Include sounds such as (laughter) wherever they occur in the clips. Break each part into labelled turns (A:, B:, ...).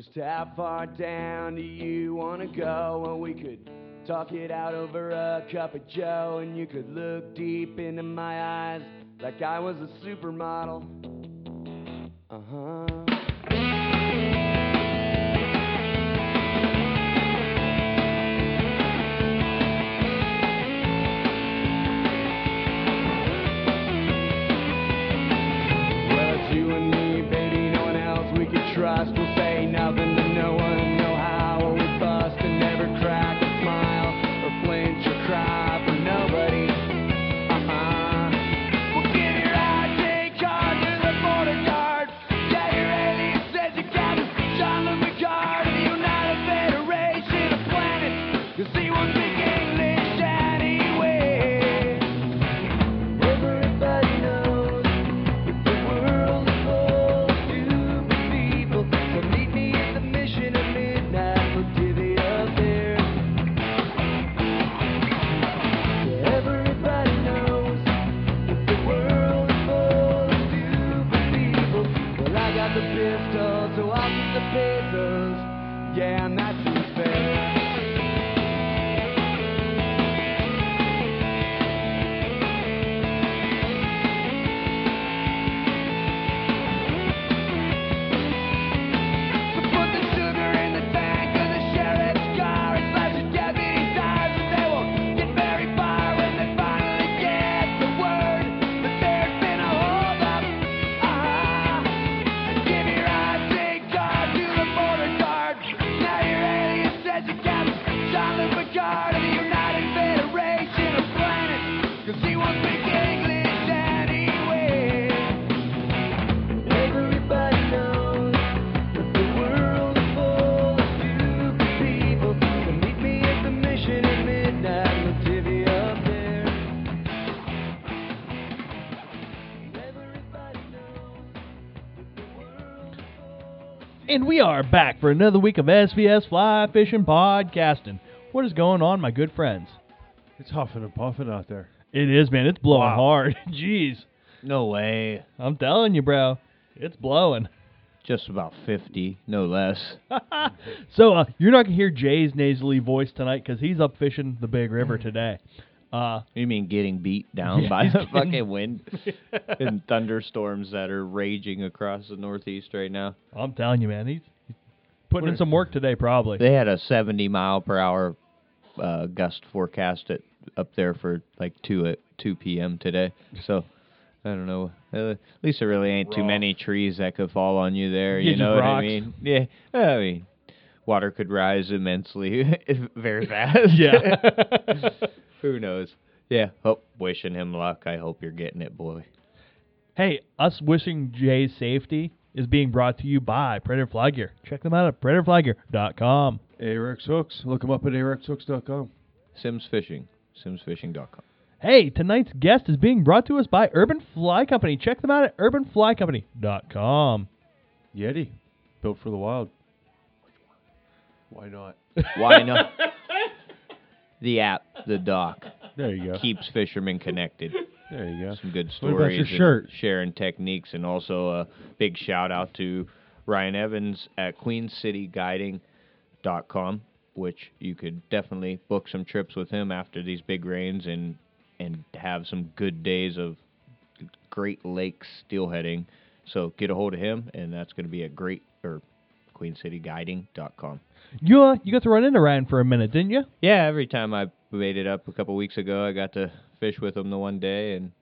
A: Just how far down do you wanna go? Well, we could talk it out over a cup of joe, and you could look deep into my eyes like I was a supermodel. Uh huh. We
B: are back for another week of SVS Fly Fishing Podcasting. What is going on, my good friends?
C: It's huffing and puffing out there.
B: It is, man. It's blowing
C: Wow.
B: hard. (laughs) Jeez.
D: No way.
B: I'm telling you, bro. It's blowing.
D: Just about 50, no less. (laughs)
B: so uh, you're not gonna hear Jay's nasally voice tonight because he's up fishing the Big River today. Uh,
D: You mean getting beat down
B: Yeah,
D: by
B: he's
D: the (laughs)
B: getting-
D: fucking wind and thunderstorms that are raging across the Northeast right now?
B: I'm telling you, man. He's, he's putting in some work today, probably.
D: They had a 70 mile per hour uh, gust forecast at, up there for like 2 at 2 p.m. today. (laughs) So I don't know. Uh, at least there really ain't too
C: Rough.
D: many trees that could fall on you there.
B: Yeah, (laughs)
D: you know
B: just
D: what I
B: rocks.
D: mean? Yeah. I mean, water could rise immensely (laughs) very fast.
B: yeah.
D: Who knows? Yeah. Hope wishing him luck. I hope you're getting it, boy.
B: hey, us wishing Jay safety is being brought to you by Predator Fly Gear. Check them out at predatorflygear.com.
C: Ahrex Hooks. Look them up at ahrexhooks.com.
D: Simms Fishing. SimmsFishing.com.
B: Hey, tonight's guest is being brought to us by Urban Fly Company. Check them out at urbanflycompany.com.
C: Yeti. Built for the wild. Why not? (laughs)
D: Why not? the app, the dock,
C: There you go.
D: keeps fishermen connected.
C: There you go.
D: Some good
C: What about your
D: stories. and
C: shirt?
D: Sharing techniques, and also a big shout out to Ryan Evans at QueenCityGuiding.com, which you could definitely book some trips with him after these big rains and and have some good days of Great Lakes steelheading. So get a hold of him, and that's going to be at great or QueenCityGuiding.com.
B: You uh, you got to run into Ryan for a minute, didn't you?
D: Yeah, every time I made it up a couple weeks ago, I got to fish with them the one day and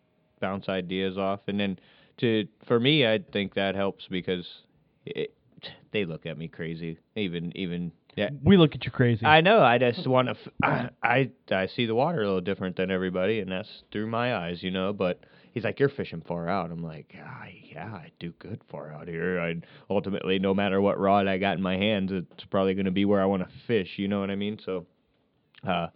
D: bounce ideas off. And then to for me, I think that helps because it, they look at me crazy. Even even yeah.
B: We look at you crazy.
D: I know. I just want to. F- I, (clears throat) I I see the water a little different than everybody, and that's through my eyes, you know. But he's like, "You're fishing far out." I'm like, ah, "Yeah, I do good far out here." I ultimately, no matter what rod I got in my hands, it's probably going to be where I want to fish. You know what I mean? So, uh,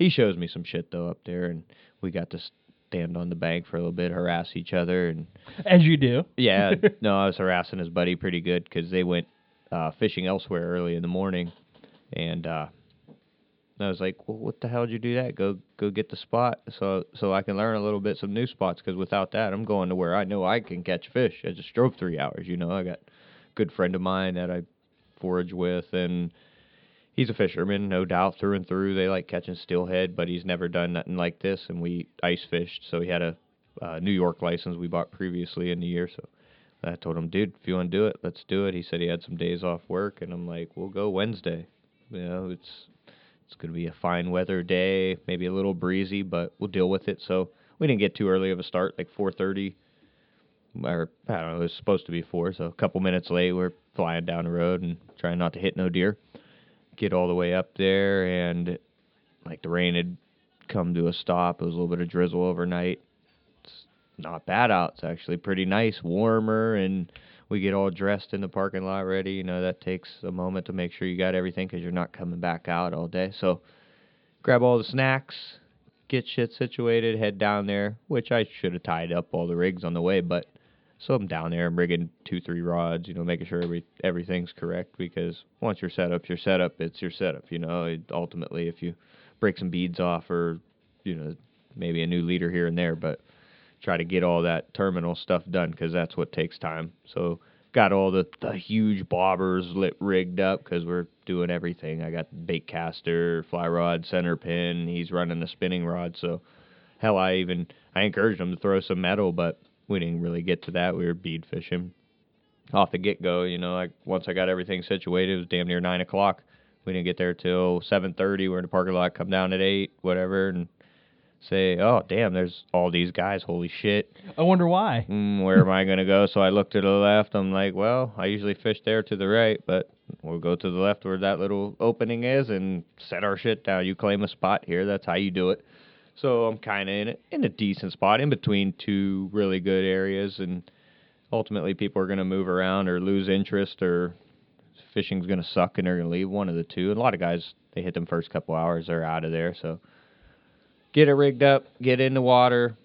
D: he shows me some shit though up there, and we got to stand on the bank for a little bit, harass each other, and
B: As you do. (laughs)
D: yeah, (laughs) no, I was harassing his buddy pretty good because they went uh, fishing elsewhere early in the morning, and uh, I was like, "Well, what the hell did you do that? Go, go get the spot so so I can learn a little bit some new spots. Because without that, I'm going to where I know I can catch fish. I just drove three hours. You know, I got a good friend of mine that I forage with, and he's a fisherman, no doubt, through and through. They like catching steelhead, but he's never done nothing like this. And we ice fished, so he had a uh, New York license we bought previously in the year. So I told him, dude, if you want to do it, let's do it. He said he had some days off work, and I'm like, we'll go Wednesday. You know, it's it's gonna be a fine weather day, maybe a little breezy, but we'll deal with it. So we didn't get too early of a start, like 4:30 or I don't know, it was supposed to be four, so a couple minutes late. We're flying down the road and trying not to hit no deer. Get all the way up there, and like the rain had come to a stop. It was a little bit of drizzle overnight. It's not bad out. It's actually pretty nice, warmer, and we get all dressed in the parking lot ready. You know, that takes a moment to make sure you got everything because you're not coming back out all day. So grab all the snacks, get shit situated, head down there, which I should have tied up all the rigs on the way, but so I'm down there, I'm rigging two, three rods, you know, making sure every everything's correct because once your setup's your setup, it's your setup. You know, it, ultimately, if you break some beads off or, you know, maybe a new leader here and there, but try to get all that terminal stuff done because that's what takes time. So got all the, the huge bobbers lit rigged up because we're doing everything. I got bait caster, fly rod, center pin. He's running the spinning rod. So hell, I even I encouraged him to throw some metal, but we didn't really get to that. We were bead fishing off the get go. You know, like once I got everything situated, it was damn near nine o'clock. We didn't get there till seven thirty. We're in the parking lot. Come down at eight, whatever, and say, "Oh, damn, there's all these guys. Holy shit!
B: I wonder why.
D: Mm, where am I gonna go?" So I looked to the left. I'm like, "Well, I usually fish there to the right, but we'll go to the left where that little opening is and set our shit down. You claim a spot here. That's how you do it." So I'm kind of in a, in a decent spot in between two really good areas, and ultimately people are going to move around or lose interest or fishing's going to suck and they're going to leave one of the two. And a lot of guys they hit them first couple hours, they're out of there. So get it rigged up, get in the water,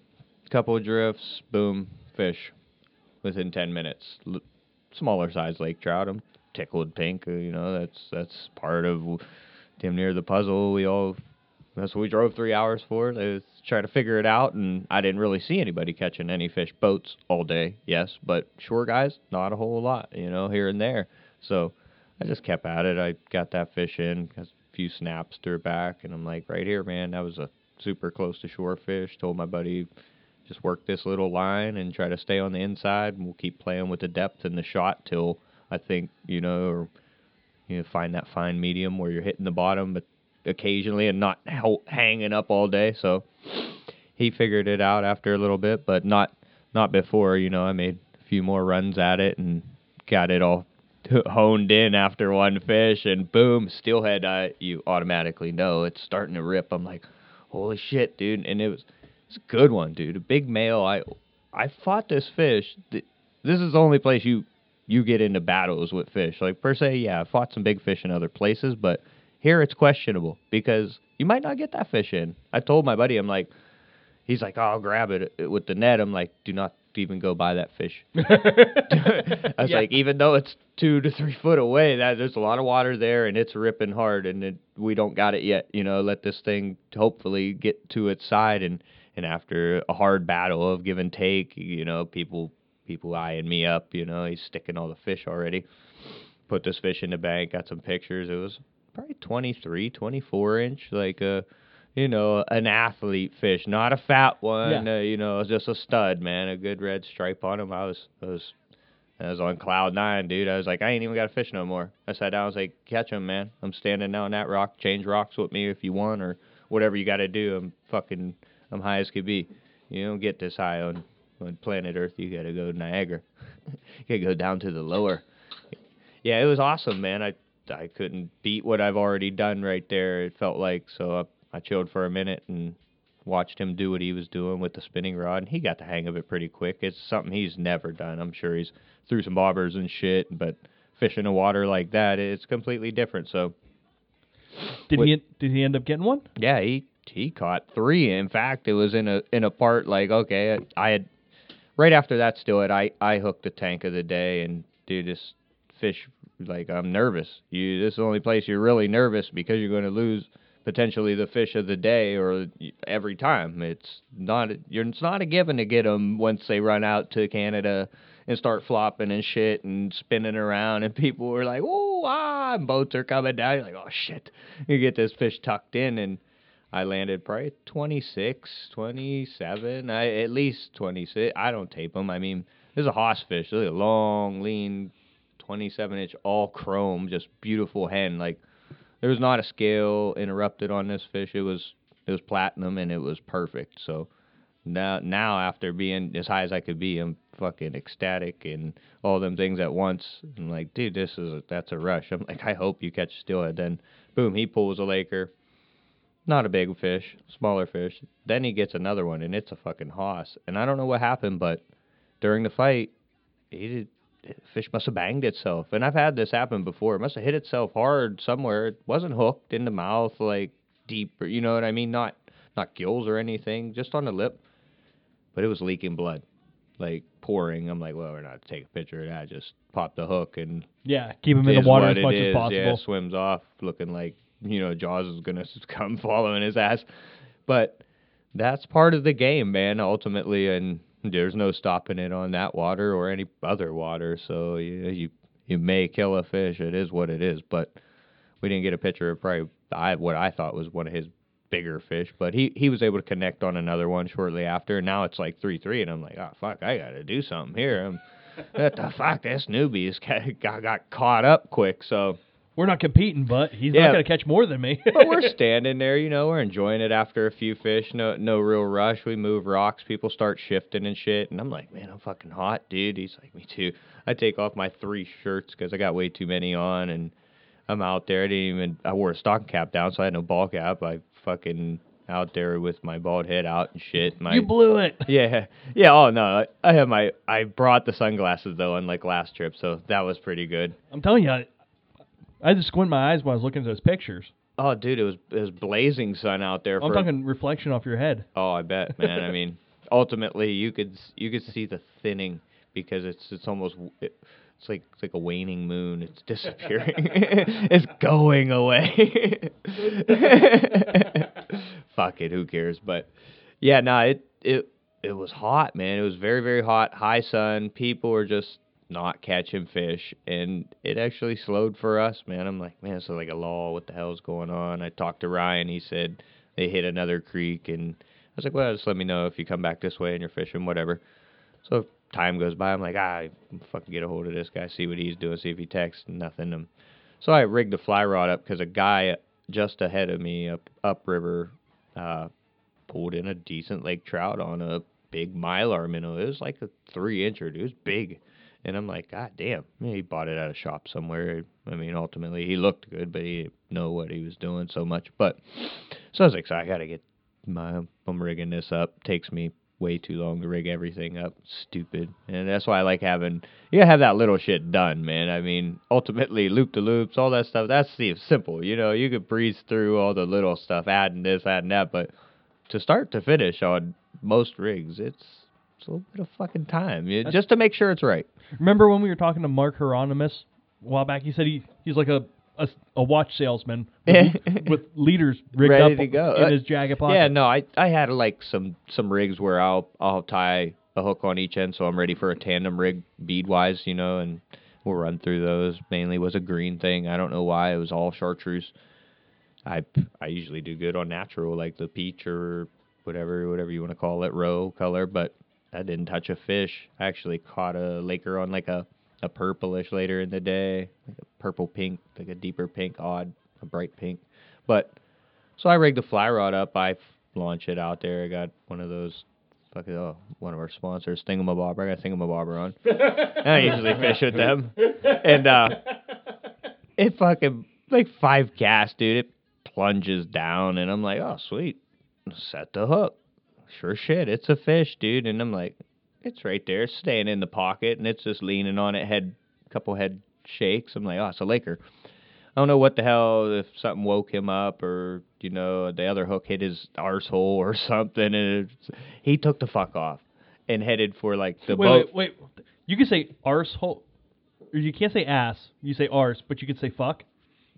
D: couple of drifts, boom, fish within 10 minutes. L- smaller size lake trout. I'm tickled pink. uh, You know that's that's part of damn near the puzzle. We all that's what we drove three hours for. Is try to figure it out, and I didn't really see anybody catching any fish. Boats all day, yes, but shore guys, not a whole lot, you know, here and there. So I just kept at it. I got that fish in, a few snaps, threw it back, and I'm like, right here, man, that was a super close to shore fish. Told my buddy, just work this little line and try to stay on the inside, and we'll keep playing with the depth and the shot till I think, you know, or you know, find that fine medium where you're hitting the bottom, but occasionally and not hanging up all day. So he figured it out after a little bit, but not not before. You know, I made a few more runs at it and got it all honed in after one fish, and boom, steelhead. I you automatically know it's starting to rip. I'm like, holy shit, dude! And it was it's a good one, dude. A big male. I I fought this fish. Th- This is the only place you you get into battles with fish. Like per se, yeah, I fought some big fish in other places, but here it's questionable because you might not get that fish in. I told my buddy, I'm like, he's like, oh, I'll grab it uh, with the net. I'm like, do not even go by that fish. (laughs) I was
B: Yeah.
D: like, even though it's two to three foot away, that there's a lot of water there and it's ripping hard, and it, we don't got it yet. You know, let this thing hopefully get to its side, and and after a hard battle of give and take, you know, people people eyeing me up. You know, he's sticking all the fish already. Put this fish in the bank, got some pictures. It was probably 23, 24 inch, like a, you know, an athlete fish, not a fat one.
B: Yeah.
D: Uh, you know, just a stud, man, a good red stripe on him. I was, I was, I was on cloud nine, dude. I was like, I ain't even got to fish no more. I sat down, I was like, catch him, man. I'm standing on that rock. Change rocks with me if you want, or whatever you got to do. I'm fucking, I'm high as could be. You don't get this high on on planet Earth. You got to go to Niagara. (laughs) you got to go down to the lower. Yeah, it was awesome, man. I I couldn't beat what I've already done right there. It felt like so. I, I chilled for a minute and watched him do what he was doing with the spinning rod, and he got the hang of it pretty quick. It's something he's never done. I'm sure he's threw some bobbers and shit, but fishing the water like that, it's completely different. So
B: Did
D: What-
B: he did he end up getting one?
D: yeah, he he caught three. In fact, it was in a in a part like okay, I had right after that still it I I hooked the tank of the day and dude this fish like I'm nervous. You this is the only place you're really nervous because you're going to lose potentially the fish of the day or every time. It's not you're it's not a given to get them once they run out to Canada and start flopping and shit and spinning around, and people were like, "Oh, ah!" And boats are coming down. You're like, "Oh shit!" You get this fish tucked in, and I landed probably 26, 27, I, at least 26. I don't tape them. I mean, this is a hoss fish. Is a long, lean, 27 inch, all chrome, just beautiful hen. Like there was not a scale interrupted on this fish. It was it was platinum and it was perfect. So now now after being as high as I could be, I'm fucking ecstatic and all them things at once. I'm like, dude, this is a, that's a rush. I'm like, I hope you catch steelhead. Then boom, he pulls a laker. Not a big fish, smaller fish. Then he gets another one and it's a fucking hoss. And I don't know what happened, but during the fight, he did fish must have banged itself. And I've had this happen before. It must have hit itself hard somewhere. It wasn't hooked in the mouth like deep or you know what I mean? Not not gills or anything, just on the lip. But it was leaking blood. Like pouring. I'm like, well, we're not take a picture of that. Just pop the hook and
B: Yeah, keep him in the water as much as possible.
D: Yeah, swims off looking like you know Jaws is gonna (laughs) come following his ass. But that's part of the game, man. Ultimately, and there's no stopping it on that water or any other water. So you you you may kill a fish. It is what it is. But we didn't get a picture of probably I what I thought was one of his bigger fish, but he he was able to connect on another one shortly after. And now it's like three three, and I'm like, oh fuck, I got to do something here. I'm, what the fuck? This newbie's got, got got caught up quick. So,
B: We're not competing, but he's
D: Yeah.
B: not going to catch more than me. (laughs)
D: but we're (laughs) standing there, you know, we're enjoying it after a few fish. No no real rush. We move rocks. People start shifting and shit, and I'm like, man, I'm fucking hot, dude. He's like, me too. I take off my three shirts because I got way too many on, and I'm out there. I didn't even. I wore a stocking cap down, so I had no ball cap. I fucking out there with my bald head out and shit. My
B: you blew it. (laughs)
D: yeah, yeah. Oh no, I, I have my. I brought the sunglasses though on like last trip, so that was pretty good.
B: I'm telling you, I, had to squint my eyes when I was looking at those pictures.
D: Oh, dude, it was it was blazing sun out there.
B: I'm
D: for,
B: talking reflection off your head.
D: Oh, I bet, man. I mean, (laughs) ultimately, you could you could see the thinning because it's it's almost it, it's like it's like a waning moon. It's disappearing. (laughs) it's going away. (laughs) Fuck it, who cares? But yeah, no, it it it was hot, man. It was very very hot, high sun. People were just not catching fish, and it actually slowed for us, man. I'm like, man, it's like a law What the hell's going on? I talked to Ryan. He said they hit another creek, and I was like, well, just let me know if you come back this way and you're fishing, whatever. So time goes by. I'm like, ah, fucking get a hold of this guy, see what he's doing, see if he texts. Nothing. Um, so I rigged the fly rod up because a guy just ahead of me up upriver uh, pulled in a decent lake trout on a big mylar minnow. It was like a three incher. It was big. And I'm like, God damn. He bought it at a shop somewhere. I mean, ultimately, he looked good, but he didn't know what he was doing so much. But so I was like, so I got to get my, I'm rigging this up. Takes me way too long to rig everything up. Stupid. And that's why I like having, you gotta have that little shit done, man. I mean, ultimately, loop to loops, all that stuff, that's the simple. You know, you could breeze through all the little stuff, adding this, adding that, but to start to finish on most rigs, it's, it's a little bit of fucking time, yeah, just to make sure it's right.
B: Remember when we were talking to Mark Hieronymus a while back? He said he, he's like a, a, a watch salesman (laughs) with, with leaders rigged
D: Ready
B: up
D: to go.
B: in
D: Uh,
B: his jacket pocket.
D: Yeah, no, I I had like some some rigs where I'll I'll tie a hook on each end, so I'm ready for a tandem rig bead wise, you know, and we'll run through those. Mainly was a green thing. I don't know why it was all chartreuse. I I usually do good on natural, like the peach or whatever whatever you want to call it, roe color, but I didn't touch a fish. I actually caught a laker on like a a purplish later in the day, like a purple pink, like a deeper pink, odd, a bright pink, but. So I rigged the fly rod up. I f- launch it out there. I got one of those, fucking oh, one of our sponsors, Thingamabobber. I got Thingamabobber on. I usually fish with them, and uh, it fucking like five casts, dude. It plunges down, and I'm like, oh sweet, set the hook. Sure shit, it's a fish, dude. And I'm like, it's right there, it's staying in the pocket, and it's just leaning on it. Head, couple head shakes. I'm like, oh, it's a laker. I don't know what the hell if something woke him up or you know the other hook hit his arsehole or (laughs) something, and he took the fuck off and headed for like the
B: wait,
D: boat.
B: wait, wait. You can say arsehole. You can't say ass. You say arse, but you can say fuck.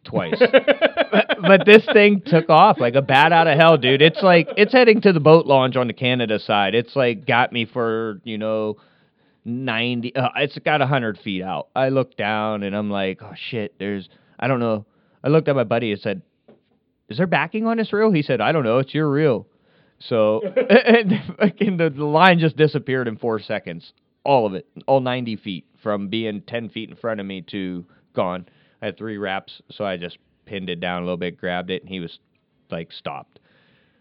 D: Twice. (laughs) but, but this thing took off like a bat out of hell, dude. It's like it's heading to the boat launch on the Canada side. It's like got me for you know ninety. Uh, it's got hundred feet out. I look down and I'm like, oh shit. There's I don't know. I looked at my buddy and said, "Is there backing on this reel?" He said, "I don't know. It's your reel." So (laughs) (laughs) and fucking the, the line just disappeared in four seconds. All of it, all ninety feet from being ten feet in front of me to gone. I had three wraps, so I just pinned it down a little bit, grabbed it, and he was like stopped.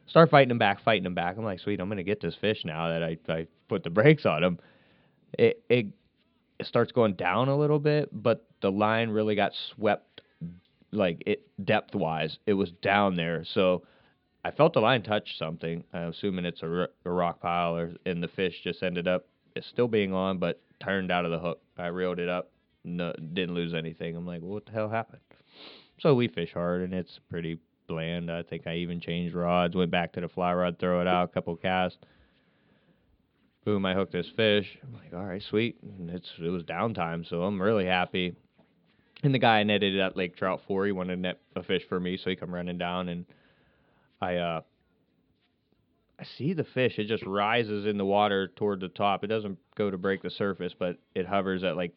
D: Start fighting him back, fighting him back. I'm like, sweet, I'm gonna get this fish now that I, I put the brakes on him. It, it it starts going down a little bit, but the line really got swept, like it depth wise. It was down there, so I felt the line touch something. I'm assuming it's a, a rock pile, or and the fish just ended up it's still being on, but turned out of the hook. I reeled it up, no, didn't lose anything. I'm like, what the hell happened? So we fish hard, and it's pretty bland. I think I even changed rods, went back to the fly rod, throw it out, a couple casts. Boom! I hooked this fish. I'm like, all right, sweet. And it's it was downtime, so I'm really happy. And the guy I netted at Lake Trout for, he wanted to net a fish for me, so he come running down, and I uh I see the fish. It just rises in the water toward the top. It doesn't go to break the surface, but it hovers at like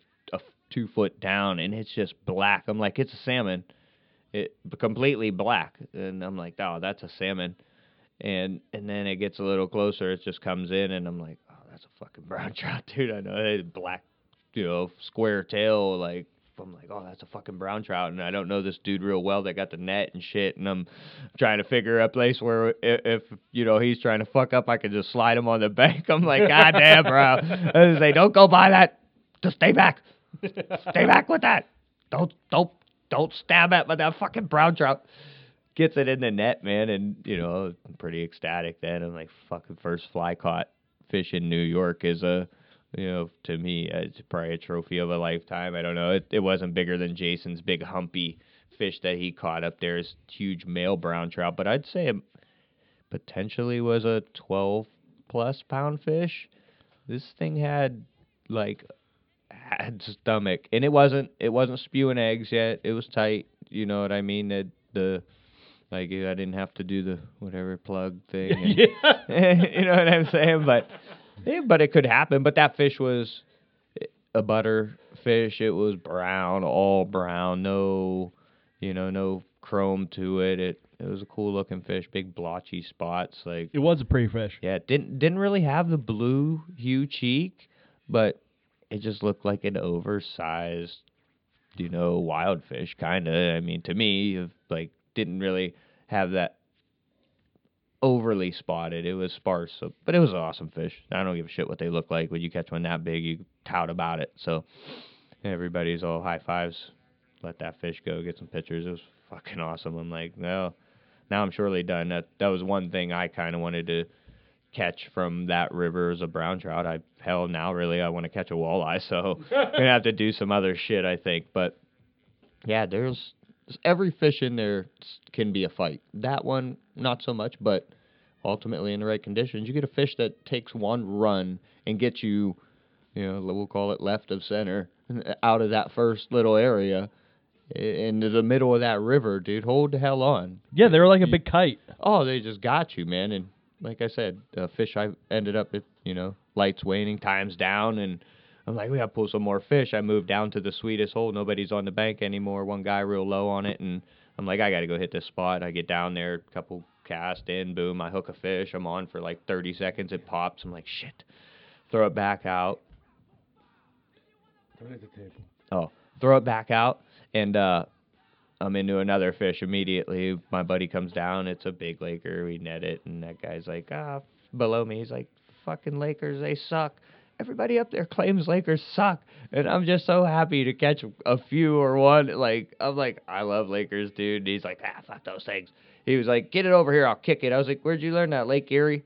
D: two foot down, and it's just black. I'm like, it's a salmon, it completely black, and I'm like, oh, that's a salmon, and and then it gets a little closer. It just comes in, and I'm like, oh, that's a fucking (laughs) brown trout, dude. I know it's black, you know, square tail, like I'm like, oh, that's a fucking brown trout, and I don't know this dude real well that got the net and shit, and I'm trying to figure a place where if, if you know he's trying to fuck up, I can just slide him on the (laughs) bank. I'm like, god damn, bro. (laughs) I say, don't go by that. Just stay back. Stay back with that. Don't don't don't stab at but that fucking brown trout. Gets it in the net, man, and you know, I'm pretty ecstatic then. I'm like, fucking first fly caught fish in New York is a you know, to me, uh, it's probably a trophy of a lifetime. I don't know. It, it wasn't bigger than Jason's big humpy fish that he caught up there, his huge male brown trout, but I'd say it potentially was a 12 plus pound fish. This thing had like had stomach, and it wasn't it wasn't spewing eggs yet. It was tight. You know what I mean? It, the like I didn't have to do the whatever plug thing. and- (laughs)
B: yeah. (laughs)
D: you know what I'm saying? But yeah, but it could happen. But that fish was a butter fish. It was brown, all brown, no, you know, no chrome to it. It it was a cool looking fish, big blotchy spots. Like
B: It was a pretty fish.
D: yeah, didn't didn't really have the blue hue cheek, but it just looked like an oversized, you know, wild fish kind of. I mean, to me, like didn't really have that overly spotted. It was sparse, so, but it was an awesome fish. I don't give a shit what they look like. When you catch one that big, you tout about it. So everybody's all high fives. Let that fish go. Get some pictures. It was fucking awesome. I'm like, no, now I'm surely done. That that was one thing I kind of wanted to catch from that river is a brown trout. I hell now really I want to catch a walleye, so (laughs) gonna have to do some other shit I think. But yeah, there's every fish in there can be a fight. That one not so much, but ultimately in the right conditions, you get a fish that takes one run and gets you, you know, we'll call it left of center, (laughs) out of that first little area. Into the middle of that river, dude. Hold the hell on.
B: Yeah, they were like a big kite.
D: Oh, they just got you, man. And like I said, the fish I ended up at, you know, lights waning, times down, and I'm like, we gotta pull some more fish. I moved down to the sweetest hole. Nobody's on the bank anymore. One guy real low on it, and I'm like, I gotta go hit this spot. I get down there, couple cast in, boom, I hook a fish. I'm on for like 30 seconds. It pops. I'm like, shit. Throw it back out.
C: Right at the table.
D: Oh, throw it back out, and uh, I'm into another fish immediately. My buddy comes down. It's a big Laker. We net it, and that guy's like, ah, below me. He's like, fucking Lakers, they suck. Everybody up there claims Lakers suck, and I'm just so happy to catch a few or one. Like I'm like, I love Lakers, dude. And he's like, ah, fuck those things. He was like, get it over here, I'll kick it. I was like, where'd you learn that, Lake Erie?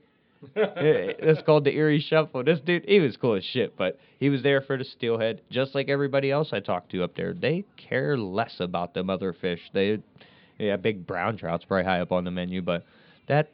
D: Yeah, That's called the Erie Shuffle. This dude, he was cool as shit, but he was there for the steelhead, just like everybody else I talked to up there. They care less about them other fish. They, yeah, big brown trout's probably high up on the menu, but that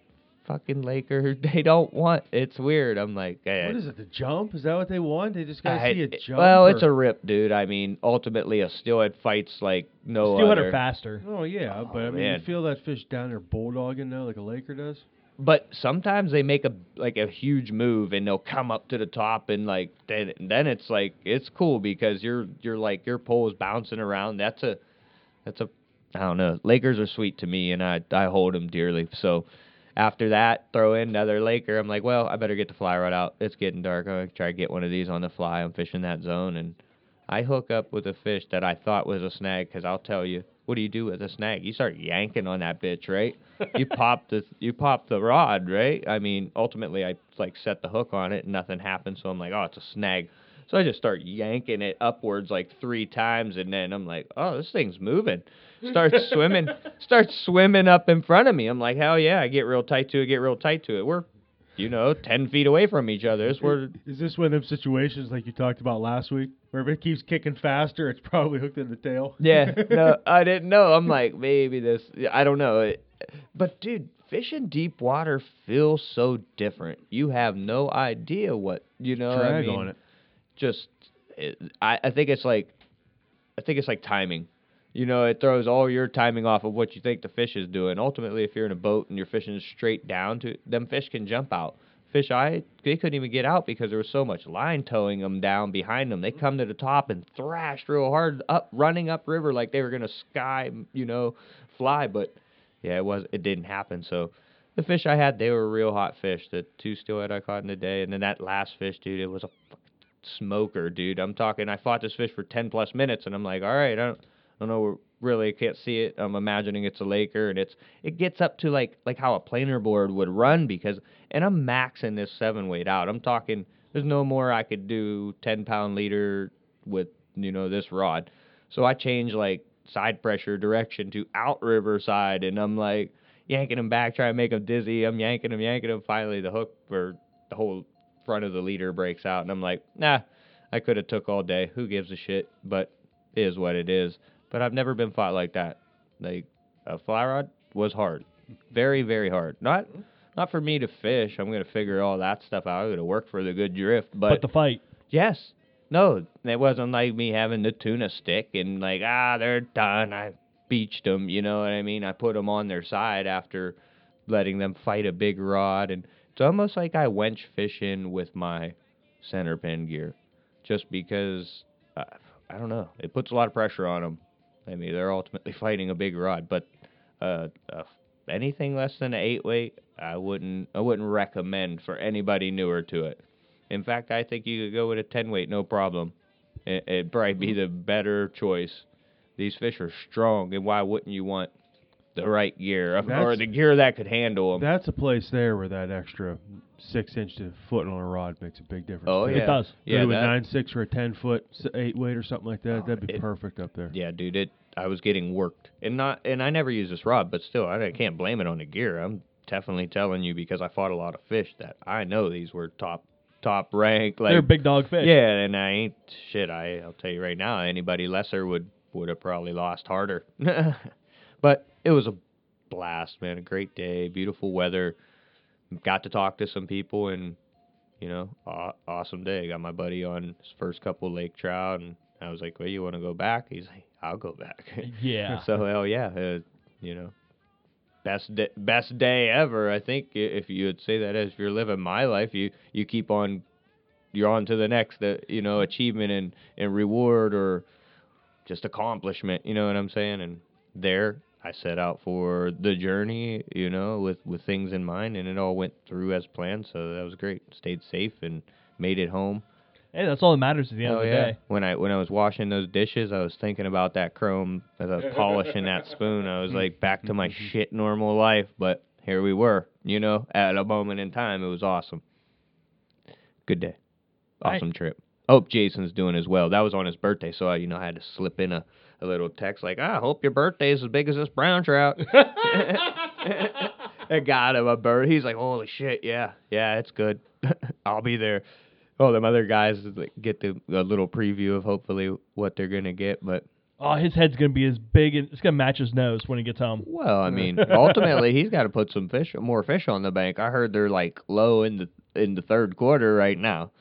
D: fucking Laker, (laughs) they don't want. It's weird. I'm like, eh,
C: What is it? The jump? Is that what they want? They just gotta
D: I-
C: see a
D: it-
C: jump.
D: Well, it's a rip, dude. I mean, ultimately, a steelhead fights like no
B: Steelhead
D: other.
B: are faster.
C: Oh yeah, but I mean,
D: man.
C: you feel that fish down there bulldogging though, like a Laker does.
D: But sometimes they make a like a huge move and they'll come up to the top and like then then it's like it's cool because you're you're like your pole is bouncing around. That's a that's a I don't know. Lakers are sweet to me and I I hold them dearly. So after that, throw in another Laker. I'm like, well, I better get the fly rod out. It's getting dark. Gonna try to get one of these on the fly. I'm fishing that zone and I hook up with a fish that I thought was a snag because I'll tell you, what do you do with a snag? You start yanking on that bitch, right? (laughs) you pop the you pop the rod, right? I mean, ultimately, I like set the hook on it and nothing happened, so I'm like, oh, it's a snag. So I just start yanking it upwards like three times, and then I'm like, oh, this thing's moving. Starts (laughs) swimming, starts swimming up in front of me. I'm like, hell yeah! I get real tight to it, get real tight to it. We're you know, ten feet away from each other. It's where
E: Is this one of them situations like you talked about last week, where if it keeps kicking faster, it's probably hooked in the tail?
D: Yeah, no, (laughs) I didn't know. I'm like, maybe this. I don't know. It, but dude, fishing deep water feels so different. You have no idea what you know. I
E: Drag
D: mean,
E: on it.
D: Just, it, I I think it's like, I think it's like timing. You know, it throws all your timing off of what you think the fish is doing. Ultimately, if you're in a boat and you're fishing straight down to them, fish can jump out. Fish, I they couldn't even get out because there was so much line towing them down behind them. They come to the top and thrashed real hard up, running up river like they were gonna sky, you know, fly. But yeah, it was it didn't happen. So the fish I had, they were real hot fish. The two steelhead I caught in the day, and then that last fish, dude, it was a smoker, dude. I'm talking. I fought this fish for ten plus minutes, and I'm like, all right, I don't, I don't know, really I can't see it. I'm imagining it's a Laker, and it's it gets up to like like how a planer board would run because, and I'm maxing this seven weight out. I'm talking. There's no more I could do ten pound leader with you know this rod. So I change like side pressure direction to outriver side, and I'm like yanking him back, trying to make him dizzy. I'm yanking him, yanking him. Finally, the hook or the whole front of the leader breaks out, and I'm like, nah, I could have took all day. Who gives a shit? But is what it is. But I've never been fought like that. Like a fly rod was hard, very very hard. Not not for me to fish. I'm gonna figure all that stuff out. I'm gonna work for the good drift, but
B: But the fight.
D: Yes. No, it wasn't like me having the tuna stick and like, ah, they're done. I beached them, you know what I mean? I put them on their side after letting them fight a big rod. And it's almost like I wench fishing with my center pin gear just because, uh, I don't know, it puts a lot of pressure on them. I mean, they're ultimately (laughs) fighting a big rod, but uh, uh, anything less than an eight weight, I wouldn't, I wouldn't recommend for anybody newer to it. In fact, I think you could go with a 10 weight, no problem. It, it'd probably be the better choice. These fish are strong, and why wouldn't you want the right gear or
E: That's-
D: the gear that could handle them?
E: That's a place there where that extra six inch to foot on a rod makes a big difference.
D: Oh
E: too.
D: yeah,
B: It does.
E: Go
D: Yeah,
E: to a
D: that-
E: nine six or a ten foot s- eight weight or something like that. Oh, That'd be
D: it-
E: perfect up there.
D: yeah, dude. It. I was getting worked, and not, and I never use this rod, but still, I, I can't blame it on the gear. I'm definitely telling you because I fought a lot of fish that I know these were top, top rank. Like
B: They're big dog fish.
D: Yeah, and I ain't shit. I I'll tell you right now, anybody lesser would would have probably lost harder. (laughs) but it was a blast, man. A great day, beautiful weather. Got to talk to some people, and you know, aw- awesome day. Got my buddy on his first couple lake trout, and I was like, "Well, you want to go back?" He's like, "I'll go back." (laughs)
B: Yeah.
D: so hell yeah, uh, you know, best day, best day ever. I think if you would say that as you're living my life, you you keep on, you're on to the next, uh, you know, achievement and and reward or just accomplishment. You know what I'm saying? And there, I set out for the journey, you know, with with things in mind, and it all went through as planned. So that was great. Stayed safe and made it home.
B: Hey, that's all that matters at the end
D: Oh
B: of the
D: yeah.
B: day.
D: When I when I was washing those dishes, I was thinking about that chrome as I was polishing that spoon. I was like back to my (laughs) shit normal life, but here we were, you know, at a moment in time. It was awesome. Good day.
B: Right.
D: Awesome trip. Hope Jason's doing as well. That was on his birthday, so I, you know, I had to slip in a, a little text like, "I hope your birthday is as big as this brown trout." (laughs) (laughs) I got him a bird. He's like, "Holy shit, yeah, yeah, it's good. (laughs) I'll be there." Oh, them other guys get the a little preview of hopefully what they're gonna get, but
B: Oh, his head's gonna be as big and it's gonna match his nose when he gets home.
D: well, I mean, ultimately he's got to put some fish, more fish on the bank. I heard they're like low in the in the third quarter right now.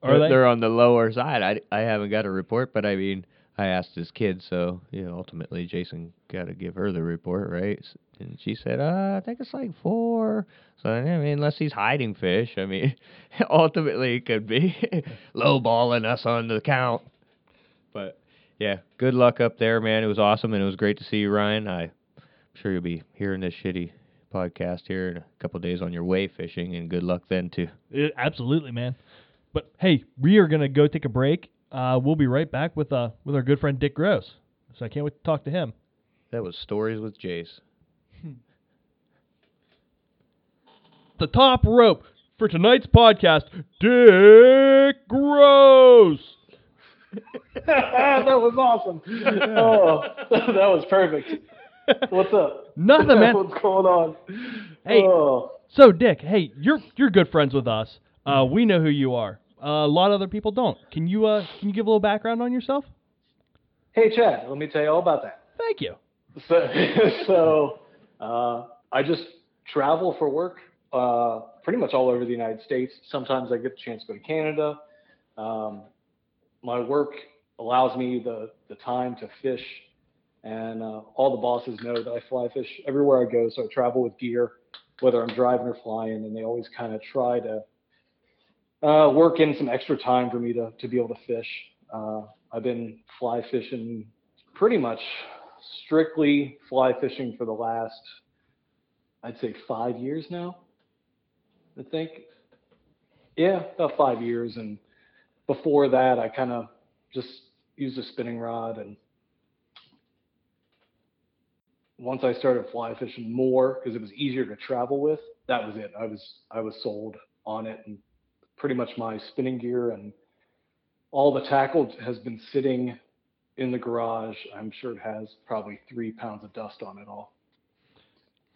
B: Are
D: they're,
B: they?
D: they're on the lower side. I, I haven't got a report, but I mean, I asked his kid, so ultimately Jason got to give her the report, right? And she said, uh, I think it's like four. So I mean, unless he's hiding fish, I mean, (laughs) ultimately it could be (laughs) lowballing us on the count. But yeah, good luck up there, man. It was awesome, and it was great to see you, Ryan. I'm sure you'll be hearing this shitty podcast here in a couple days on your way fishing, and good luck then too.
B: Uh, absolutely, man. But hey, we are gonna go take a break. Uh, we'll be right back with uh with our good friend Dick Gross. So I can't wait to talk to him.
D: That was stories with Jace.
B: The top rope for tonight's podcast, Dick Gross. (laughs)
F: that was awesome. (laughs) Oh, (laughs) that was perfect. What's up?
B: Nothing, man.
F: What's going on?
B: Hey,
F: Oh.
B: so Dick, hey, you're you're good friends with us. Uh, we know who you are. A lot of other people don't. Can you uh can you give a little background on yourself?
F: Hey, Chad. Let me tell you all about that.
B: Thank you.
F: So, (laughs) so uh, I just travel for work uh, pretty much all over the United States. Sometimes I get the chance to go to Canada. Um, my work allows me the, the time to fish, and uh, all the bosses know that I fly fish everywhere I go. So I travel with gear, whether I'm driving or flying, and they always kind of try to uh, work in some extra time for me to, to be able to fish. Uh, I've been fly fishing pretty much strictly fly fishing for the last, I'd say five years now. I think. Yeah, about five years. And before that, I kind of just used a spinning rod. And once I started fly fishing more, because it was easier to travel with, that was it. I was I was sold on it, and pretty much my spinning gear and all the tackle has been sitting in the garage. I'm sure it has probably three pounds of dust on it all.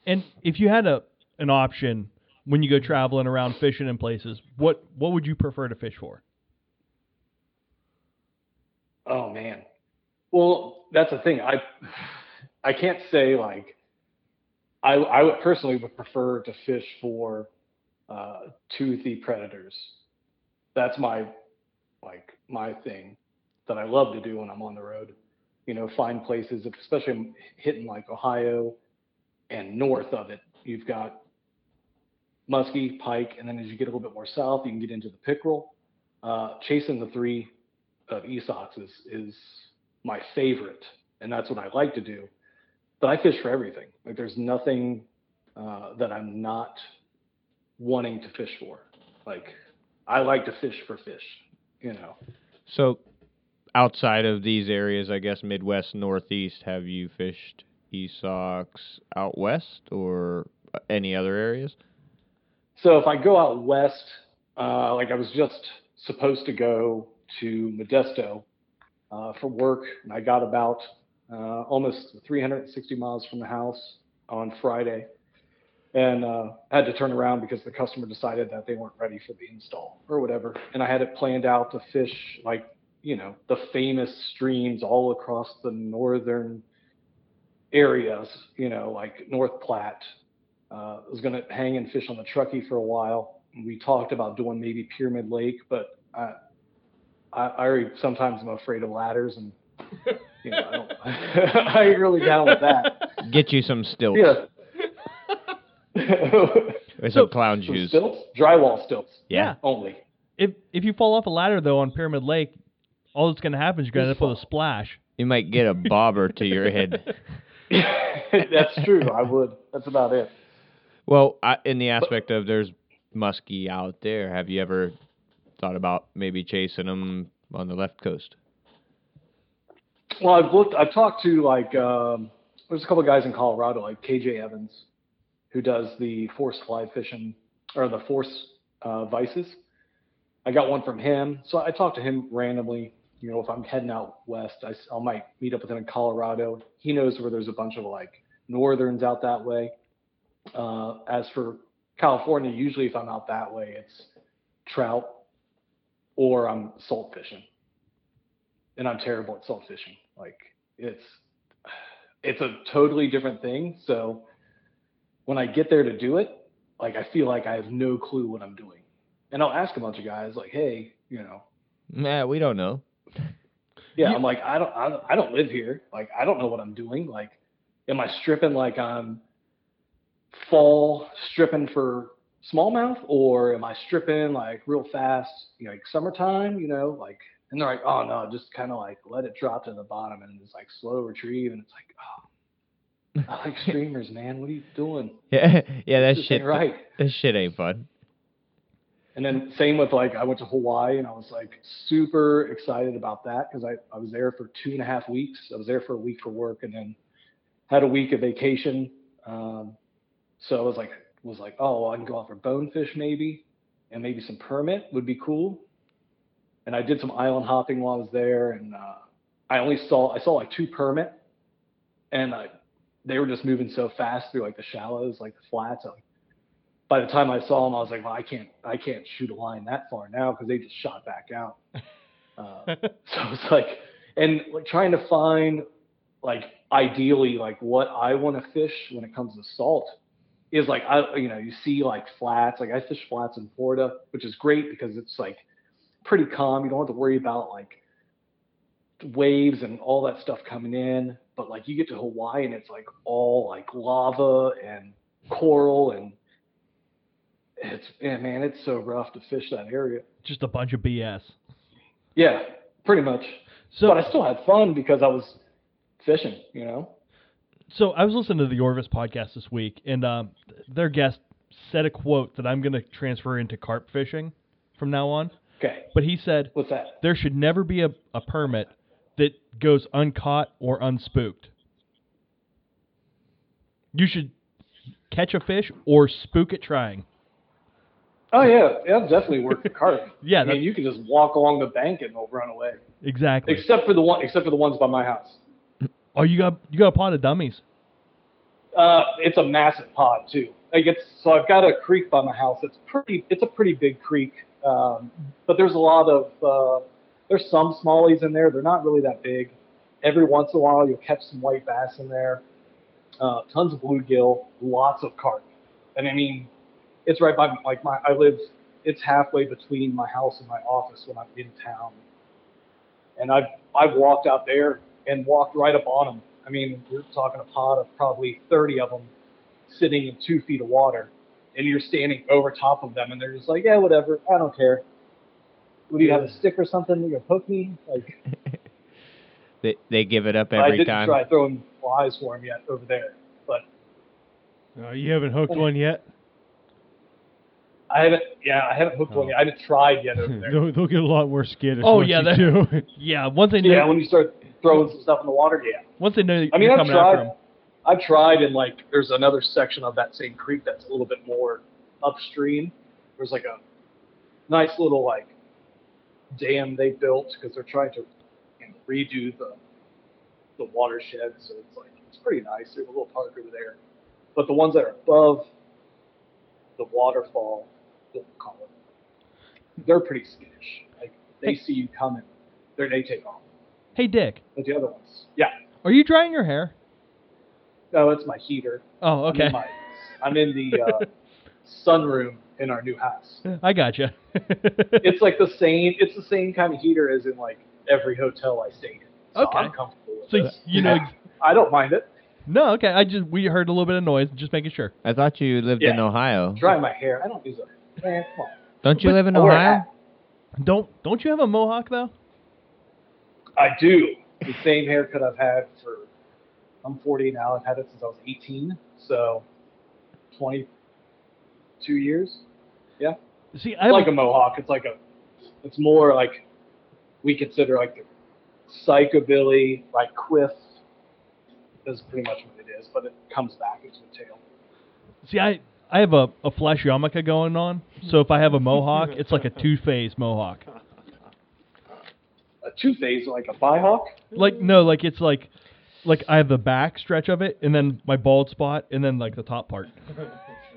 B: And if you had a an option when you go traveling around fishing in places, what what would you prefer to fish for?
F: Oh man. Well, that's the thing. I I can't say like I I would personally would prefer to fish for uh, the predators. That's my like my thing that I love to do when I'm on the road. You know, find places, especially hitting like Ohio and north of it. You've got muskie, pike, and then as you get a little bit more south, you can get into the pickerel. Uh, chasing the three of Esox is is my favorite, and that's what I like to do. But I fish for everything. Like there's nothing uh, that I'm not wanting to fish for. Like I like to fish for fish. You know.
D: So, outside of these areas, I guess Midwest, Northeast, have you fished Esox out west or any other areas?
F: So if I go out west, uh, like I was just supposed to go to Modesto uh, for work, and I got about uh, almost 360 miles from the house on Friday, and uh, had to turn around because the customer decided that they weren't ready for the install or whatever. And I had it planned out to fish like you know the famous streams all across the northern areas, you know, like North Platte, uh, was going to hang and fish on the Truckee for a while. We talked about doing maybe Pyramid Lake, but I, I, I already sometimes I'm afraid of ladders, and you know, I, don't, (laughs) I ain't really down with that.
D: Get you some stilts.
F: Yeah.
D: Or some clown
F: Some
D: shoes.
F: stilts, drywall stilts
D: Yeah.
F: only.
B: If if you fall off a ladder though on Pyramid Lake, all that's gonna happen is you're gonna end up with a splash.
D: You might get a bobber to your head. (laughs)
F: That's true. I would. That's about it.
D: Well, I, in the aspect of there's muskie out there, have you ever thought about maybe chasing them on the left coast?
F: Well, I've looked. I've talked to like um, there's a couple of guys in Colorado, like KJ Evans, who does the force fly fishing or the force uh, vices. I got one from him, so I talked to him randomly. You know, if I'm heading out west, I might meet up with him in Colorado. He knows where there's a bunch of like northerns out that way. Uh, as for California, usually if I'm out that way, it's trout or I'm salt fishing and I'm terrible at salt fishing. Like it's it's a totally different thing. So when I get there to do it, like I feel like I have no clue what I'm doing. And I'll ask a bunch of guys like, "Hey, you know,
D: Nah, we don't know. (laughs)
F: Yeah,
B: You-
F: I'm like, I don't, I don't, I don't live here. Like, I don't know what I'm doing. Like, am I stripping like I'm fall stripping for smallmouth, or am I stripping like real fast, you know, like summertime? You know, like, and they're like, oh no, just kind of like let it drop to the bottom and just like slow retrieve, and it's like, oh, I like streamers, man. What are you doing? (laughs)
D: Yeah, yeah, that
F: This
D: shit.
F: right.
D: That shit ain't fun.
F: And then same with like I went to Hawaii and I was like super excited about that because I, I was there for two and a half weeks. I was there for a week for work and then had a week of vacation. Um, so I was like was like, oh well, I can go out for bonefish maybe and maybe some permit would be cool. And I did some island hopping while I was there and uh, I only saw I saw like two permit and uh, they were just moving so fast through like the shallows, like the flats. I, by the time I saw them, I was like, well, I can't, I can't shoot a line that far now because they just shot back out. (laughs) Uh, so it's like, and like trying to find, like, ideally, like what I want to fish when it comes to salt is like, I, you know, you see like flats, like I fish flats in Florida, which is great because it's like pretty calm. You don't have to worry about like waves and all that stuff coming in. But like you get to Hawaii and it's like all like lava and coral and it's yeah, man, it's so rough to fish that area.
B: Just a bunch of BS.
F: Yeah, pretty much.
B: So
F: but I still had fun because I was fishing, you know.
B: So I was listening to the Orvis podcast this week, and um, their guest said a quote that I'm going to transfer into carp fishing from now on.
F: Okay,
B: But he said
F: what's that?
B: there should never be a, a permit that goes uncaught or unspooked. You should catch a fish or spook it trying.
F: Oh yeah, yeah, definitely work for carp. (laughs)
B: Yeah,
F: I mean you can just walk along the bank and they'll run away.
B: Exactly.
F: Except for the one, except for the ones by my house. (clears throat)
B: Oh, you got you got a pot of dummies.
F: Uh, it's a massive pod too. Like it's so I've got a creek by my house. It's pretty. It's a pretty big creek. Um, but there's a lot of uh, there's some smallies in there. They're not really that big. Every once in a while you'll catch some white bass in there. Uh, tons of bluegill, lots of carp. And I mean, it's right by like my I live. It's halfway between my house and my office when I'm in town. And I've I've walked out there and walked right up on them. I mean, we're talking a pod of probably 30 of them sitting in two feet of water, and you're standing over top of them, and they're just like, yeah, whatever, I don't care. Would you have a stick or something? that You're gonna poke me? Like, (laughs)
D: They they give it up every time.
F: I
D: every
F: didn't
D: time.
F: try throwing flies for him yet over there, but
E: Uh, you haven't hooked one yet.
F: I haven't. Yeah, I haven't hooked one yet. I haven't tried yet over (laughs) there.
E: they'll, they'll get a lot more skittish.
B: Oh, yeah,
E: you
B: that-
E: do. (laughs)
B: Yeah, once they know
F: yeah, when you start throwing some stuff in the water, yeah.
B: once they know
F: I mean,
B: you're
F: I've
B: coming after
F: tried.
B: them.
F: I've tried, and like, there's another section of that same creek that's a little bit more upstream. There's like a nice little like dam they built because they're trying to you know, redo the the watershed. So it's like it's pretty nice. There's a little park over there, but the ones that are above the waterfall, we'll call it, they're pretty skittish. Like they see you coming, they they take off.
B: Hey, Dick,
F: But the other ones, yeah.
B: are you drying your hair?
F: No, it's my heater.
B: Oh,
F: I'm
B: okay.
F: in, my, I'm in the uh, (laughs) sunroom in our new house.
B: I gotcha. (laughs)
F: It's like the same. It's the same kind of heater as in like every hotel I stayed in. So
B: Okay.
F: I'm comfortable with
B: So
F: it.
B: you know- (laughs)
F: I don't mind it.
B: no, okay. I just we heard a little bit of noise, just making sure.
D: I thought you lived in Ohio.
F: Dry my hair. I don't use a man. Come on.
D: Don't you
B: But-
D: live in
F: I wear a
D: Ohio?
B: Don't don't you have a mohawk though?
F: I do. The same haircut I've had for. I'm 40 now. I've had it since I was 18. So, 22 years. Yeah.
B: See, I
F: It's like
B: a,
F: mohawk. It's like a, it's more like we consider like the psychobilly, like quiff is pretty much what it is, but it comes back into a tail.
B: see I I have a, a flash yarmulke going on, so if I have a mohawk, it's like a two phase mohawk.
F: A two phase, like a bihawk.
B: Like no, like it's like like I have the back stretch of it, and then my bald spot, and then like the top part.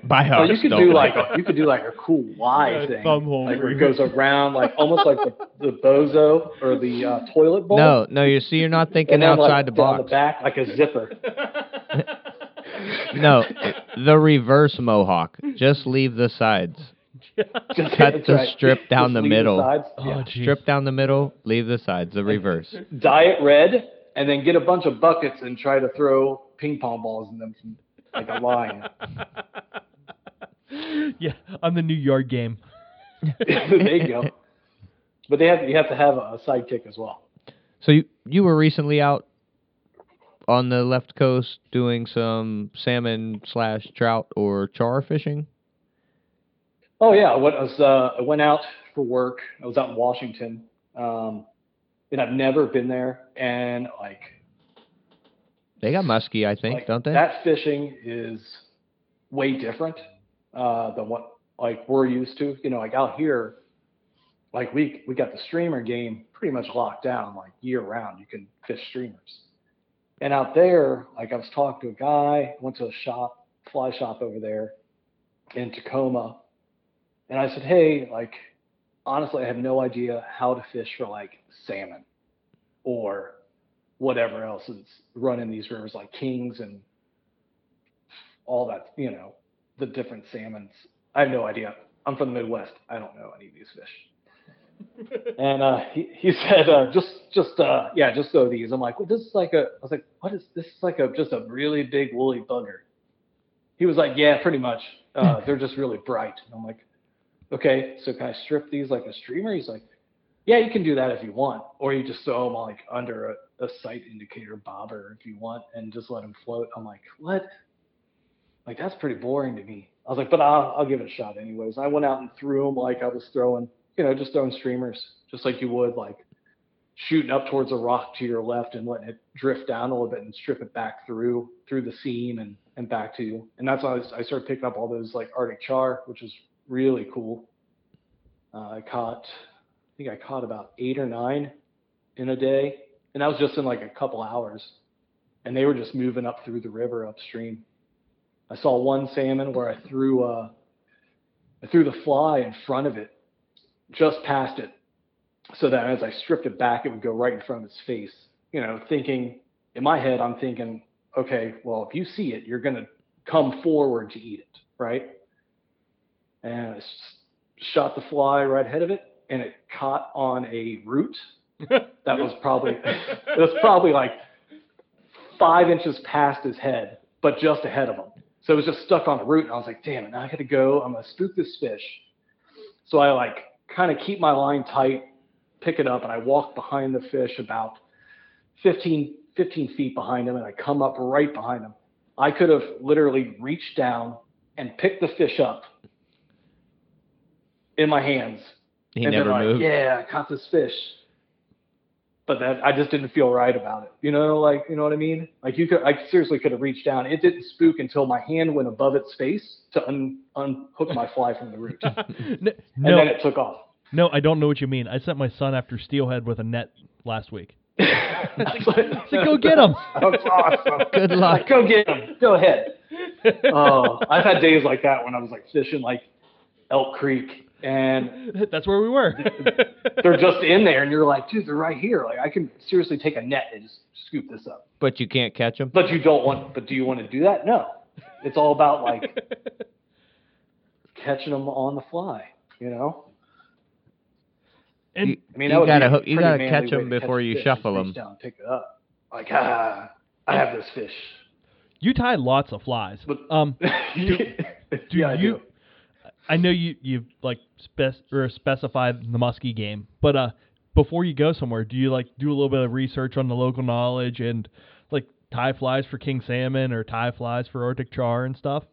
D: By
F: Oh,
D: us.
F: you could
D: don't
F: like a, you could do like a cool Y (laughs)
E: Yeah,
F: thing,
E: thumb hole
F: like where it goes around, like almost like the, the bozo or the uh, toilet bowl.
D: No, no. You see, you're not thinking
F: and then,
D: outside
F: like,
D: the
F: down
D: box.
F: the back like a zipper. (laughs)
D: No, the reverse mohawk. Just leave the sides. (laughs)
F: Just
D: Cut
F: that's
D: the
F: right.
D: strip down
F: Just
D: the middle.
F: sides.
B: Oh,
F: Yeah.
D: Strip down the middle, leave the sides, the reverse.
F: Dye it red, and then get a bunch of buckets and try to throw ping pong balls in them from like a line. (laughs)
B: yeah, on the new yard game. (laughs)
F: there you go. But they have you have to have a sidekick as well.
D: So you you were recently out on the left coast doing some salmon slash trout or char fishing.
F: Oh yeah, I went, I was uh, I went out for work. I was out in Washington, um, and I've never been there. And like,
D: They got musky, I think,
F: like
D: don't they?
F: that fishing is way different uh, than what like we're used to. You know, like out here, like we we got the streamer game pretty much locked down, like year round. You can fish streamers. And out there, like I was talking to a guy, went to a shop, fly shop over there in Tacoma, and I said, hey, like honestly, I have no idea how to fish for like salmon or whatever else is running these rivers like kings and all that, you know, the different salmons. I have no idea. I'm from the Midwest. I don't know any of these fish. (laughs) and uh, he, he said, uh, just, just, uh, yeah, just throw these. I'm like, well, this is like a, I was like, what is this? Is like a, just a really big woolly bugger. He was like, yeah, pretty much. Uh, (laughs) they're just really bright. And I'm like, okay, so can I strip these like a streamer? He's like, yeah, you can do that if you want, or you just throw them like under a, a sight indicator bobber if you want, and just let them float. I'm like, what? Like that's pretty boring to me. I was like, but I'll, I'll give it a shot anyways. I went out and threw them like I was throwing, you know, just throwing streamers, just like you would, like shooting up towards a rock to your left and letting it drift down a little bit and strip it back through through the seam and and back to you. And that's why I, started picking up all those like Arctic char, which is really cool. Uh, I caught, I think I caught about eight or nine in a day, and that was just in like a couple hours. And they were just moving up through the river upstream. I saw one salmon where I threw uh, I threw the fly in front of it, just past it, so that as I stripped it back, it would go right in front of its face. You know, thinking in my head, I'm thinking, okay, well, if you see it, you're gonna come forward to eat it, right? And I shot the fly right ahead of it, and it caught on a root (laughs) that was probably it was probably like five inches past his head, but just ahead of him. So it was just stuck on the root, and I was like, damn it, now I gotta go. I'm gonna spook this fish. So I like kind of keep my line tight, pick it up, and I walk behind the fish about 15, 15 feet behind him, and I come up right behind him. I could have literally reached down and picked the fish up in my hands
D: he
F: and
D: never
F: like,
D: moved.
F: Yeah, I caught this fish. But that I just didn't feel right about it. You know, like you know what I mean? Like you could I seriously could have reached down. It didn't spook until my hand went above its face to un, unhook my fly from the root. (laughs) and
B: no,
F: then it took off.
B: no, I don't know what you mean. I sent my son after steelhead with a net last week. (laughs)
F: That's
B: So go get him.
F: That's awesome.
D: Good luck.
F: Go get him. Go ahead. (laughs) Oh, I've had days like that when I was like fishing like Elk Creek and (laughs)
B: That's where we were. (laughs)
F: they're just in there and you're like, dude, they're right here. Like I can seriously take a net and just scoop this up.
D: But you can't catch them.
F: But you don't want. But do you want to do that? No. It's all about like (laughs) catching them on the fly. You know.
B: and
D: You,
F: I mean,
D: you gotta
F: be
D: hook, you gotta catch them before
F: a
D: you
F: fish,
D: shuffle them.
F: down pick it up. Like ah, I have this fish.
B: you tie lots of flies.
F: But
B: Um, do
F: yeah, I
B: you?
F: do.
B: I know you you like spec or specified the muskie game, but uh, before you go somewhere, do you like do a little bit of research on the local knowledge and like tie flies for king salmon or tie flies for Arctic char and stuff?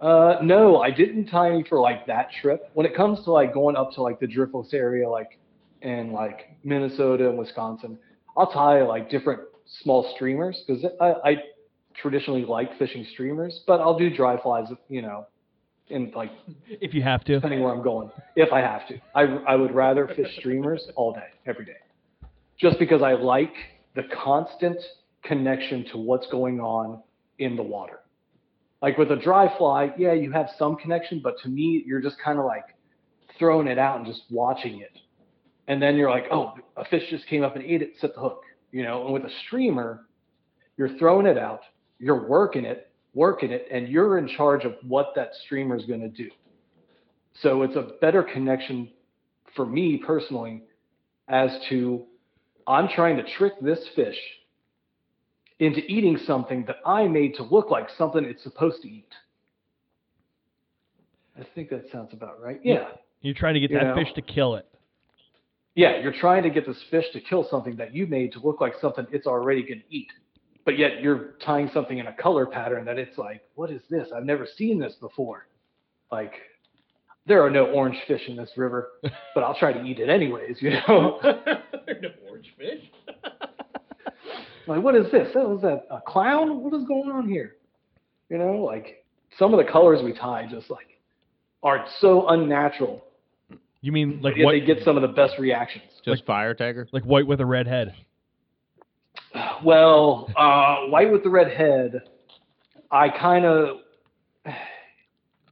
F: Uh, no, I didn't tie any for like that trip. When it comes to like going up to like the Driftless area, like in like Minnesota and Wisconsin, I'll tie like different small streamers because I, I traditionally like fishing streamers, but I'll do dry flies, you know, in like
B: If you have to.
F: depending where I'm going, if I have to. I, I would rather fish streamers all day, every day, just because I like the constant connection to what's going on in the water. Like with a dry fly, yeah, you have some connection, but to me, you're just kind of like throwing it out and just watching it. And then you're like, oh, a fish just came up and ate it, set the hook. You know, and with a streamer, you're throwing it out, you're working it, working it, and you're in charge of what that streamer is going to do. So it's a better connection for me personally as to I'm trying to trick this fish into eating something that I made to look like something it's supposed to eat. I think that sounds about right. Yeah.
B: You're trying to get
F: You
B: that
F: know.
B: fish to kill it.
F: Yeah, you're trying to get this fish to kill something that you made to look like something it's already going to eat. But yet you're tying something in a color pattern that it's like, what is this? I've never seen this before. Like, there are no orange fish in this river, (laughs) but I'll try to eat it anyways, you know? (laughs)
B: there are no orange fish. (laughs)
F: like, what is this? That was that a clown? What is going on here? You know, like some of the colors we tie just like are so unnatural.
B: You mean like what?
F: they get some of the best reactions.
D: Just fire tiger.
B: like white with a red head.
F: Well, uh, white with the red head, I kind of,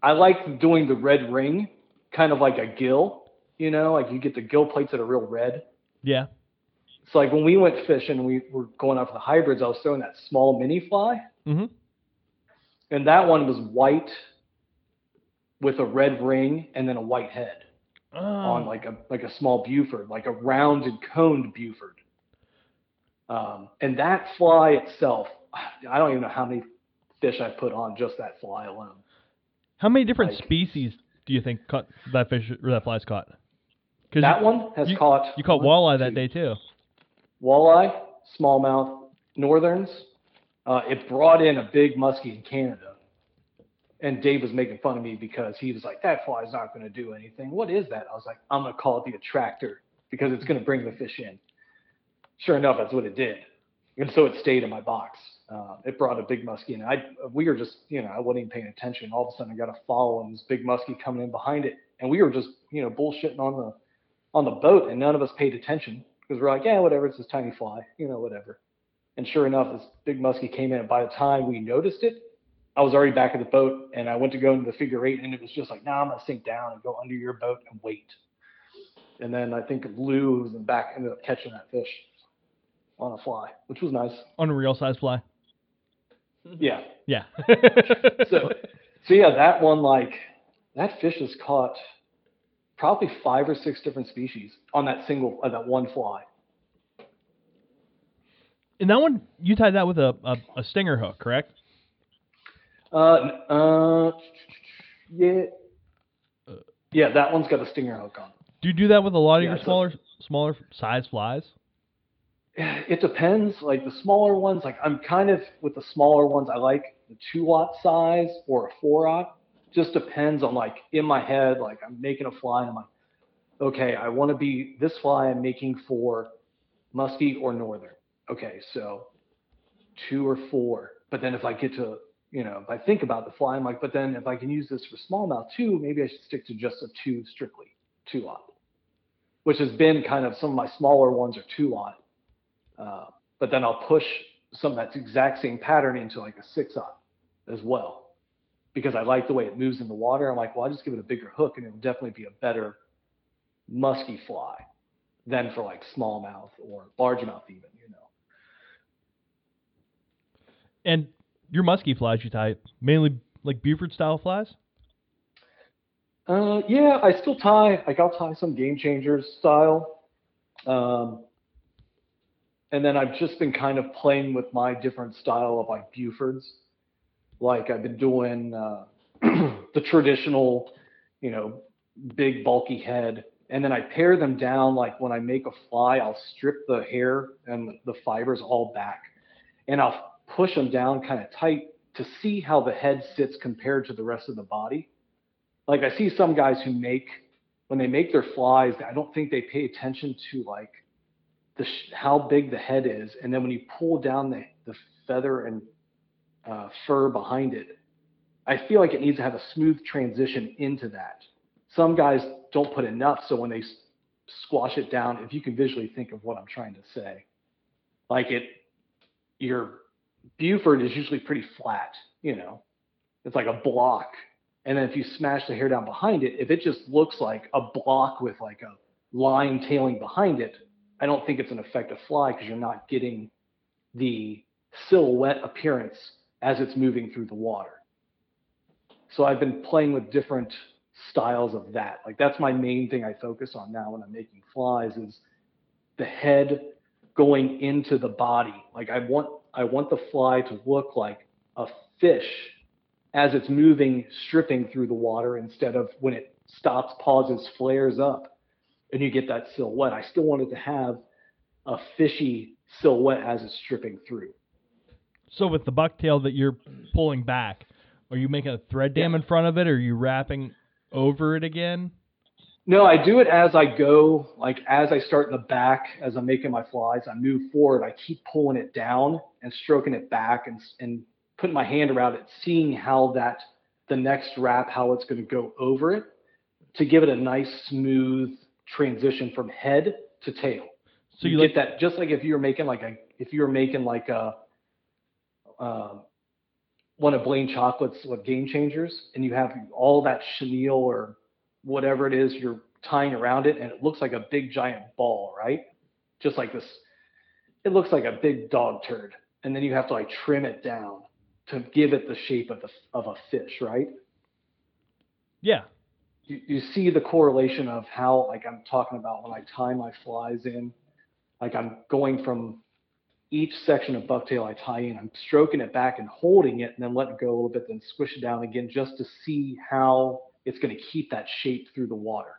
F: I like doing the red ring, kind of like a gill. You know, like you get the gill plates that are real red.
B: Yeah.
F: It's like when we went fishing, we were going out for the hybrids. I was throwing that small mini fly,
B: Mm-hmm.
F: and that one was white with a red ring and then a white head
B: Oh.
F: on like a like a small Buford, like a rounded coned Buford. Um, and that fly itself, I don't even know how many fish I put on just that fly alone.
B: How many different
F: like-
B: species do you think caught that fish or that fly's caught? Because
F: That
B: you,
F: one has
B: you-
F: caught
B: you caught walleye that day too.
F: Walleye, smallmouth, northerns. Uh, it brought in a big muskie in Canada. And Dave was making fun of me because he was like, that fly's not going to do anything. What is that? I was like, I'm going to call it the attractor because it's going to bring the fish in. Sure enough, that's what it did. And so it stayed in my box. Uh, it brought a big muskie in. I, we were just, you know, I wasn't even paying attention. All of a sudden I got a follow and this big muskie coming in behind it. And we were just, you know, bullshitting on the, on the boat and none of us paid attention because we're like, yeah, whatever. It's this tiny fly, you know, whatever. And sure enough, this big muskie came in. And by the time we noticed it, I was already back at the boat and I went to go into the figure eight and it was just like, nah, I'm gonna sink down and go under your boat and wait. And then I think Lou, who was in back, ended up catching that fish on a fly, which was nice.
B: On a real size fly. (laughs)
F: Yeah.
B: Yeah. (laughs)
F: So, so yeah, that one like that fish has caught probably five or six different species on that single uh, that one fly.
B: and that one you tied that with a, a, a stinger hook, correct?
F: Uh, uh, yeah, yeah, that one's got a stinger hook on.
B: Do you do that with a lot of
F: Yeah,
B: your
F: it's a-
B: smaller smaller size flies? (sighs)
F: It depends. Like the smaller ones, like I'm kind of with the smaller ones. I like the two aught size or a four aught. Just depends on like in my head. Like I'm making a fly, and I'm like, okay, I want to be this fly. I'm making for muskie or northern. Okay, so two or four. But then if I get to you know, if I think about the fly, I'm like, but then if I can use this for smallmouth too, maybe I should stick to just a two strictly, two aught, which has been kind of some of my smaller ones are two aught. Uh, but then I'll push some of that exact same pattern into like a six aught as well, because I like the way it moves in the water. I'm like, well, I'll just give it a bigger hook, and it'll definitely be a better musky fly than for like smallmouth or largemouth even, you know.
B: And your musky flies you tie mainly like Buford style flies?
F: Uh, yeah, I still tie. Like I'll tie some game changers style. Um, and then I've just been kind of playing with my different style of like Bufords. Like I've been doing uh, (clears throat) the traditional, you know, big bulky head, and then I pare them down. Like when I make a fly, I'll strip the hair and the, the fibers all back, and I'll push them down kind of tight to see how the head sits compared to the rest of the body like I see some guys who make when they make their flies, I don't think they pay attention to like the sh- how big the head is, and then when you pull down the the feather and uh, fur behind it, I feel like it needs to have a smooth transition into that. Some guys don't put enough, so when they s- squash it down, if you can visually think of what I'm trying to say, like it, your Buford is usually pretty flat, you know, it's like a block and then if you smash the hair down behind it, if it just looks like a block with like a line tailing behind it, I don't think it's an effective fly because you're not getting the silhouette appearance as it's moving through the water. So I've been playing with different styles of that. Like that's my main thing I focus on now when I'm making flies is the head going into the body. Like I want I want the fly to look like a fish as it's moving, stripping through the water instead of when it stops, pauses, flares up, and you get that silhouette. I still want it to have a fishy silhouette as it's stripping through.
B: So with the bucktail that you're pulling back, are you making a thread dam in front of it, or are you wrapping over it again?
F: No, I do it as I go. Like as I start in the back, as I'm making my flies, I move forward. I keep pulling it down and stroking it back and and putting my hand around it, seeing how that the next wrap, how it's going to go over it, to give it a nice smooth transition from head to tail.
B: So you,
F: you
B: like
F: get that just like if you were making like a if you were making like a um, one of Blane Chocklett's what game changers, and you have all that chenille or whatever it is you're tying around it, and it looks like a big giant ball, right? Just like this, it looks like a big dog turd, and then you have to like trim it down to give it the shape of the of a fish, right?
B: yeah.
F: You, you see the correlation of how like I'm talking about when I tie my flies in, like I'm going from each section of bucktail I tie in, I'm stroking it back and holding it and then letting go a little bit, then squish it down again just to see how it's going to keep that shape through the water.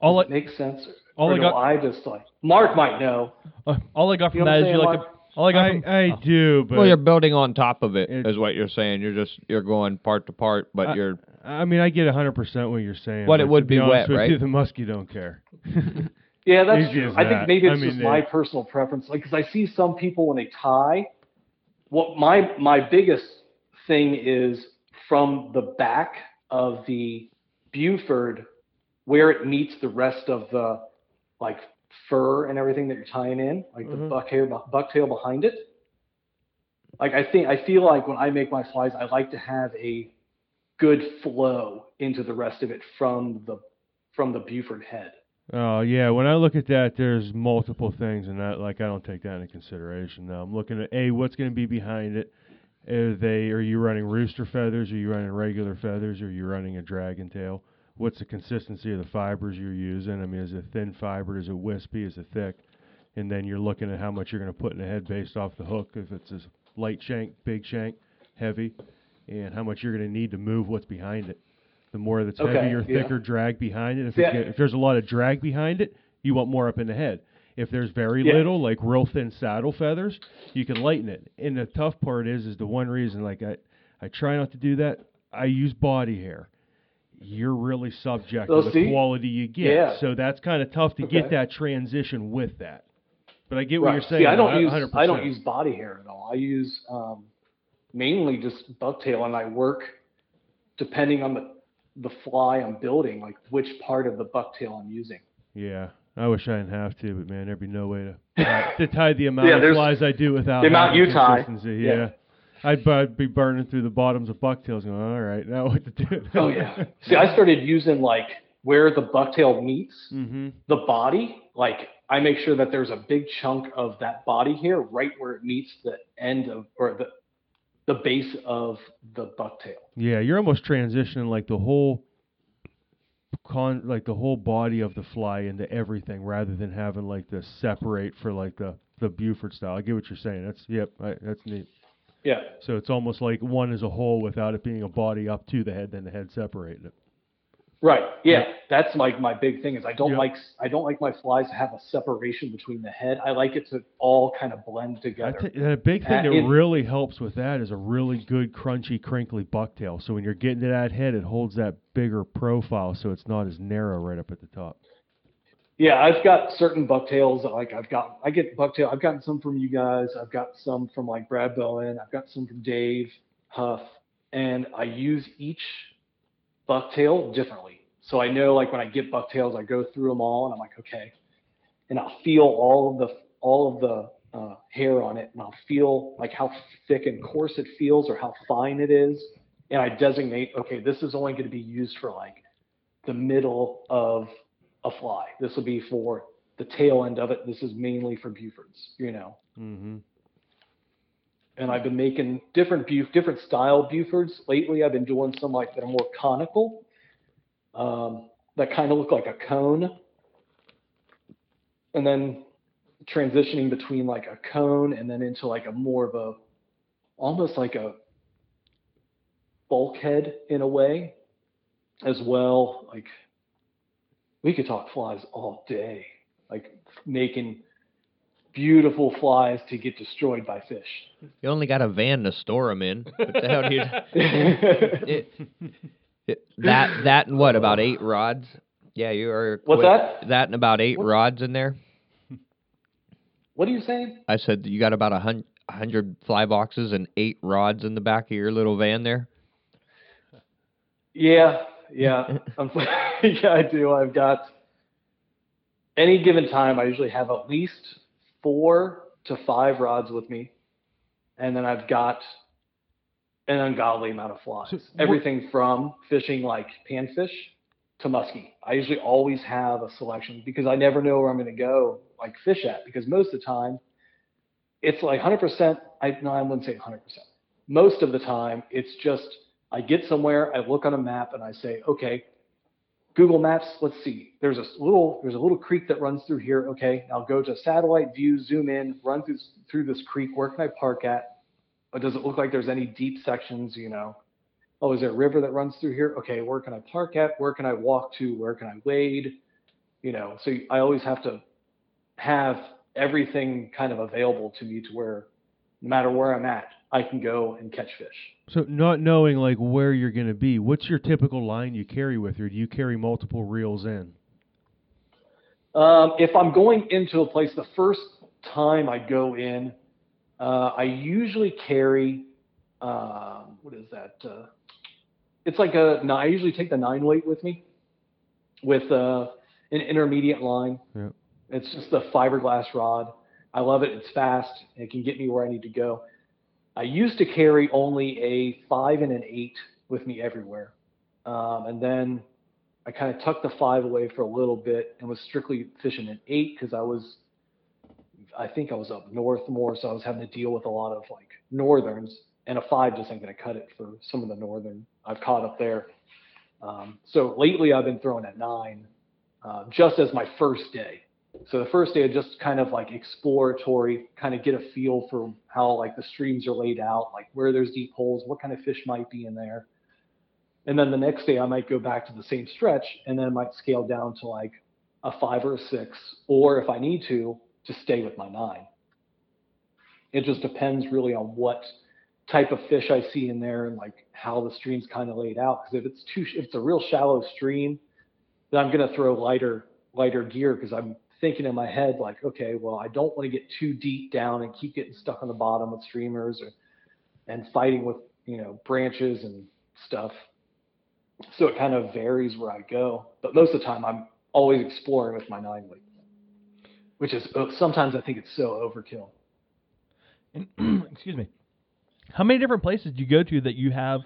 B: All
F: Does it make sense?
B: all
F: or
B: I got-
F: I just like Mark might know.
B: uh, all I got
F: You
B: from
F: know
B: that is you like a, all I got
E: I,
B: from
E: I
B: oh.
E: do, but
D: well, you're building on top of it,
E: It-
D: is what you're saying. You're just you're going part to part, but
E: I-
D: you're
E: I mean, I get 100% what you're saying.
D: But it
E: to
D: would be
E: honest
D: wet,
E: with
D: right?
E: You, the muskie don't care. (laughs)
F: Yeah, that's true.
E: as
F: I think
E: that.
F: maybe
E: I
F: it's just
E: mean,
F: my
E: they-
F: personal preference. Like, because I see some people when they tie, what my my biggest thing is from the back of the Buford, where it meets the rest of the like fur and everything that you're tying in, like the
E: Mhm.
F: buck hair, bucktail behind it. Like I think I feel like when I make my flies, I like to have a good flow into the rest of it from the from the Buford head.
E: Oh yeah, when I look at that, there's multiple things, and that like I don't take that into consideration. Now I'm looking at a what's going to be behind it. Are they are you running rooster feathers? Are you running regular feathers? Are you running a dragon tail? What's the consistency of the fibers you're using? I mean, is it thin fiber? Is it wispy? Is it thick? And then you're looking at how much you're going to put in the head based off the hook. If it's a light shank, big shank, heavy, and how much you're going to need to move what's behind it. The more that's
F: Okay,
E: heavier,
F: yeah.
E: thicker drag behind it. If,
F: Yeah.
E: if there's a lot of drag behind it, you want more up in the head. If there's very
F: Yeah.
E: little, like real thin saddle feathers, you can lighten it. And the tough part is, is the one reason, like I, I try not to do that. I use body hair. You're really subject to the
F: see?
E: quality you get.
F: Yeah.
E: So that's kind of tough to get that transition with that. But I get what you're saying.
F: See, I don't use
E: 100%.
F: I don't use body hair at all. I use um, mainly just bucktail, and I work depending on the the fly I'm building, like which part of the bucktail I'm using.
E: Yeah, I wish I didn't have to, but man, there'd be no way to (laughs) tie, to tie the amount
F: Yeah,
E: of flies I do without
F: the amount you tie, yeah.
E: Yeah. I'd, I'd be burning through the bottoms of bucktails, going, all right, now what to do?
F: Oh yeah. See, I started using like where the bucktail meets
E: mm-hmm.
F: the body. Like I make sure that there's a big chunk of that body here, right where it meets the end of or the the base of the bucktail.
E: Yeah, you're almost transitioning like the whole con, like the whole body of the fly into everything, rather than having like the separate for like the the Buford style. I get what you're saying. That's yep, I, that's neat.
F: Yeah.
E: So it's almost like one is a whole without it being a body up to the head, then the head separating it.
F: Right. Yeah. That's like my big thing is I don't
E: Yeah.
F: like I don't like my flies to have a separation between the head. I like it to all kind of blend together.
E: t- and a big thing that
F: it-
E: really helps with that is a really good crunchy, crinkly bucktail. So when you're getting to that head, it holds that bigger profile, so it's not as narrow right up at the top.
F: Yeah, I've got certain bucktails like I've got I get bucktail. I've gotten some from you guys. I've got some from like Brad Bohen. I've got some from Dave Huff, and I use each bucktail differently. So I know like when I get bucktails, I go through them all, and I'm like, okay, and I'll feel all of the all of the uh, hair on it, and I'll feel like how thick and coarse it feels or how fine it is, and I designate, okay, this is only going to be used for like the middle of a fly. This will be for the tail end of it. This is mainly for Bufords, you know.
E: Mm-hmm.
F: and I've been making different Buf- different style Bufords. Lately, I've been doing some like that are more conical, um, that kind of look like a cone, and then transitioning between like a cone and then into like a more of a almost like a bulkhead in a way as well like we could talk flies all day like making beautiful flies to get destroyed by fish
D: You only got a van to store them in. What the hell do you? (laughs) It, it, that that and what about eight rods? Yeah, you are.
F: What's
D: equipped-
F: that?
D: That and about eight
F: What?
D: rods in there.
F: what are you saying
D: I said you got about a hun- hundred fly boxes and eight rods in the back of your little van there.
F: Yeah, yeah, I'm, (laughs) (laughs) yeah, I do. I've got any given time. I usually have at least four to five rods with me, and then I've got an ungodly amount of flies.
E: So
F: Everything from fishing like panfish to muskie. I usually always have a selection because I never know where I'm going to go like fish at because most of the time it's like 100%. I no, I wouldn't say 100%. Most of the time it's just I get somewhere, I look on a map, and I say, okay, Google Maps, let's see. There's a little there's a little creek that runs through here. Okay, I'll go to satellite view, zoom in, run through through this creek. Where can I park at? Or does it look like there's any deep sections? You know, oh, is there a river that runs through here? Okay, where can I park at? Where can I walk to? Where can I wade? You know, so I always have to have everything kind of available to me to where no matter where I'm at, I can go and catch fish.
E: So not knowing like where you're going to be, what's your typical line you carry with you? Do you carry multiple reels in?
F: Um, if I'm going into a place, the first time I go in, uh, I usually carry, um, what is that? Uh, it's like a, no, I usually take the nine weight with me with uh, an intermediate line.
E: Yeah.
F: It's just a fiberglass rod. I love it. It's fast. It can get me where I need to go. I used to carry only a five and an eight with me everywhere. Um, and then I kind of tucked the five away for a little bit and was strictly fishing an eight because I was, I think I was up north more, so I was having to deal with a lot of like northerns, and a five just ain't gonna cut it for some of the northern I've caught up there. Um, so lately I've been throwing at nine, uh, just as my first day. So the first day I just kind of like exploratory, kind of get a feel for how like the streams are laid out, like where there's deep holes, what kind of fish might be in there. And then the next day I might go back to the same stretch and then I might scale down to like a five or a six, or if I need to, to stay with my nine. It just depends really on what type of fish I see in there and like how the stream's kind of laid out. Because if it's too, if it's a real shallow stream, then I'm gonna throw lighter, lighter gear because I'm thinking in my head like, okay, well I don't want to get too deep down and keep getting stuck on the bottom with streamers or and fighting with you know branches and stuff so it kind of varies where I go. But most of the time, I'm always exploring with my nine weight, which is uh, sometimes I think it's so overkill.
B: And, (clears throat) excuse me. How many different places do you go to that you have,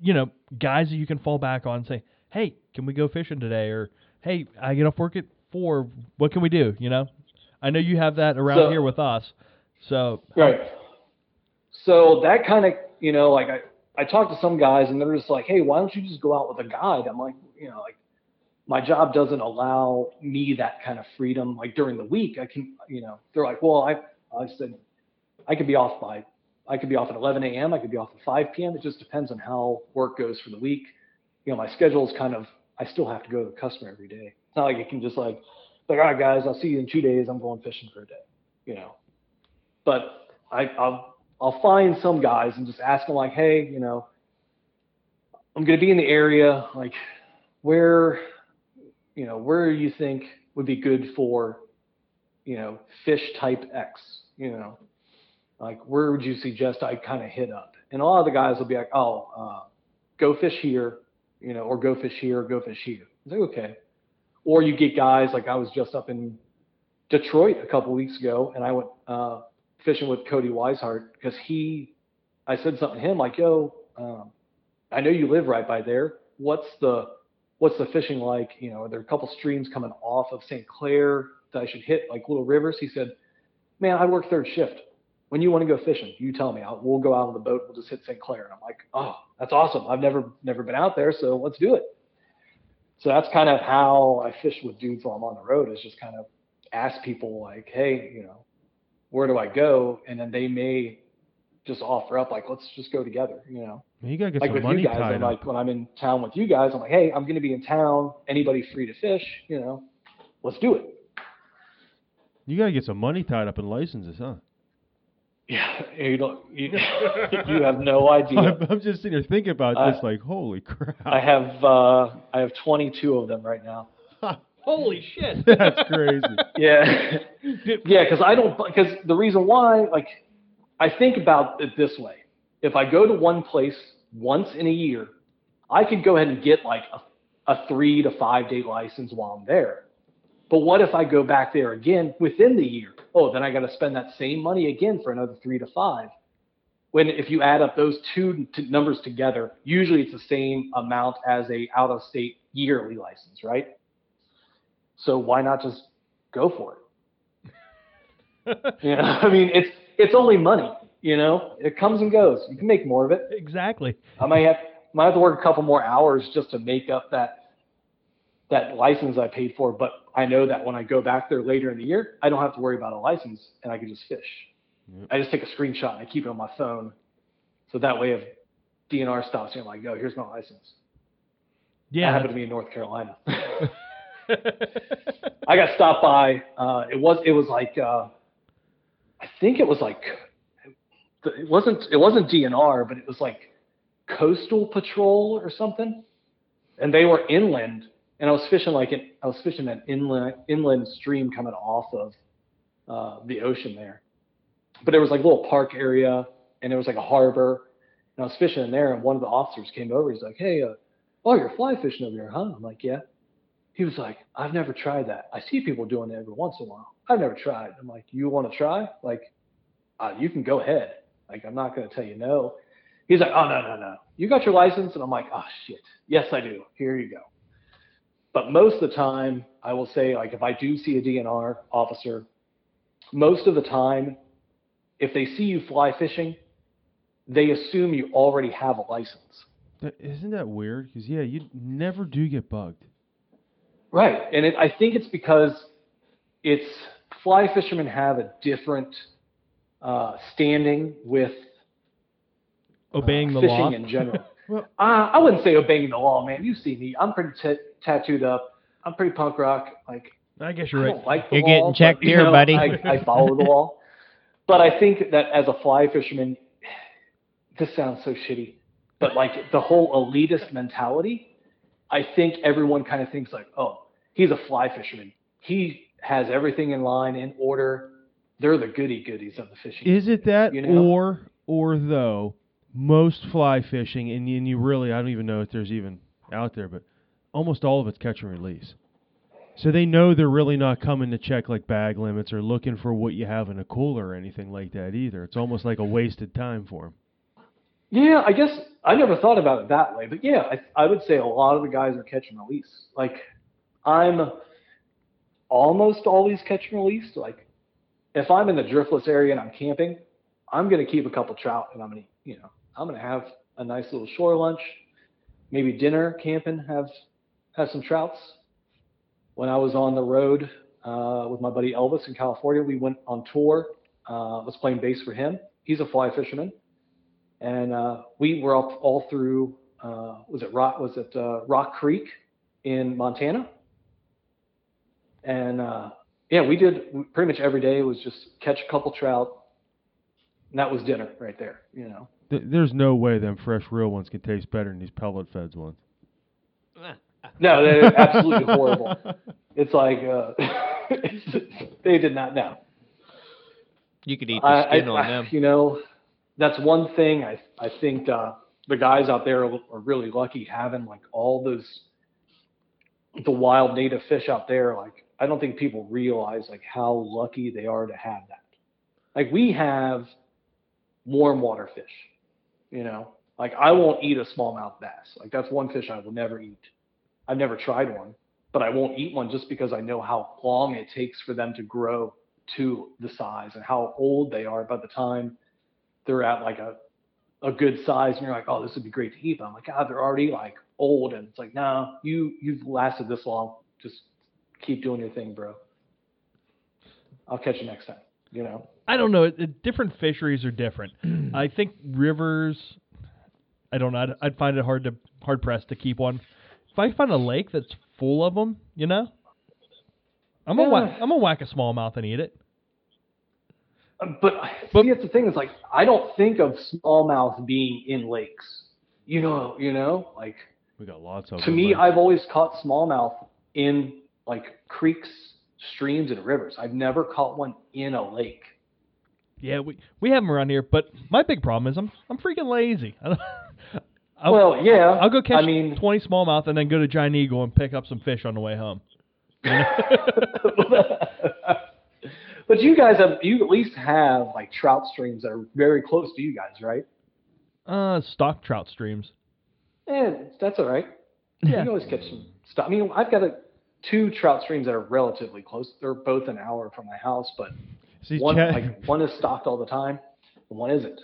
B: you know, guys that you can fall back on and say, "Hey, can we go fishing today?" Or, "Hey, I get off work at four. What can we do?" You know, I know you have that around
F: So-
B: here with us. So
F: Right. So that kind of, you know, like I, I talked to some guys and they're just like, hey, why don't you just go out with a guide? I'm like, you know, like my job doesn't allow me that kind of freedom. Like during the week, I can, you know, they're like, well, I, I said, I could be off by, I could be off at 11 a.m. I could be off at 5 p.m. It just depends on how work goes for the week. You know, my schedule is kind of, I still have to go to the customer every day. Not like I can just like, like, all right, guys, I'll see you in two days. I'm going fishing for a day, you know. But I, I'll, I'll find some guys and just ask them like, hey, you know, I'm to be in the area. Like, where, you know, where you think would be good for, you know, fish type X, you know, like where would you suggest I kind of hit up? And a lot of the guys will be like, oh, uh, go fish here, you know, or go fish here, or go fish here. It's like, okay. Or you get guys like I was just up in Detroit a couple weeks ago, and I went uh, fishing with Cody Weishart because he, I said something to him like, yo, um, I know you live right by there. What's the what's the fishing like? You know, are there a couple streams coming off of St. Clair that I should hit, like little rivers? He said, man, I work third shift. when you want to go fishing, you tell me. I'll, we'll go out on the boat. We'll just hit St. Clair. And I'm like, oh, that's awesome. I've never never been out there, so let's do it. So that's kind of how I fish with dudes while I'm on the road. Is just kind of ask people like, hey, you know, where do I go? And then they may just offer up like, let's just go together. You know,
E: You gotta get
F: like
E: some
F: with
E: money
F: you guys. I'm like when I'm in town with you guys, I'm like, hey, I'm going to be in town. Anybody free to fish? You know, let's do it.
E: You gotta get some money tied up in licenses, huh?
F: Yeah, you don't. You, (laughs) (laughs) you have no idea.
E: I'm, I'm just sitting here thinking about
F: I-
E: this, like, holy crap.
F: I have uh, I have 22 of them right now. (laughs)
B: Holy shit!
E: That's crazy.
F: Yeah, yeah, because I don't. Because the reason why, like, I think about it this way: if I go to one place once in a year, I could go ahead and get like a, a three to five day license while I'm there. But what if I go back there again within the year? Oh, then I got to spend that same money again for another three to five. When if you add up those two t- numbers together, usually it's the same amount as a out of state yearly license, right? So why not just go for it? (laughs) You know, (laughs) I mean, it's it's only money. You know, it comes and goes. You can make more of it.
B: exactly.
F: I might have might have to work a couple more hours just to make up that that license I paid for. But I know that when I go back there later in the year, I don't have to worry about a license and I can just fish.
E: Yep.
F: I just take a screenshot and I keep it on my phone, so that way if DNR stops me, I'm like, "Yo, here's my license." That
B: Yeah.
F: happened to me in North Carolina. (laughs) I got stopped by. Uh, it was it was like uh, I think it was like it wasn't it wasn't DNR, but it was like Coastal Patrol or something, and they were inland, and I was fishing like an, I was fishing an inland inland stream coming off of uh, the ocean there, but there was like a little park area, and there was like a harbor, and I was fishing in there, and one of the officers came over. He's like, "Hey, uh, oh, you're fly fishing over here, huh?" I'm like, "Yeah." He was like, I've never tried that. I see people doing it every once in a while. I've never tried. I'm like, you want to try? Like, uh, you can go ahead. Like, I'm not going to tell you no. He's like, oh, no, no, no. You got your license? And I'm like, oh, shit. Yes, I do. Here you go. But most of the time, I will say, like, if I do see a DNR officer, most of the time, if they see you fly fishing, they assume you already have a license.
E: That, isn't that weird? Because, yeah, you never do get bugged.
F: Right. And it, I think it's because it's fly fishermen have a different uh, standing with uh,
B: Obeying the
F: fishing
B: law.
F: in general. (laughs)
E: Well-
F: uh, I wouldn't say obeying the law, man. You see me. I'm pretty t- tattooed up. I'm pretty punk rock. Like
B: I guess you're right.
F: don't like the
G: You're getting checked
F: but, you
G: here,
F: know,
G: buddy.
F: I, I follow the law. But I think that as a fly fisherman, this sounds so shitty, but like the whole elitist mentality, I think everyone kind of thinks like, oh, he's a fly fisherman. He has everything in line, in order. They're the goody goodies of the fishing.
E: Is it that,
F: You know?
E: or or though most fly fishing, and, and you really, I don't even know if there's even out there, but almost all of it's catch and release. So they know they're really not coming to check like bag limits or looking for what you have in a cooler or anything like that either. It's almost like a wasted time for them.
F: Yeah, I guess I never thought about it that way, but yeah, I, I would say a lot of the guys are catch and release. Like I'm almost always catch and release. Like if I'm in the driftless area and I'm camping, I'm gonna keep a couple trout and I'm gonna, you know, I'm gonna have a nice little shore lunch, maybe dinner camping, have have some trouts. When I was on the road uh, with my buddy Elvis in California, we went on tour. Uh, was playing bass for him. He's a fly fisherman and uh, we were up all through uh, was it rock was it uh, rock creek in montana and uh, yeah we did pretty much every day was just catch a couple trout and that was dinner right there you know
E: there's no way them fresh real ones can taste better than these pellet feds ones.
F: No they're absolutely horrible (laughs) it's like uh, (laughs) they did not know
D: You could eat the skin
F: I-
D: on
F: I-
D: them.
F: You know, that's one thing I I think uh, the guys out there are, are really lucky having like all those the wild native fish out there. Like I don't think people realize like how lucky they are to have that. Like we have warm water fish. You know, like I won't eat a smallmouth bass. Like that's one fish I will never eat. I've never tried one, but I won't eat one just because I know how long it takes for them to grow to the size and how old they are by the time they're at like a a good size and you're like, oh, this would be great to eat. But I'm like, God, they're already like old. And it's like, no, you you've lasted this long. Just keep doing your thing, bro. I'll catch you next time. You know.
B: I don't know. Different fisheries are different. (clears throat) I think rivers. I don't know. I'd, I'd find it hard to hard pressed to keep one. If I find a lake that's full of them, you know, I'm gonna whack,
F: Yeah.
B: I'm gonna whack a smallmouth and eat it.
F: Uh, But,
B: But-
F: see, that's the thing is like I don't think of smallmouth being in lakes. You know, you know, like
E: We got lots of
F: to me,
E: but-
F: I've always caught smallmouth in like creeks, streams, and rivers. I've never caught one in a lake.
B: Yeah, we we have them around here, but my big problem is I'm I'm freaking lazy. (laughs) I don't, I'll,
F: well, yeah.
B: I'll go catch
F: I mean,
B: 20 smallmouth and then go to Giant Eagle and pick up some fish on the way home. (laughs)
F: but you guys have you at least have like trout streams that are very close to you guys, right?
B: Uh, stock trout streams.
F: And that's all right.
B: Yeah.
F: You can always catch some stuff. I mean, I've got a, two trout streams that are relatively close. They're both an hour from my house, but
E: See,
F: one
E: Chad,
F: like one is stocked all the time, and one isn't.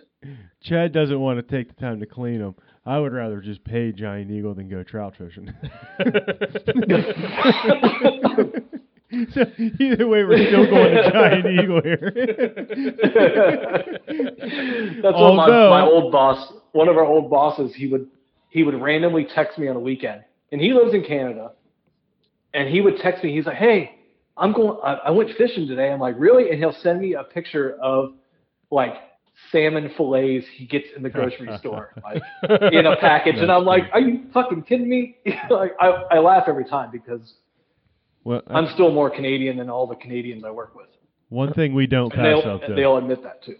E: Chad doesn't want to take the time to clean them. I would rather just pay Giant Eagle than go trout fishing. (laughs) so either way, we're still going to Giant (laughs) Eagle here.
F: That's what my, my old boss, one of our old bosses, he would he would randomly text me on the weekend, and he lives in Canada, and he would text me. He's like, "Hey, I'm going. I, I went fishing today." I'm like, "Really?" And he'll send me a picture of like salmon fillets he gets in the grocery (laughs) store, like (laughs) in a package, and I'm like, "Are you fucking kidding me?" (laughs) like I, I laugh every time because
E: well,
F: I'm still more Canadian than all the Canadians I work with.
E: one thing we don't pass up though.
F: they'll admit that too.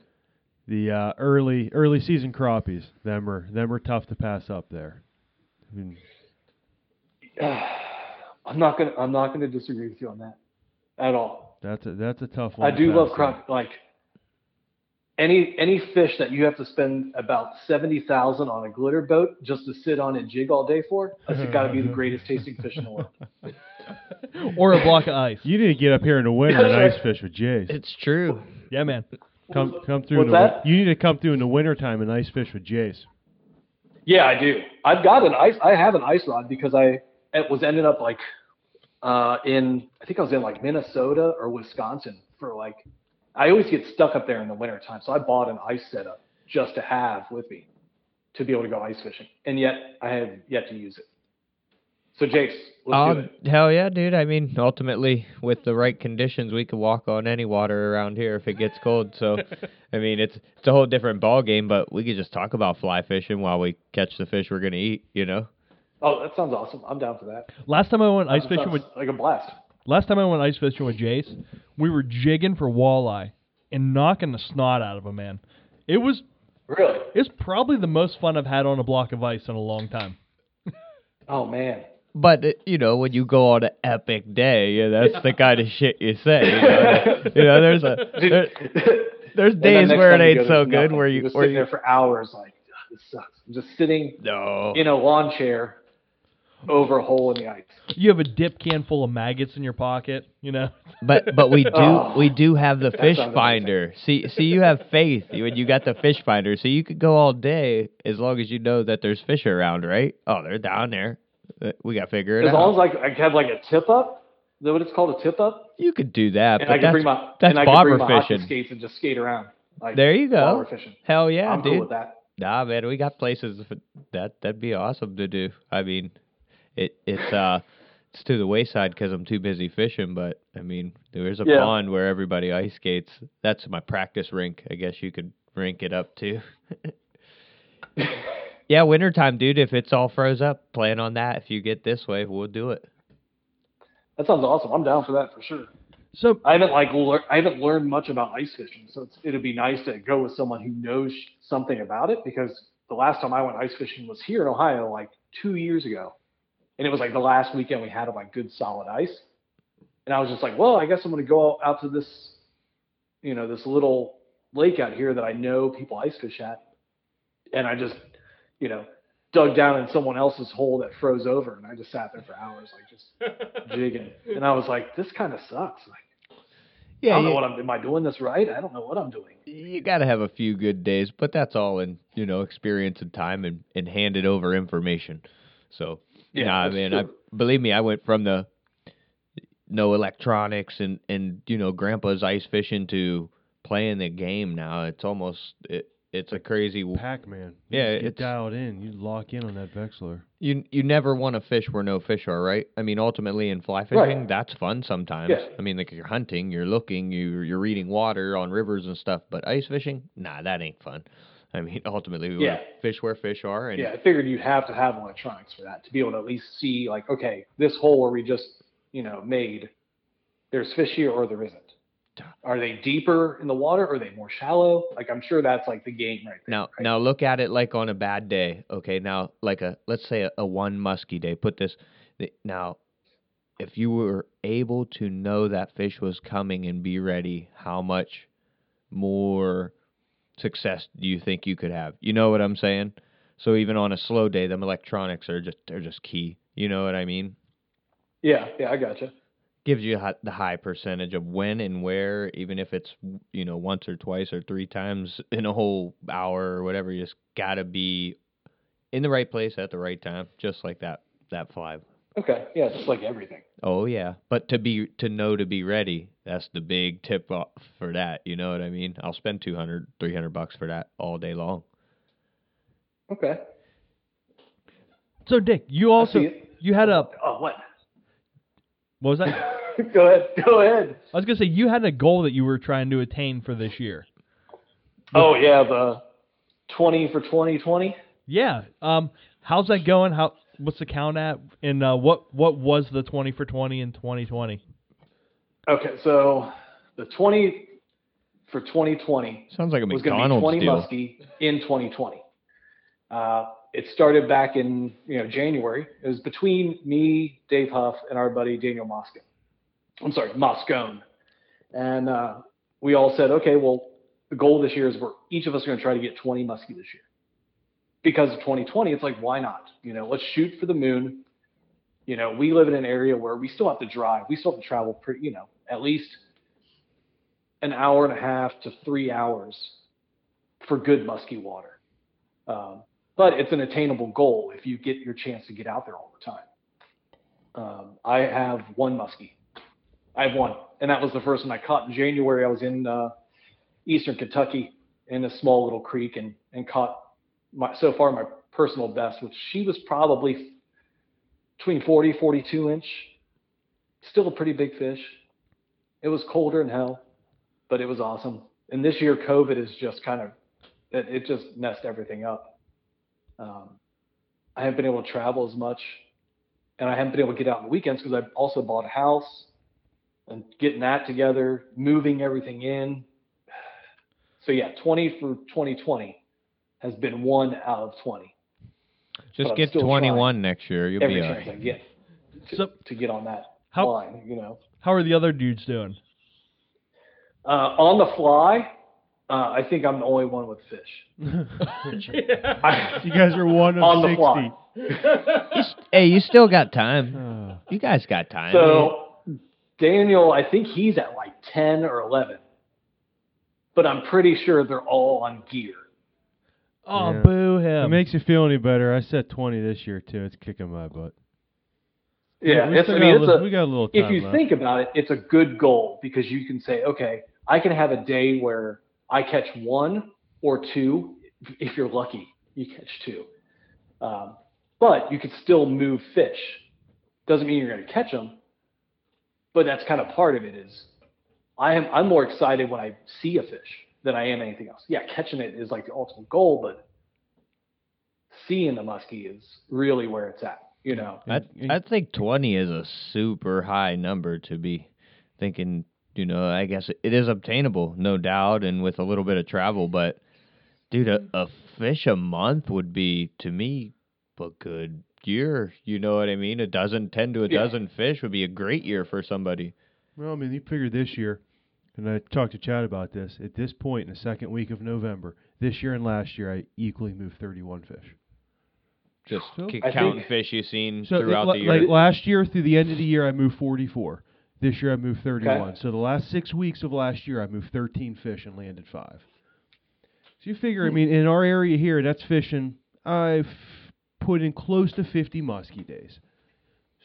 E: the uh, early early season crappies. Them are them are tough to pass up there. I mean, (sighs)
F: I'm not gonna I'm not gonna disagree with you on that at all.
E: that's a that's a tough one.
F: I do love
E: up.
F: like any any fish that you have to spend about seventy thousand on a glitter boat just to sit on and jig all day for. That's got to be the greatest tasting fish in the world. (laughs)
B: or a block of ice.
E: You need to get up here in the winter and ice fish with Jace.
D: It's true.
B: Yeah, man.
E: Come come through. in the,
F: that?
E: You need to come through in the wintertime and ice fish with Jace.
F: Yeah, I do. I've got an ice. I have an ice rod because I it was ended up like uh, in I think I was in like Minnesota or Wisconsin for like I always get stuck up there in the winter time, so I bought an ice setup just to have with me to be able to go ice fishing, and yet I have yet to use it. So Jace, let's do
D: Oh,
F: it.
D: hell yeah, dude. I mean, ultimately, with the right conditions, we could walk on any water around here if it gets cold. So, (laughs) I mean, it's it's a whole different ball game. But we could just talk about fly fishing while we catch the fish we're gonna eat. You know?
F: Oh, that sounds awesome. I'm down for that.
B: Last time I went ice
F: That
B: fishing
F: sounds
B: with
F: like a blast.
B: Last time I went ice fishing with Jace, we were jigging for walleye and knocking the snot out of a man. It was
F: Really?
B: it's probably the most fun I've had on a block of ice in a long time. (laughs)
F: Oh man.
D: But uh, you know, when you go on an epic day, yeah, that's the kind of shit you say. You know, (laughs) you know there's a there, there's days where it ain't
F: go,
D: so good
F: nothing.
D: where
F: You're
D: you where
F: sitting
D: you
F: there for hours like this sucks. I'm just sitting
D: no.
F: in a lawn chair over a hole in the ice.
B: You have a dip can full of maggots in your pocket, you know.
D: But but we do
F: Oh,
D: we do have the fish
F: sounds amazing.
D: finder. See see you have faith when you got the fish finder, so you could go all day as long as you know that there's fish around, right? Oh, they're down there. Uh, We got to figure it
F: As
D: out.
F: long as like I have like a tip up. Is that what it's called? A tip up?
D: you could do that,
F: And
D: but
F: I can bring my
D: that's
F: and I can
D: bobber
F: bring my hockey
D: fishing.
F: skates and just skate around. Like
D: There you go.
F: we're fishing.
D: Hell yeah,
F: I'm
D: dude.
F: cool with that.
D: Nah, man, we got places that. That'd be awesome to do. I mean, it it's uh it's to the wayside because I'm too busy fishing. But I mean, there's a
F: Yeah.
D: pond where everybody ice skates. That's my practice rink. I guess you could rink it up too. (laughs) yeah, wintertime, dude. If it's all froze up, plan on that. If you get this way, we'll do it.
F: That sounds awesome. I'm down for that for sure.
B: So
F: I haven't like lear- I haven't learned much about ice fishing, so it's, it'd be nice to go with someone who knows something about it. Because the last time I went ice fishing was here in Ohio, like two years ago, and it was like the last weekend we had of like good solid ice. And I was just like, well, I guess I'm going to go out to this, you know, this little lake out here that I know people ice fish at, and I just, you know, dug down in someone else's hole that froze over, and I just sat there for hours, like just (laughs) jigging. And I was like, this kind of sucks. Like. I don't know what I'm. Am I doing this right? I don't know what I'm doing.
D: you got to have a few good days, but that's all in you know experience and time and and handed over information. So
F: Yeah,
D: nah,
F: that's
D: man, I
F: true.
D: believe me, I went from the no electronics and and you know grandpa's ice fishing to playing the game now. It's almost it, it's a crazy.
E: Pac-Man.
D: Yeah,
E: you just
D: it's-
E: dialed in. You lock in on that Vexilar.
D: You you never want to fish where no fish are, right? I mean, ultimately in fly fishing,
F: Right.
D: that's fun sometimes.
F: Yeah.
D: I mean, like you're hunting, you're looking, you you're reading water on rivers and stuff. But ice fishing, nah, that ain't fun. I mean, (laughs) ultimately, we
F: Yeah.
D: fish where fish are, and
F: Yeah, I figured you'd have to have electronics for that to be able to at least see, like, okay, this hole where we just, you know, made, there's fish here or there isn't. Are they deeper in the water? Or are they more shallow? Like, I'm sure that's like the game right there.
D: Now,
F: right?
D: now look at it like on a bad day. Okay, now like a let's say a, a one musky day. Put this now. If you were able to know that fish was coming and be ready, how much more success do you think you could have? You know what I'm saying? So even on a slow day, them electronics are just they're just key. You know what I mean?
F: Yeah, yeah, I gotcha.
D: Gives you the high percentage of when and where, even if it's you know once or twice or three times (laughs) in a whole hour or whatever. You just gotta be in the right place at the right time, just like that that fly.
F: Okay, yeah, it's like everything.
D: Oh yeah, but to be to know to be ready, that's the big tip off for that. You know what I mean? I'll spend 200, 300 bucks for that all day long.
F: Okay.
B: So Dick, you also you had a
F: Oh, what?
B: what was that? (laughs)
F: go ahead. Go ahead.
B: I was gonna say you had a goal that you were trying to attain for this year.
F: Oh, yeah, the 20 for 2020.
B: Yeah. Um. How's that going? How? What's the count at? And uh, what what was the twenty for twenty in twenty twenty?
F: Okay, so the 20 for 2020
D: Sounds like a
F: was going to be 20
D: deal.
F: muskie in 2020. Uh, it started back in you know January. It was between me, Dave Huff, and our buddy Daniel Moscone. I'm sorry, Moscone. And uh, we all said, okay, well, the goal this year is we're each of us are going to try to get 20 muskie this year. Because of 2020, it's like, why not? You know, let's shoot for the moon. You know, we live in an area where we still have to drive. We still have to travel, pretty, you know, at least an hour and a half to three hours for good musky water. Um, but it's an attainable goal if you get your chance to get out there all the time. Um, I have one muskie. I have one, and that was the first one I caught in January. I was in uh, eastern Kentucky in a small little creek and and caught my so far my personal best, which she was probably between 40 42 inch. Still a pretty big fish. It was colder than hell, but it was awesome. And this year, COVID is just kind of it, it just messed everything up. Um, I haven't been able to travel as much, and I haven't been able to get out on the weekends because I also bought a house and getting that together, moving everything in. So yeah, 20 for 2020 has been one out of 20.
D: Just
F: but
D: get 21 next year. You'll
F: Every
D: be all
F: chance
D: right.
F: I get to,
B: So-
F: to get on that
B: How-
F: line, you know.
B: How are the other dudes doing?
F: Uh, on the fly, uh, I think I'm the only one with fish. (laughs) I,
E: you guys are one of (laughs)
F: on the
E: 60. (laughs)
F: fly.
D: Hey, you still got time. You guys got time.
F: So Daniel, I think he's at like 10 or 11, but I'm pretty sure they're all on gear.
B: Oh,
E: Yeah.
B: boo
E: If it makes you feel any better, I set 20 this year too. It's kicking my butt.
F: Yeah,
E: we,
F: it's, I
E: got
F: mean,
E: a little,
F: a,
E: we got a little time
F: if you
E: left.
F: think about it, it's a good goal because you can say, okay, I can have a day where I catch one or two. If you're lucky, you catch two. Um, but you could still move fish. Doesn't mean you're going to catch them, but that's kind of part of it. Is I am I'm more excited when I see a fish than I am anything else. Yeah, catching it is like the ultimate goal, but seeing the muskie is really where it's at. You know.
D: I I think 20 is a super high number to be thinking. You know, I guess it is obtainable, no doubt, and with a little bit of travel. But dude, a, a fish a month would be to me a good year. You know what I mean? A dozen, ten to a
F: Yeah.
D: dozen fish would be a great year for somebody.
E: Well, I mean, you figure this year, and I talked to Chad about this. At this point in the second week of November, this year and last year, I equally moved 31 fish.
D: Just
E: So-
D: c-
F: I
D: counting
F: think-
D: fish you've seen
E: So,
D: throughout
E: li-
D: the year.
E: like last year through the end of the year, I moved 44. This year I moved 31. So the last six weeks of last year I moved 13 fish and landed five. So you figure, I mean, in our area here, that's fishing. I've put in close to 50 muskie days.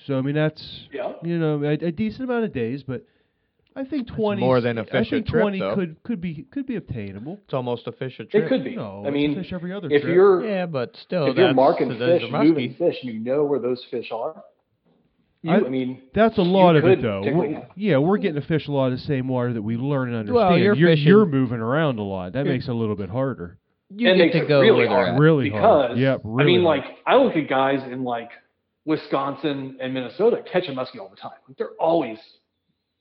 E: So I mean, that's
F: Yeah.
E: you know a, a decent amount of days, but I think 20
D: more than a
E: I
D: fish a
E: think
D: trip,
E: 20
D: though.
E: could could be could be obtainable.
D: It's almost a fish a trip.
F: It could be.
E: No,
F: I mean,
E: fish every other
F: if
E: trip.
F: you're
D: Yeah, but still,
F: if you're marking
D: those
F: fish, moving
D: muskie.
F: fish, you know where those fish are, you,
E: I-
F: I, mean,
E: That's a lot of it, though. We're- yeah, we're getting to fish a lot of the same water that we learn and understand.
D: Well, you're
E: you're,
D: fishing-
E: you're moving around a lot. That makes it a little bit harder.
D: You
F: It
D: get to go
F: really
D: where
F: hard.
E: Really
F: because
E: hard. Yep,
F: I mean,
E: hard.
F: like I look at guys in like Wisconsin and Minnesota catching muskie all the time. Like, they're always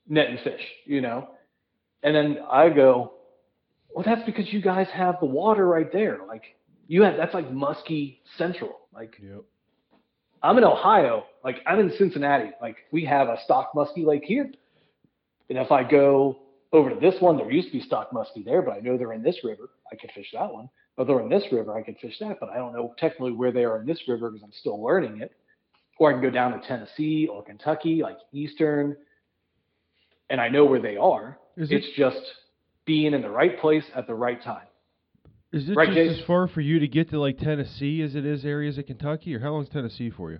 F: netting fish, you know. And then I go, well, that's because you guys have the water right there. Like you have that's like muskie central. Like
E: Yep.
F: I'm in Ohio, like I'm in Cincinnati. Like we have a stock muskie lake here. And if I go over to this one, there used to be stock muskie there, but I know they're in this river. I could fish that one. Or they're in this river, I could fish that, but I don't know technically where they are in this river because I'm still learning it. Or I can go down to Tennessee or Kentucky, like Eastern, and I know where they are.
E: Is it
F: It's just being in the right place at the right time.
E: is it
F: right,
E: just
F: Jason?
E: as far for you to get to like Tennessee as it is areas of Kentucky, or how long is Tennessee for you?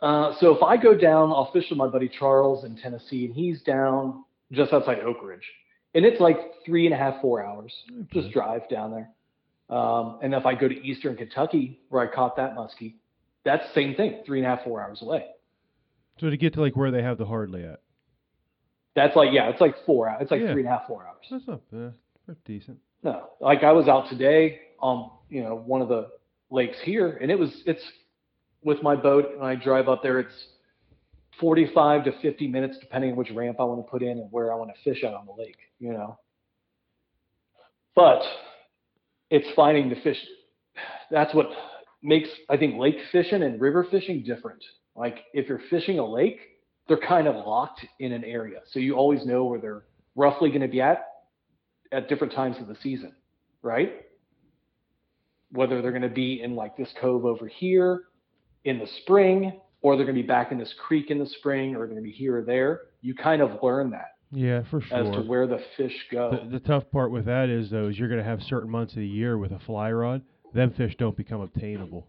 F: Uh, so if I go down, I'll fish with my buddy Charles in Tennessee, and he's down just outside Oak Ridge, and it's like three and a half, four hours. Just drive down there. Um, and if I go to Eastern Kentucky, where I caught that muskie, that's the same thing, three and a half, four hours away.
E: So to get to like where they have the hardly at.
F: That's like yeah, it's like four hours. It's like
E: Yeah.
F: three and a half, four hours.
E: That's not bad. That's decent.
F: No, like I was out today on you know one of the lakes here, and it was it's with my boat, and I drive up there. It's 45 to 50 minutes, depending on which ramp I want to put in and where I want to fish out on the lake. You know, but it's finding the fish. That's what makes I think lake fishing and river fishing different. Like if you're fishing a lake, they're kind of locked in an area, so you always know where they're roughly going to be at at different times of the season, right? Whether they're going to be in like this cove over here in the spring, or they're going to be back in this creek in the spring, or they're going to be here or there. You kind of learn that
E: Yeah, for sure.
F: as to where the fish go.
E: The, the tough part with that is though is you're going to have certain months of the year with a fly rod, them fish don't become obtainable.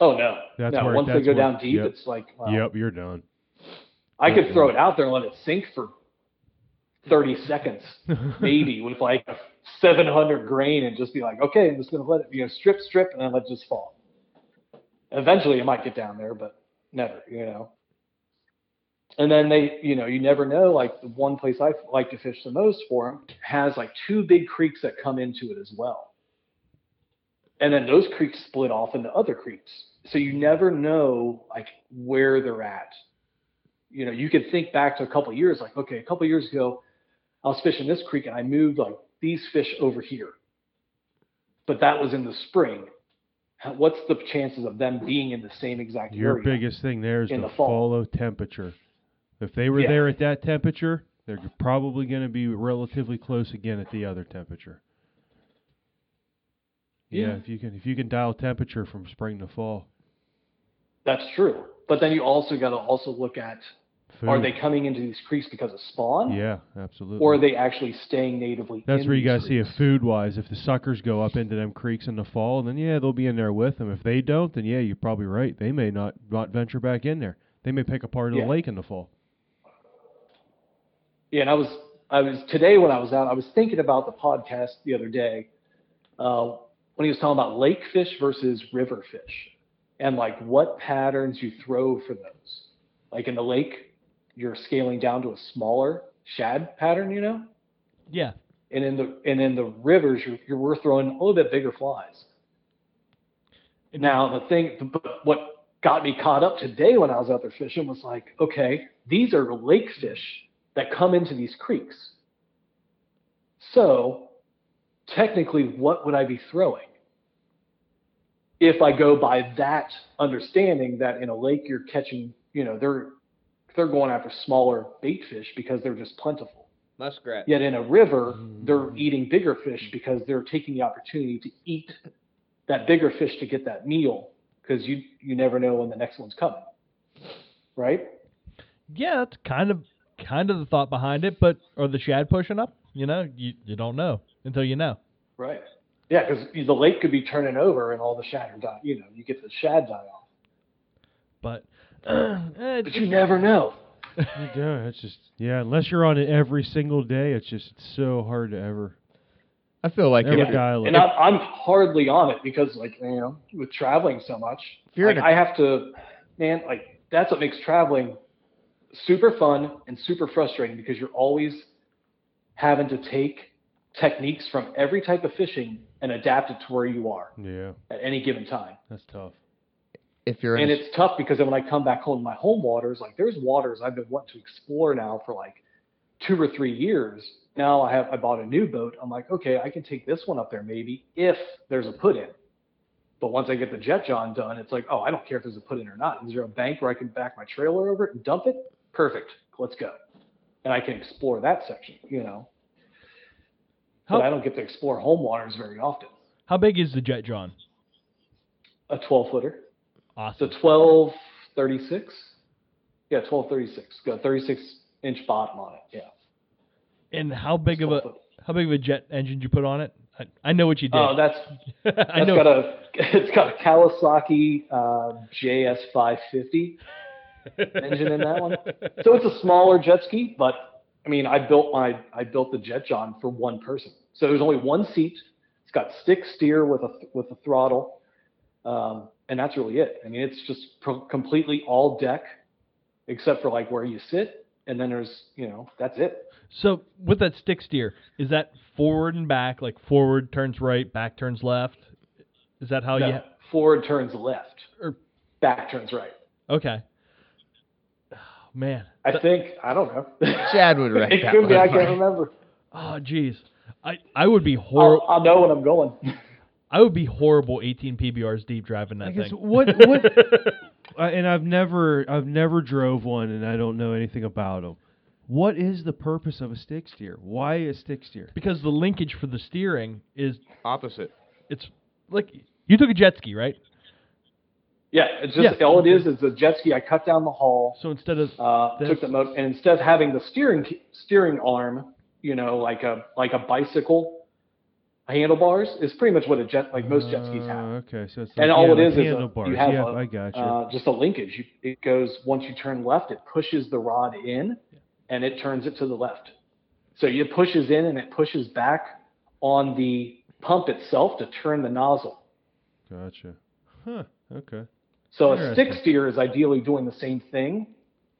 F: oh no,
E: That's
F: no.
E: where-
F: Once they go
E: where-
F: down deep,
E: yep.
F: it's like
E: Yep, you're done.
F: I could throw it out there and let it sink for 30 (laughs) seconds, maybe with like a 700 grain, and just be like, okay, I'm just going to let it, you know, strip, strip, and then let it just fall. Eventually, it might get down there, but never, you know. And then they, you know, you never know. Like the one place I like to fish the most for them has like two big creeks that come into it as well. And then those creeks split off into other creeks. So you never know like where they're at. You know, you could think back to a couple of years, like, okay, a couple of years ago, I was fishing this creek and I moved like these fish over here. But that was in the spring. What's the chances of them being in the same exact
E: Your
F: area?
E: biggest thing there is to
F: the fall.
E: follow temperature. If they were
F: Yeah.
E: there at that temperature, they're probably going to be relatively close again at the other temperature. Yeah.
F: Yeah.
E: if you can if you can dial temperature from spring to fall.
F: That's true. But then you also got to also look at
E: Food.
F: are they coming into these creeks because of spawn,
E: Yeah, absolutely.
F: or are they actually staying natively?
E: That's where you got to see it food wise. If the suckers go up into them creeks in the fall, then yeah, they'll be in there with them. If they don't, then yeah, you're probably right. They may not not venture back in there. They may pick a part of
F: Yeah.
E: the lake in the fall.
F: Yeah, and I was I was today when I was out, I was thinking about the podcast the other day uh, when he was talking about lake fish versus river fish, and like what patterns you throw for those. Like in the lake, you're scaling down to a smaller shad pattern, you know,
B: Yeah.
F: and in the and in the rivers, you're, you're we're throwing a little bit bigger flies. Now the thing, but what got me caught up today when I was out there fishing was like, okay, these are lake fish that come into these creeks. So technically, what would I be throwing? If I go by that understanding that in a lake you're catching, you know, they're they're going after smaller bait fish because they're just plentiful.
D: Muskrat.
F: Yet in a river, mm-hmm. they're eating bigger fish because they're taking the opportunity to eat that bigger fish to get that meal because you you never know when the next one's coming, right?
B: Yeah, that's kind of kind of the thought behind it, but are the shad pushing up? You know, you you don't know until you know.
F: Right. Yeah, because the lake could be turning over and all the shad are die. You know, you get the shad die off,
B: But eh,
F: but you never know.
E: You don't. It's just yeah. Unless you're on it every single day, it's just so hard to ever
D: I feel like
E: ever
D: if,
E: dial it.
F: And I'm, I'm hardly on it because, like, you know, with traveling so much,
D: if you're
F: like,
D: a,
F: I have to, man, like, that's what makes traveling super fun and super frustrating because you're always having to take techniques from every type of fishing and adapt it to where you are
E: Yeah,
F: at any given time.
E: that's tough.
D: If you're
F: And it's tough because then when I come back home to my home waters, like there's waters I've been wanting to explore now for like two or three years. Now I have I bought a new boat. I'm like, okay, I can take this one up there maybe if there's a put in. But once I get the jet john done, it's like, oh, I don't care if there's a put in or not. Is there a bank where I can back my trailer over it and dump it? Perfect. Let's go. And I can explore that section, you know.
B: How-
F: But I don't get to explore home waters very often.
B: how big is the Jet John?
F: A 12 footer.
B: Awesome.
F: A 1236. Yeah, 1236. Got 36 inch bottom on it. Yeah.
B: And how big of a
F: foot.
B: how big of a jet engine did you put on it? I, I know what you did.
F: Oh, that's (laughs)
B: I know.
F: got a it's got a Kawasaki uh, JS 550 engine in that one. So it's a smaller jet ski, but I mean, I built my I built the Jet John for one person. So there's only one seat. It's got stick steer with a with a throttle, um, and that's really it. I mean, it's just pro- completely all deck, except for like where you sit, and then there's you know that's it.
B: So with that stick steer, is that forward and back? Like forward turns right, back turns left. Is that how
F: No,
B: you?
F: forward turns left,
B: Or-
F: back turns right.
B: Okay. Oh, man.
F: I think I don't know. (laughs)
D: Chad would wreck
F: it
D: that
F: could be. I can't remember.
B: Oh, jeez. I I would be
F: I'll,
B: horrible.
F: I'll know when I'm going. (laughs)
B: I would be horrible 18 PBRs deep driving that
E: I guess
B: thing.
E: what what (laughs) uh, and I've never I've never drove one and I don't know anything about them. What is the purpose of a stick steer? Why a stick steer?
B: because the linkage for the steering is
D: Opposite.
B: it's like you took a jet ski, right?
F: yeah, it's just
B: Yeah.
F: all it is is a jet ski. I cut down the hull,
B: So instead of
F: uh, took the motor, and instead of having the steering steering arm, you know, like a like a bicycle handlebars, is pretty much what a jet like most jet skis have.
E: Uh, okay, so it's
F: And
E: like,
F: all
E: yeah,
F: it
E: like
F: is is a- you have
E: yeah,
F: a,
E: I got you.
F: Uh, just a linkage. You, it goes once you turn left, it pushes the rod in, and it turns it to the left. So it pushes in and it pushes back on the pump itself to turn the nozzle.
E: gotcha. Huh. Okay.
F: So a stick steer is ideally doing the same thing.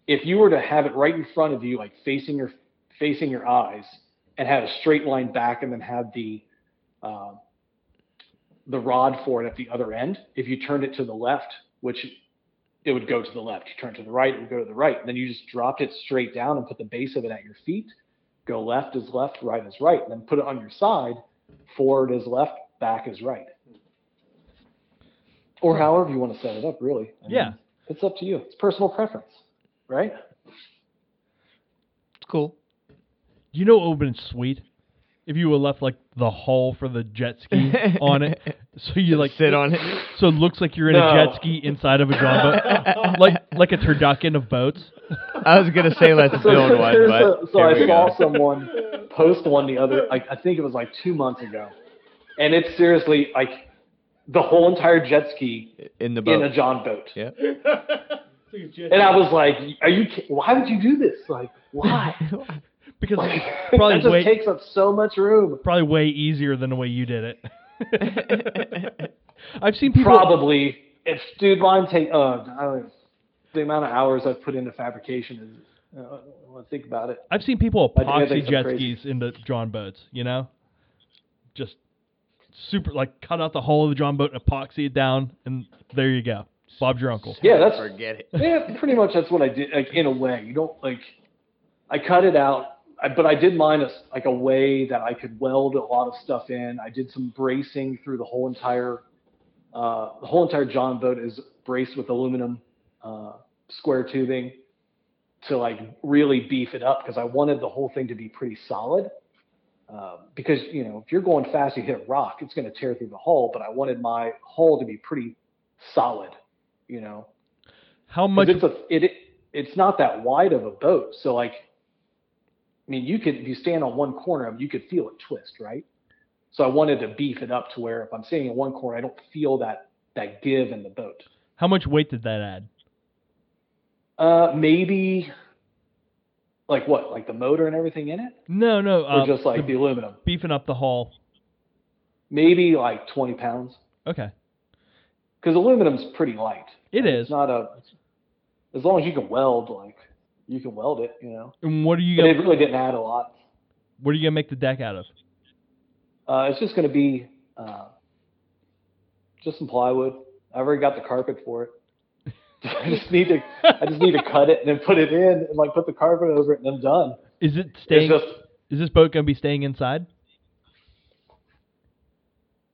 F: If you were to have it right in front of you, like facing your facing your eyes, and have a straight line back, and then have the uh, the rod for it at the other end. If you turned it to the left, which it would go to the left. You turn to the right, it would go to the right. And then you just dropped it straight down and put the base of it at your feet. Go left is left, right is right. And then put it on your side. Forward is left, back is right. Or however you want to set it up, really. I mean,
B: Yeah.
F: It's up to you. It's personal preference, right?
D: It's cool.
B: you know what would have been sweet if you were left like the hull for the jet ski on it, (laughs) so you like
D: sit on it.
B: So it looks like you're in a
F: No.
B: jet ski inside of a John boat, (laughs) like like a turducken of boats.
D: I was gonna say let's
F: So,
D: build one,
F: there's
D: but
F: a- so
D: here
F: I
D: we
F: saw
D: go.
F: someone post one the other, like I think it was like two months ago, and it's seriously like the whole entire jet ski
D: in the
F: in
D: boat.
F: a John boat.
D: yeah.
F: And I was like, "Are you? ki- Why would you do this? Like, why? (laughs)
B: Because
F: Like,
B: it's (laughs) probably
F: that just
B: way
F: takes up so much room."
B: probably way easier than the way you did it. (laughs) I've seen people.
F: Probably, if dude, mine take. Uh, I don't know, the amount of hours I've put into fabrication is. Uh, when I think about it.
B: I've seen people epoxy jet
F: crazy.
B: skis into John boats. You know, just super like cut out the hull of the John boat, and epoxy it down, and there you go. Bob's your uncle.
F: Yeah, that's
D: Forget it.
F: yeah, pretty much that's what I did. Like in a way, you don't like. I cut it out, I, but I did mine as like a way that I could weld a lot of stuff in. I did some bracing through the whole entire. Uh, the whole entire John boat is braced with aluminum uh, square tubing to like really beef it up because I wanted the whole thing to be pretty solid. Um, because you know, if you're going fast, you hit a rock, it's going to tear through the hull. But I wanted my hull to be pretty solid. You know,
B: how much?
F: It's a, it, it it's not that wide of a boat. So like, I mean, you could if you stand on one corner of it, you could feel it twist, right? So I wanted to beef it up to where if I'm standing in one corner, I don't feel that that give in the boat.
B: How much weight did that add?
F: Uh, maybe like what, like the motor and everything in it,
B: No, no.
F: or
B: Uh,
F: just like
B: the-
F: the aluminum?
B: beefing up the hull.
F: Maybe like 20 pounds,
B: Okay.
F: because aluminum's pretty light.
B: It
F: It's
B: is.
F: not a. As long as you can weld, like you can weld it, you know.
B: And what are you
F: But
B: gonna it
F: really didn't add a lot.
B: what are you gonna make the deck out of?
F: Uh, it's just going to be uh, just some plywood. I've already got the carpet for it. (laughs) I just need to I just need to cut it and then put it in and like put the carpet over it and I'm done.
B: Is it staying?
F: It's just
B: is this boat gonna be staying inside?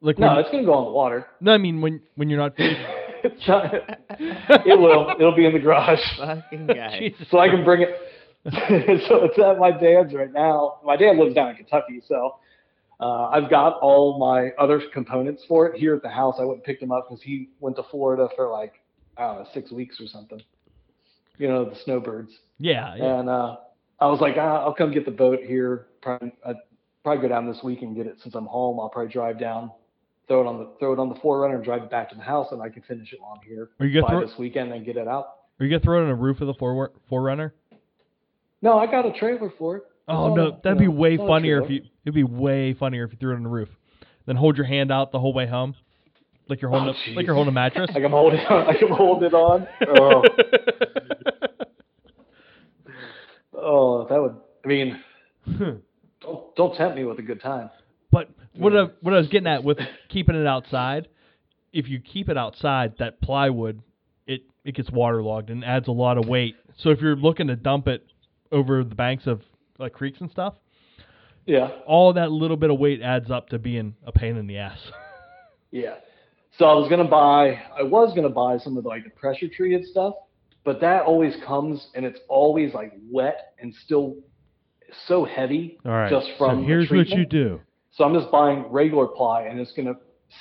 B: Like when,
F: no, it's going to go on the water.
B: no, I mean when when you're not.
F: It's (laughs) not- it will. It'll be in the garage,
D: Fucking guy. (laughs)
F: So I can bring it. (laughs) so it's at my dad's right now. My dad lives down in Kentucky, so uh, I've got all my other components for it here at the house. I went and picked him up because he went to Florida for like I don't know six weeks or something. You know the snowbirds.
B: Yeah, yeah.
F: And uh, I was like, ah, I'll come get the boat here. Probably, I'd probably go down this week and get it since I'm home. I'll probably drive down, throw it on the throw it on the 4Runner, and drive it back to the house, and I can finish it on here
B: Are you
F: by
B: throw?
F: this weekend and get it out.
B: Are you gonna throw it on the roof of the 4Runner?
F: No, I got a trailer for it.
B: Oh no,
F: a-
B: that'd
F: you
B: be
F: know,
B: way
F: it's on a
B: funnier if you. It'd be way funnier if you threw it on the roof. Then hold your hand out the whole way home, like you're holding,
F: Oh,
B: a, like you're holding a mattress. (laughs)
F: Like I'm holding, like I'm holding it on. Oh, (laughs) oh, that would. I mean, (laughs) don't don't tempt me with a good time.
B: But what I, what I was getting at with keeping it outside, if you keep it outside, that plywood, it it gets waterlogged and adds a lot of weight. So if you're looking to dump it over the banks of like creeks and stuff,
F: Yeah.
B: all that little bit of weight adds up to being a pain in the ass. (laughs)
F: Yeah. So I was gonna buy I was gonna buy some of the, like the pressure treated stuff, but that always comes and it's always like wet and still so heavy
E: All right.
F: just from
E: so
F: the
E: here's what you do.
F: So I'm just buying regular ply and it's gonna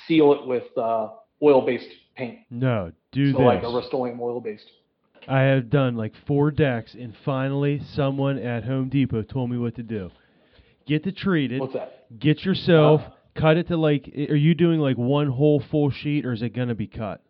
F: seal it with uh, oil based paint.
E: No, do
F: so
E: this.
F: like a Rust-Oleum oil based.
E: I have done like four decks, and finally, someone at Home Depot told me what to do. Get the treated.
F: What's that?
E: Get yourself.
F: Uh,
E: cut it to like. Are you doing like one whole full sheet, or is it gonna be cut?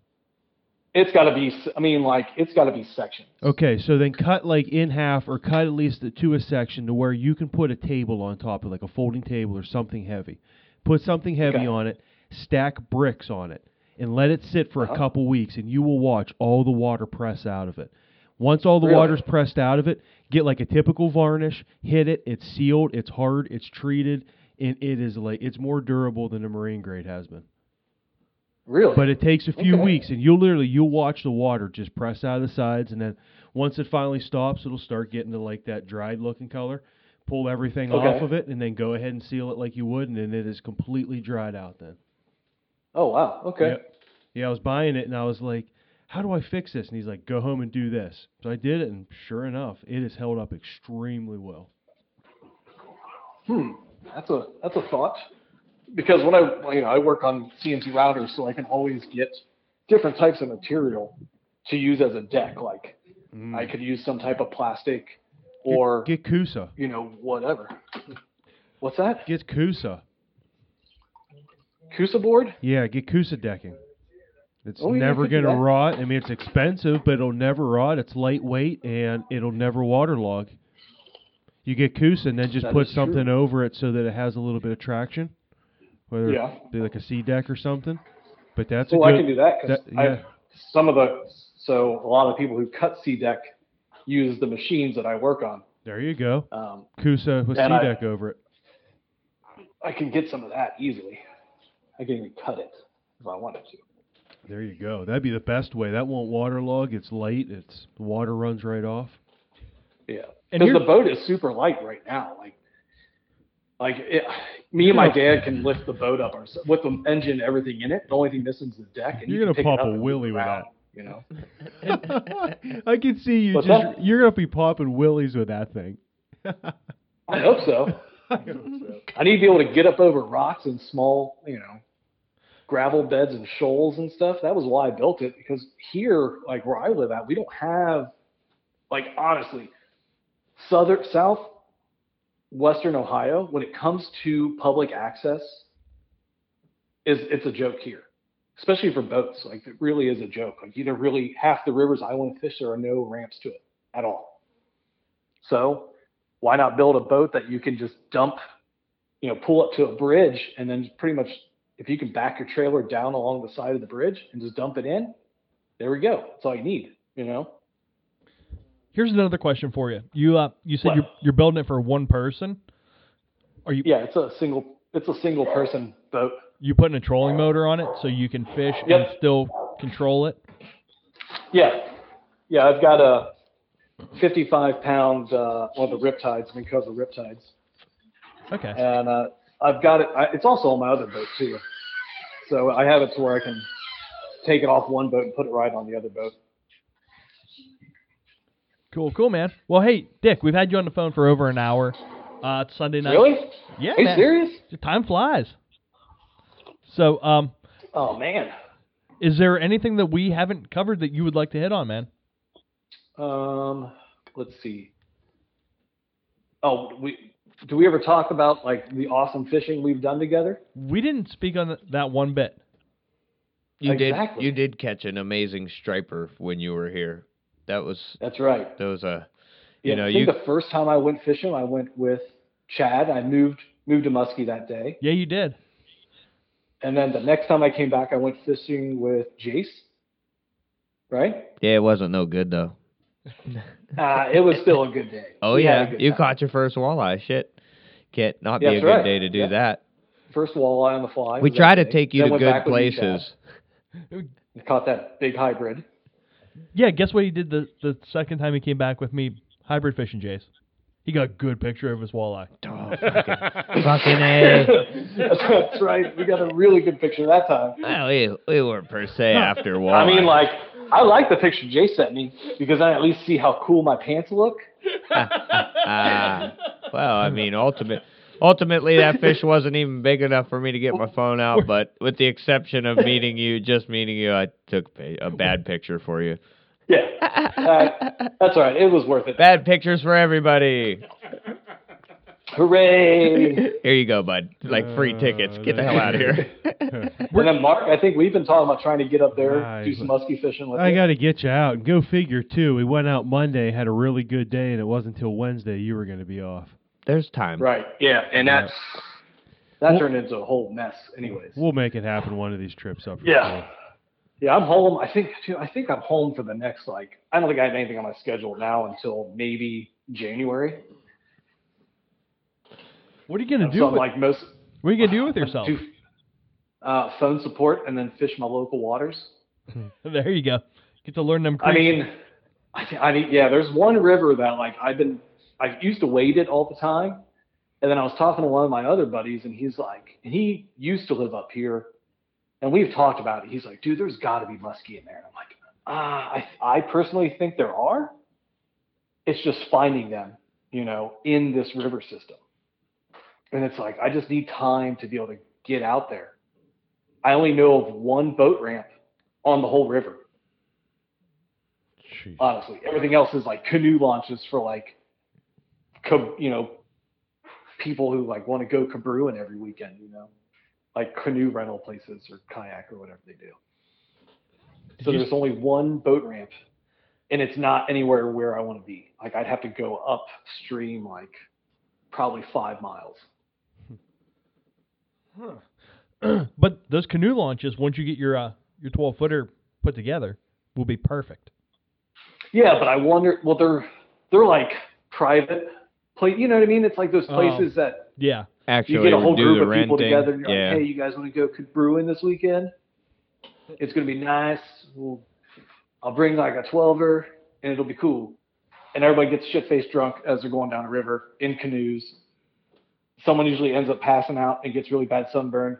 F: It's gotta be I mean like it's gotta be sections.
E: Okay, so then cut like in half, or cut at least to a section to where you can put a table on top of like a folding table or something heavy. Put something heavy
F: Okay.
E: on it. Stack bricks on it, and let it sit for
F: Uh-huh.
E: a couple weeks, and you will watch all the water press out of it. Once all the
F: Really?
E: water's pressed out of it, get like a typical varnish, hit it. It's sealed, it's hard, it's treated, and it is like it's more durable than a marine grade has been.
F: Really?
E: But it takes a few
F: Okay.
E: weeks, and you'll literally you'll watch the water just press out of the sides, and then once it finally stops, it'll start getting to like that dried looking color. Pull everything off of it, and then go ahead and seal it like you would, and then it is completely dried out. Then.
F: oh wow. Okay.
E: Yep. Yeah, I was buying it, and I was like, "How do I fix this?" And he's like, "Go home and do this." So I did it, and sure enough, it has held up extremely well.
F: Hmm. That's a that's a thought. Because when I you know I work on CNC routers, so I can always get different types of material to use as a deck. Like mm. I could use some type of plastic, or
E: get, get Coosa.
F: you know whatever. What's that?
E: Get Coosa.
F: Coosa board?
E: Yeah, get Coosa decking. It's
F: Oh,
E: never
F: do
E: gonna rot. I mean, it's expensive, but it'll never rot. It's lightweight and it'll never waterlog. You get Coosa and then just
F: That
E: put
F: is true.
E: something over it so that it has a little bit of traction, whether
F: Yeah.
E: it be like a SeaDek or something. But that's
F: Well,
E: a
F: I
E: good.
F: can do that because
E: yeah.
F: some of the so a lot of people who cut SeaDek use the machines that I work on.
E: There you go.
F: Um,
E: Coosa with SeaDek over it.
F: I can get some of that easily. I can even cut it if I wanted to.
E: There you go. That'd be the best way. That won't waterlog. It's light. It's the water runs right off.
F: Yeah,
B: And
F: because the boat is super light right now. Like, like it, me and my dad can lift the boat up ourselves with the engine, and everything in it. The only thing missing is the deck. And
E: You're
F: you
E: gonna
F: can pick it
E: pop a willy with that.
F: You know, (laughs)
E: I can see you just.
F: that?
E: You're gonna be popping willies with that thing.
F: I hope so. (laughs)
E: I hope so.
F: I need to be able to get up over rocks and small, you know, gravel beds and shoals and stuff. That was why I built it because here, like where I live at, we don't have Like honestly, southern south western Ohio, when it comes to public access, is it's a joke here, especially for boats. Like it really is a joke. Like know, really half the rivers I want to fish, there are no ramps to it at all. So why not build a boat that you can just dump, you know, pull up to a bridge and then pretty much if you can back your trailer down along the side of the bridge and just dump it in, there we go. That's all you need, you know.
B: Here's another question for you. You uh, you said
F: What?
B: you're you're building it for one person. Are you
F: Yeah, it's a single it's a single person boat.
B: you putting a trolling motor on it so you can fish and still control it?
F: Yeah. Yeah, I've got a 55 pound, uh, one of the riptides, Minn Kota riptides.
B: Okay.
F: And uh, I've got it, I, it's also on my other boat too. So I have it to where I can take it off one boat and put it right on the other boat.
B: Cool, cool, man. Well, hey, Dick, we've had you on the phone for over an hour. Uh, it's Sunday night.
F: Really?
B: Yeah,
F: Are you
B: man.
F: serious?
B: Time flies. So, um,
F: Oh, man.
B: is there anything that we haven't covered that you would like to hit on, man?
F: Um, let's see. Oh, we do we ever talk about like the awesome fishing we've done together?
B: We didn't speak on that one bit.
D: You
F: Exactly.
D: did. You did catch an amazing striper when you were here. That was
F: That's right.
D: that was a. You
F: Yeah,
D: know,
F: I think
D: you
F: the first time I went fishing, I went with Chad. I moved moved to Muskie that day,
B: Yeah, you did.
F: and then the next time I came back, I went fishing with Jace. Right?
D: yeah, it wasn't no good though. (laughs)
F: Uh, it was still a good day.
D: Oh
F: We
D: yeah, you
F: time.
D: caught your first walleye. Shit, can't not
F: Yeah,
D: be a good
F: right.
D: day to do
F: Yeah.
D: that.
F: first walleye on the fly.
D: We try to
F: day.
D: take you
F: Then
D: to good
F: back with you, Chad.
D: places. (laughs)
F: Caught that big hybrid.
B: Yeah, guess what he did the, the second time he came back with me hybrid fishing, Jace? He got a good picture of his walleye.
D: Oh, fucking, (laughs) fucking a.
F: That's right. We got a really good picture that time.
D: Well, we we weren't per se after walleye.
F: I mean, like, I like the picture Jay sent me because I at least see how cool my pants look. (laughs)
D: Ah, well, I mean, ultimate, ultimately, that (laughs) fish wasn't even big enough for me to get my phone out. But with the exception of meeting you, just meeting you, I took a a bad picture for you.
F: Yeah, uh, that's all right. It was worth it.
D: Bad pictures for everybody.
F: Hooray!
D: Here you go, bud. Like free tickets. Get the hell out of here. (laughs)
F: and then Mark, I think we've been talking about trying to get up there,
E: Right.
F: do some musky fishing with
E: I got to get you out. And go figure, too. We went out Monday, had a really good day, and it wasn't until Wednesday you were going to be off.
D: There's time.
F: Right. Yeah, and that's that turned into a whole mess. Anyways.
E: We'll make it happen one of these trips up. for
F: Yeah.
E: sure.
F: Yeah, I'm home. I think I think I'm home for the next like I don't think I have anything on my schedule now until maybe January.
B: What are you gonna do? With,
F: like most
B: what are you gonna do with yourself?
F: do uh, phone support and then fish my local waters. (laughs)
B: There you go. Get to learn them.
F: I mean, I, I mean, yeah. There's one river that like I've been I used to wade it all the time, and then I was talking to one of my other buddies, and he's like, and he used to live up here, and we've talked about it. He's like, dude, there's got to be muskie in there, and I'm like, ah, I I personally think there are. It's just finding them, you know, in this river system, and it's like I just need time to be able to get out there. I only know of one boat ramp on the whole river
E: Jeez.
F: honestly. Everything else is like canoe launches for like, you know, people who like want to go cabrewing every weekend, you know, like canoe rental places or kayak or whatever they do. So
B: you-
F: there's only one boat ramp, and it's not anywhere where I want to be. Like I'd have to go upstream, like probably five miles. (clears throat)
B: but those canoe launches, once you get your uh, your twelve footer put together, will be perfect.
F: Yeah, but I wonder. Well, they're they're like private place. You know what I mean? It's like those
B: Oh.
F: places that
B: Yeah.
D: Actually,
F: you get a whole group of people
D: renting.
F: together. And you're
D: yeah.
F: like, hey, you guys want to go brewing this weekend? It's gonna be nice. We'll, I'll bring like a twelver, and it'll be cool. And everybody gets shit faced drunk as they're going down a river in canoes. Someone usually ends up passing out and gets really bad sunburn.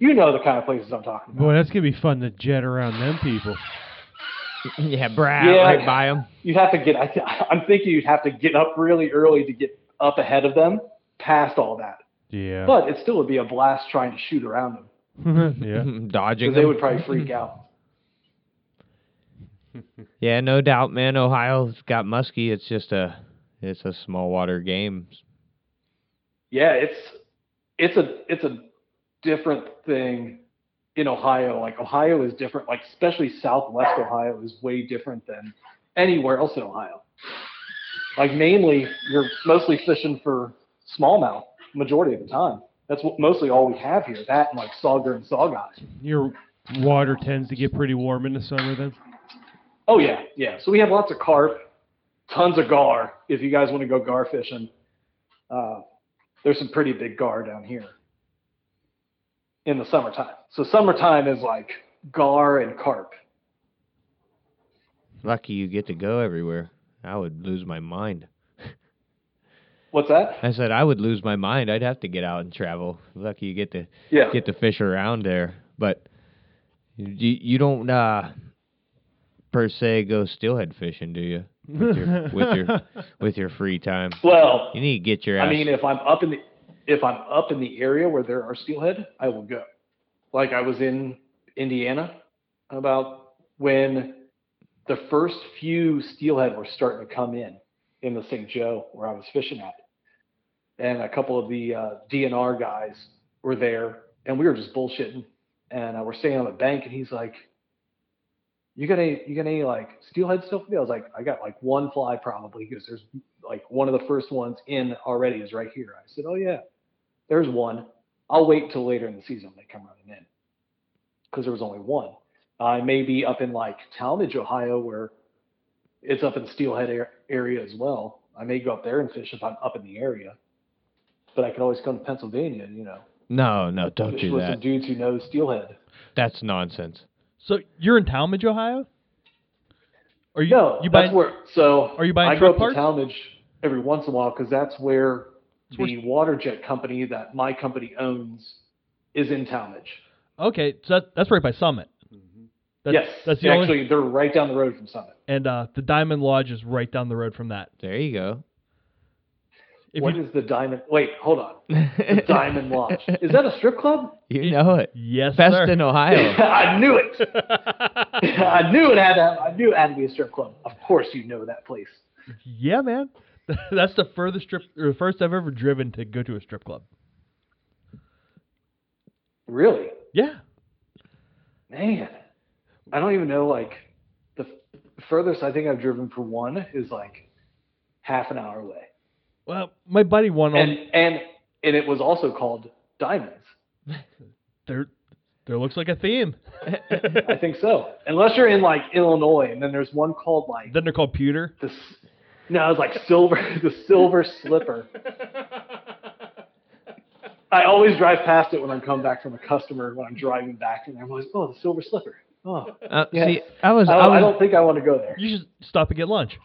F: You know the kind of places I'm talking about.
E: Boy, that's going to be fun to jet around them people. (laughs)
D: yeah, Brad,
F: Yeah.
D: right by them.
F: You'd have to get. I, (laughs) I'm thinking you'd have to get up really early to get up ahead of them, past all that.
E: Yeah.
F: But it still would be a blast trying to shoot around them (laughs)
E: yeah.
D: Dodging
F: because they would probably freak out.
D: Yeah, no doubt, man. Ohio's got muskie. It's just a it's a small water game.
F: Yeah, it's it's a it's a different thing in Ohio. Like Ohio is different. Like especially Southwest Ohio is way different than anywhere else in Ohio. Like mainly, you're mostly fishing for smallmouth majority of the time. That's what, mostly all we have here. That and like sauger and saugeye.
E: Your water tends to get pretty warm in the summer then.
F: Oh yeah, yeah. So we have lots of carp, tons of gar. If you guys want to go gar fishing, uh, there's some pretty big gar down here in the summertime. So summertime is like gar and carp.
D: Lucky you get to go everywhere. I would lose my mind. (laughs)
F: What's that?
D: I said I would lose my mind. I'd have to get out and travel. Lucky you get to
F: Yeah.
D: get to fish around there, but you you don't uh per se go steelhead fishing, do you? With your with your (laughs) with your free time.
F: Well,
D: You need to get your ass.
F: I mean, if I'm up in the if I'm up in the area where there are steelhead, I will go. Like I was in Indiana about when the first few steelhead were starting to come in in the St. Joe where I was fishing at, and a couple of the uh, DNR guys were there, and we were just bullshitting, and uh, we're staying on the bank, and he's like. You got any? You got any like steelhead me? I was like, I got like one fly probably because there's like one of the first ones in already is right here. I said, oh yeah, there's one. I'll wait till later in the season when they come running in because there was only one. I may be up in like Tallmadge, Ohio, where it's up in the steelhead ar- area as well. I may go up there and fish if I'm up in the area, but I could always come to Pennsylvania, you know,
D: no, no, don't
F: fish
D: do
F: with some
D: that.
F: dudes who know steelhead.
D: That's nonsense.
B: So you're in Tallmadge, Ohio? Are you
F: no,
B: you
F: that's
B: buying
F: where. So
B: are you buying
F: I go up
B: parts?
F: to Tallmadge every once in a while because that's where- the water jet company that my company owns is in Tallmadge.
B: Okay, so that, that's right by Summit. That's,
F: yes,
B: that's the only
F: actually they're right down the road from Summit.
B: and uh, the Diamond Lodge is right down the road from that.
D: There you go.
B: If
F: What
B: you,
F: is the Diamond? Wait, hold on. (laughs) The Diamond Lodge. Is that a strip club?
D: you know it.
B: yes, sir.
D: Feston, Ohio. (laughs)
F: I knew it. (laughs) I knew it had to. I knew it had to be a strip club. Of course, you know that place.
B: yeah, man. (laughs) That's the furthest strip, or the first I've ever driven to go to a strip club.
F: Really,
B: Yeah,
F: man. I don't even know. Like the f- furthest I think I've driven for one is like half an hour away,
B: well, my buddy won on
F: and and and it was also called Diamonds. (laughs)
B: there. There looks like a theme. (laughs)
F: I think so. Unless you're in like Illinois, and then there's one called like
B: then they're called pewter.
F: the. S- No, it's like silver. (laughs) The silver slipper. I always drive past it when I'm coming back from a customer when I'm driving back, and I'm like, "Oh, the silver slipper." Oh,
D: Uh,
F: Yes.
D: See, I was,
F: I,
D: I
F: don't- I don't think I want to go there.
B: You should stop and get lunch.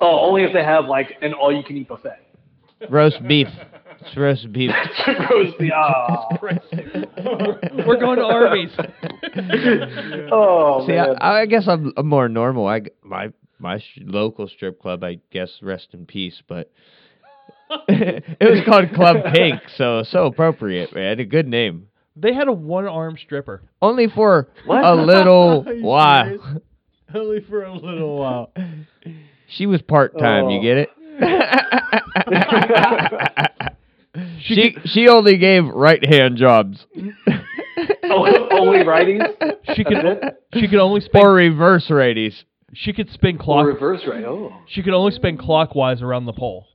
F: Oh, only if they have like an all-you-can-eat buffet.
D: roast beef. It's roast beef. (laughs)
F: Roast beef. Oh,
B: We're going to Arby's. (laughs)
F: oh
D: See,
F: man.
D: I, I guess I'm, I'm more normal. I g- my my sh- local strip club, I guess, rest in peace. But (laughs) (laughs) it was called Club Pink, so so appropriate, man. A good name.
B: they had a one-armed stripper.
D: Only for
F: What?
D: a little (laughs)
E: Are
D: while.
E: serious? Only for a little while.
D: She was part time. You
F: Oh.
D: get it? Oh. she she only gave right hand jobs.
F: Oh, only righties
B: She could
F: That's
B: she could only spin
D: or reverse righties.
B: She could spin
F: or reverse right. Oh.
B: she could only spin clockwise around the pole.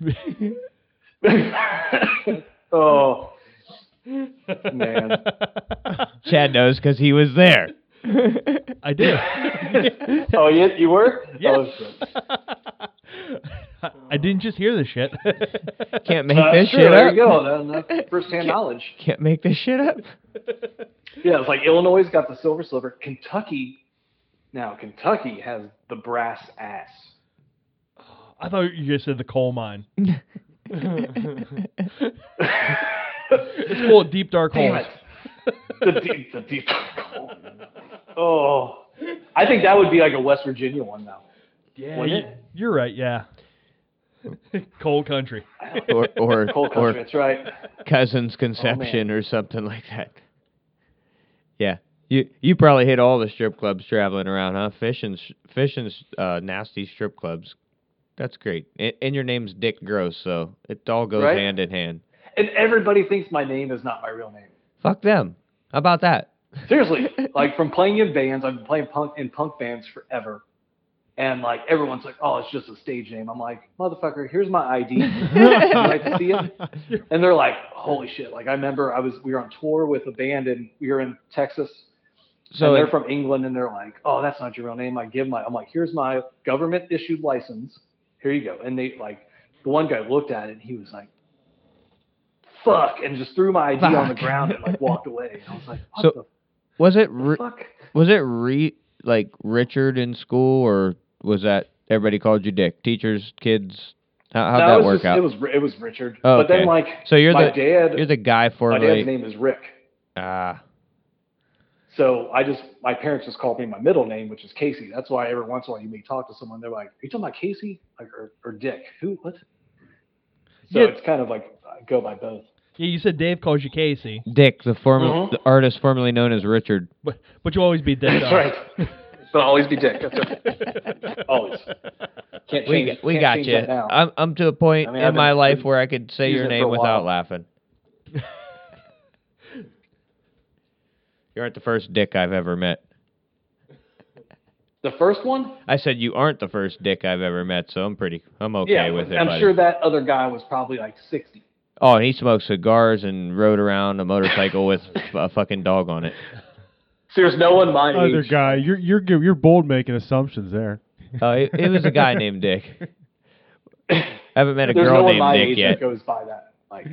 B: (laughs)
F: oh. Man.
D: Chad knows because he was there.
B: I did. (laughs)
F: Oh, you, you were? (laughs)
B: Yes.
F: Oh, shit.
B: I didn't just hear this shit.
D: Can't make
F: Uh,
D: this
F: sure,
D: shit
F: there
D: up.
F: you go. Then, that's first-hand knowledge.
D: Can't make this shit up.
F: Yeah, it's like Illinois got the silver slipper. Kentucky, now Kentucky has the brass ass.
B: I thought you just said the coal mine. It's full of deep dark
F: Damn
B: holes.
F: it. The deep, the deep. Oh, I think that would be like a West Virginia one now.
B: Yeah, you, you're right. Yeah, coal country.
D: or or, (laughs)
F: Coal country,
D: or
F: that's right.
D: cousin's oh, conception or something like that. Yeah, You you probably hit all the strip clubs traveling around, huh? Fishing, fishing, uh, nasty strip clubs. That's great. And, and your name's Dick Gross, so it all goes
F: Right?
D: hand in hand.
F: And everybody thinks my name is not my real name.
D: Fuck them. How about that?
F: Seriously, (laughs) like from playing in bands, I've been playing punk in punk bands forever. And like everyone's like, oh, it's just a stage name. I'm like, motherfucker, here's my ID. (laughs) Like to see it? And they're like, holy shit. Like I remember I was we were on tour with a band and we were in Texas.
D: So
F: and they're from England and they're like, oh, that's not your real name. I give my I'm like, here's my government issued license. Here you go. And they like the one guy looked at it and he was like, fuck, and just threw my ID on the ground and like walked away. And I was like, what
D: So-
F: the
D: was it re-
F: fuck?
D: was it re- like Richard in school, or was that everybody called you Dick? Teachers, kids, how how'd
F: No,
D: that work
F: just-
D: out?
F: It was it was Richard.
D: Oh,
F: but then like
D: so you're
F: my
D: the
F: dad
D: you're the guy
F: for
D: my
F: dad's name is Rick.
D: Ah,
F: So I just my parents just called me my middle name, which is Casey. That's why every once in a while you may talk to someone, they're like, Are you talking about Casey? Like or, or Dick? Who what? So
B: Yeah.
F: it's kind of like I go by both.
B: Yeah, you said Dave calls you Casey,
D: Dick, the former
F: Mhm.
D: the artist formerly known as Richard.
B: but but you always be Dick.
F: That's right. But I'll always be Dick. That's okay. (laughs) Always. Can't change
D: We
F: it.
D: we
F: Can't
D: got
F: change
D: you.
F: that now.
D: I'm I'm to a point
F: I mean,
D: in my life where I could say your name without laughing. (laughs) you aren't the first Dick I've ever met.
F: the first one?
D: I said you aren't the first Dick I've ever met, so I'm pretty I'm okay
F: yeah,
D: with it.
F: I'm
D: buddy.
F: sure that other guy was probably like 60.
D: Oh, and he smoked cigars and rode around a motorcycle with (laughs) a fucking dog on it.
F: So there's no one my
E: Other
F: age.
E: guy, you're you're you're bold making assumptions there.
D: Oh, it, it was a guy (laughs) named Dick. I (laughs) haven't met a
F: There's
D: girl
F: no one
D: named
F: my
D: Dick
F: age
D: yet.
F: that goes by that. Like,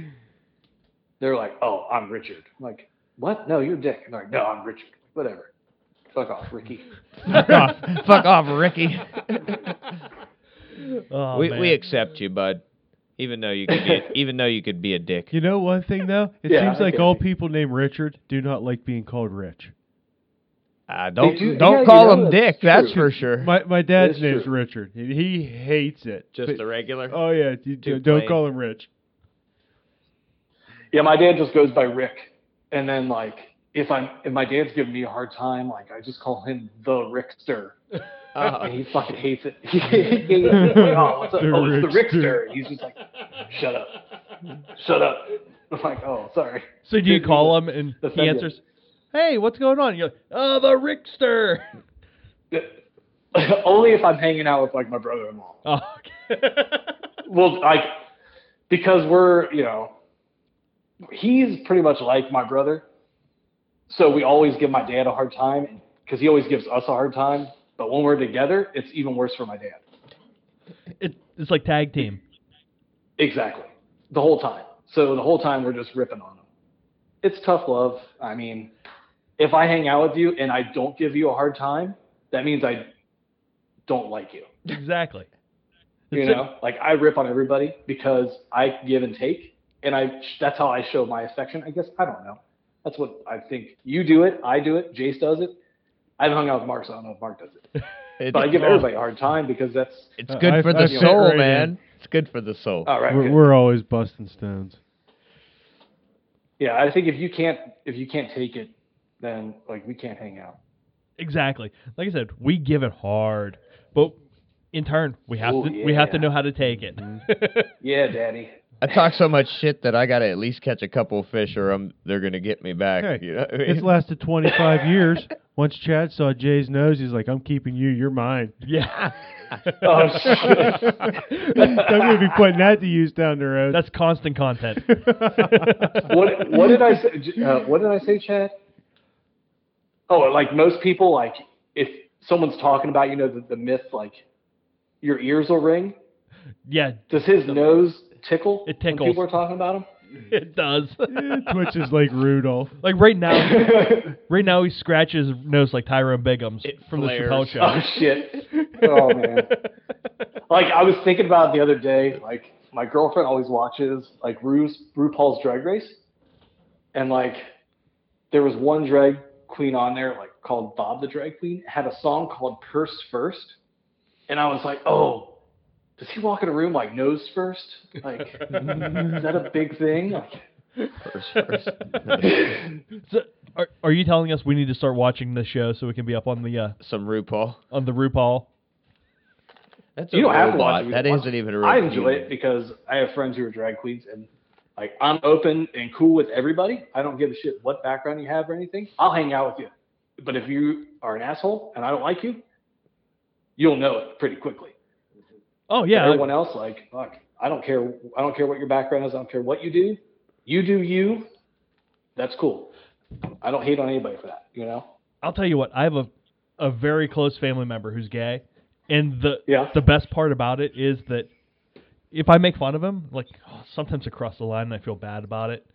F: they're like, "Oh, I'm Richard." I'm like, what? No, you're Dick. And they're like, no, I'm Richard. Whatever. Fuck off, Ricky.
D: Fuck (laughs) off, fuck off, Ricky. (laughs)
B: Oh,
D: we
B: man.
D: we accept you, bud. Even though you could be, (laughs) even though you could be a dick.
E: You know one thing though, it
F: Yeah,
E: seems like
F: get
E: all people named Richard do not like being called Rich.
D: Uh, don't
F: do-
D: don't
F: yeah, you
D: call
F: know,
D: him
F: that's
D: Dick. That's for sure.
E: My my dad's
F: is
E: name's. Richard. He, he hates it.
D: Just
E: But-
D: the regular.
E: oh yeah, you, don't
D: plain.
E: call him Rich.
F: Yeah, my dad just goes by Rick, and then like if I'm if my dad's giving me a hard time, like I just call him the Rickster,
D: Uh,
F: and he fucking hates it. (laughs) He hates it. Like, oh, what's up?
E: The
F: oh, it's the
E: Rickster.
F: Rickster. And he's just like, shut up, shut up. I'm like, oh, sorry.
B: So do you
F: Didn't (laughs)
B: call him and he
F: offend
B: answers, "Hey, what's going on?" You're like, "Oh, the Rickster." (laughs)
F: Only if I'm hanging out with like my brother-in-law.
B: Oh, okay.
F: Well, like because we're you know he's pretty much like my brother, so we always give my dad a hard time because he always gives us a hard time. But when we're together, it's even worse for my dad.
B: it, it's like tag team.
F: Exactly, the whole time. So the whole time we're just ripping on him. It's tough love. I mean, if I hang out with you and I don't give you a hard time, that means I don't like you.
B: Exactly.
F: You know, like I rip on everybody because I give and take, and I that's how I show my affection. I guess I don't know. That's what I think. You do it, I do it, Jace does it. I haven't hung out with Mark, so I don't know if Mark does it. (laughs)
D: it's,
F: But I give everybody a hard time because that's
D: it's good
E: I-
D: for
E: I
D: the
E: fit
D: soul,
E: right in.
D: man. It's good for the soul.
F: all right.
E: We're, we're always busting stones.
F: Yeah, I think if you can't if you can't take it, then like we can't hang out.
B: Exactly. Like I said, we give it hard, but in turn, we have
F: Ooh,
B: to we have to know how to take it. Mm-hmm. (laughs)
F: Yeah, Daddy.
D: I talk so much shit that I gotta at least catch a couple fish, or I'm, they're gonna get me back.
E: Hey,
D: you know what I
E: It's lasted 25 (laughs) years. Once Chad saw Jay's nose, he's like, "I'm keeping you. You're mine."
B: yeah. (laughs)
F: Oh shit. (laughs)
E: I'm gonna be putting that to use down the road.
B: That's constant content.
F: what what did I say? Uh, what did I say, Chad? Oh, like most people, like if someone's talking about, you know, the, the myth, like your ears will ring.
B: yeah,
F: Does his nose tickle
B: It
F: when
B: tickles.
F: people are talking about him? (laughs)
B: it does. (laughs)
E: Twitches like Rudolph.
B: like right now, (laughs) right now he scratches his nose like Tyrone Biggums
D: It
B: from
D: flares.
B: the Chappelle show.
F: oh shit! Oh man! Like I was thinking about it the other day. Like my girlfriend always watches like Ru's RuPaul's Drag Race, and like there was one drag queen on there like called Bob the Drag Queen had a song called Purse First, and I was like, oh. Does he walk in a room like nose first? Like, is that a big thing? Like,
D: First, first.
B: So, Are, are you telling us we need to start watching this show so we can be up on the uh,
D: Some RuPaul.
B: on the RuPaul?
D: That's
F: You don't have to
D: robot.
F: watch it.
D: That
F: Watch-
D: isn't even a real
F: I enjoy it because I have friends who are drag queens and like I'm open and cool with everybody. I don't give a shit what background you have or anything. I'll hang out with you. But if you are an asshole and I don't like you, you'll know it pretty quickly.
B: Oh yeah,
F: everyone else, like, fuck, I don't care. I don't care what your background is. I don't care what you do. You do you. That's cool. I don't hate on anybody for that. You know.
B: I'll tell you what. I have a a very close family member who's gay, and the
F: Yeah.
B: the best part about it is that if I make fun of him, like oh, sometimes across the line, and I feel bad about it.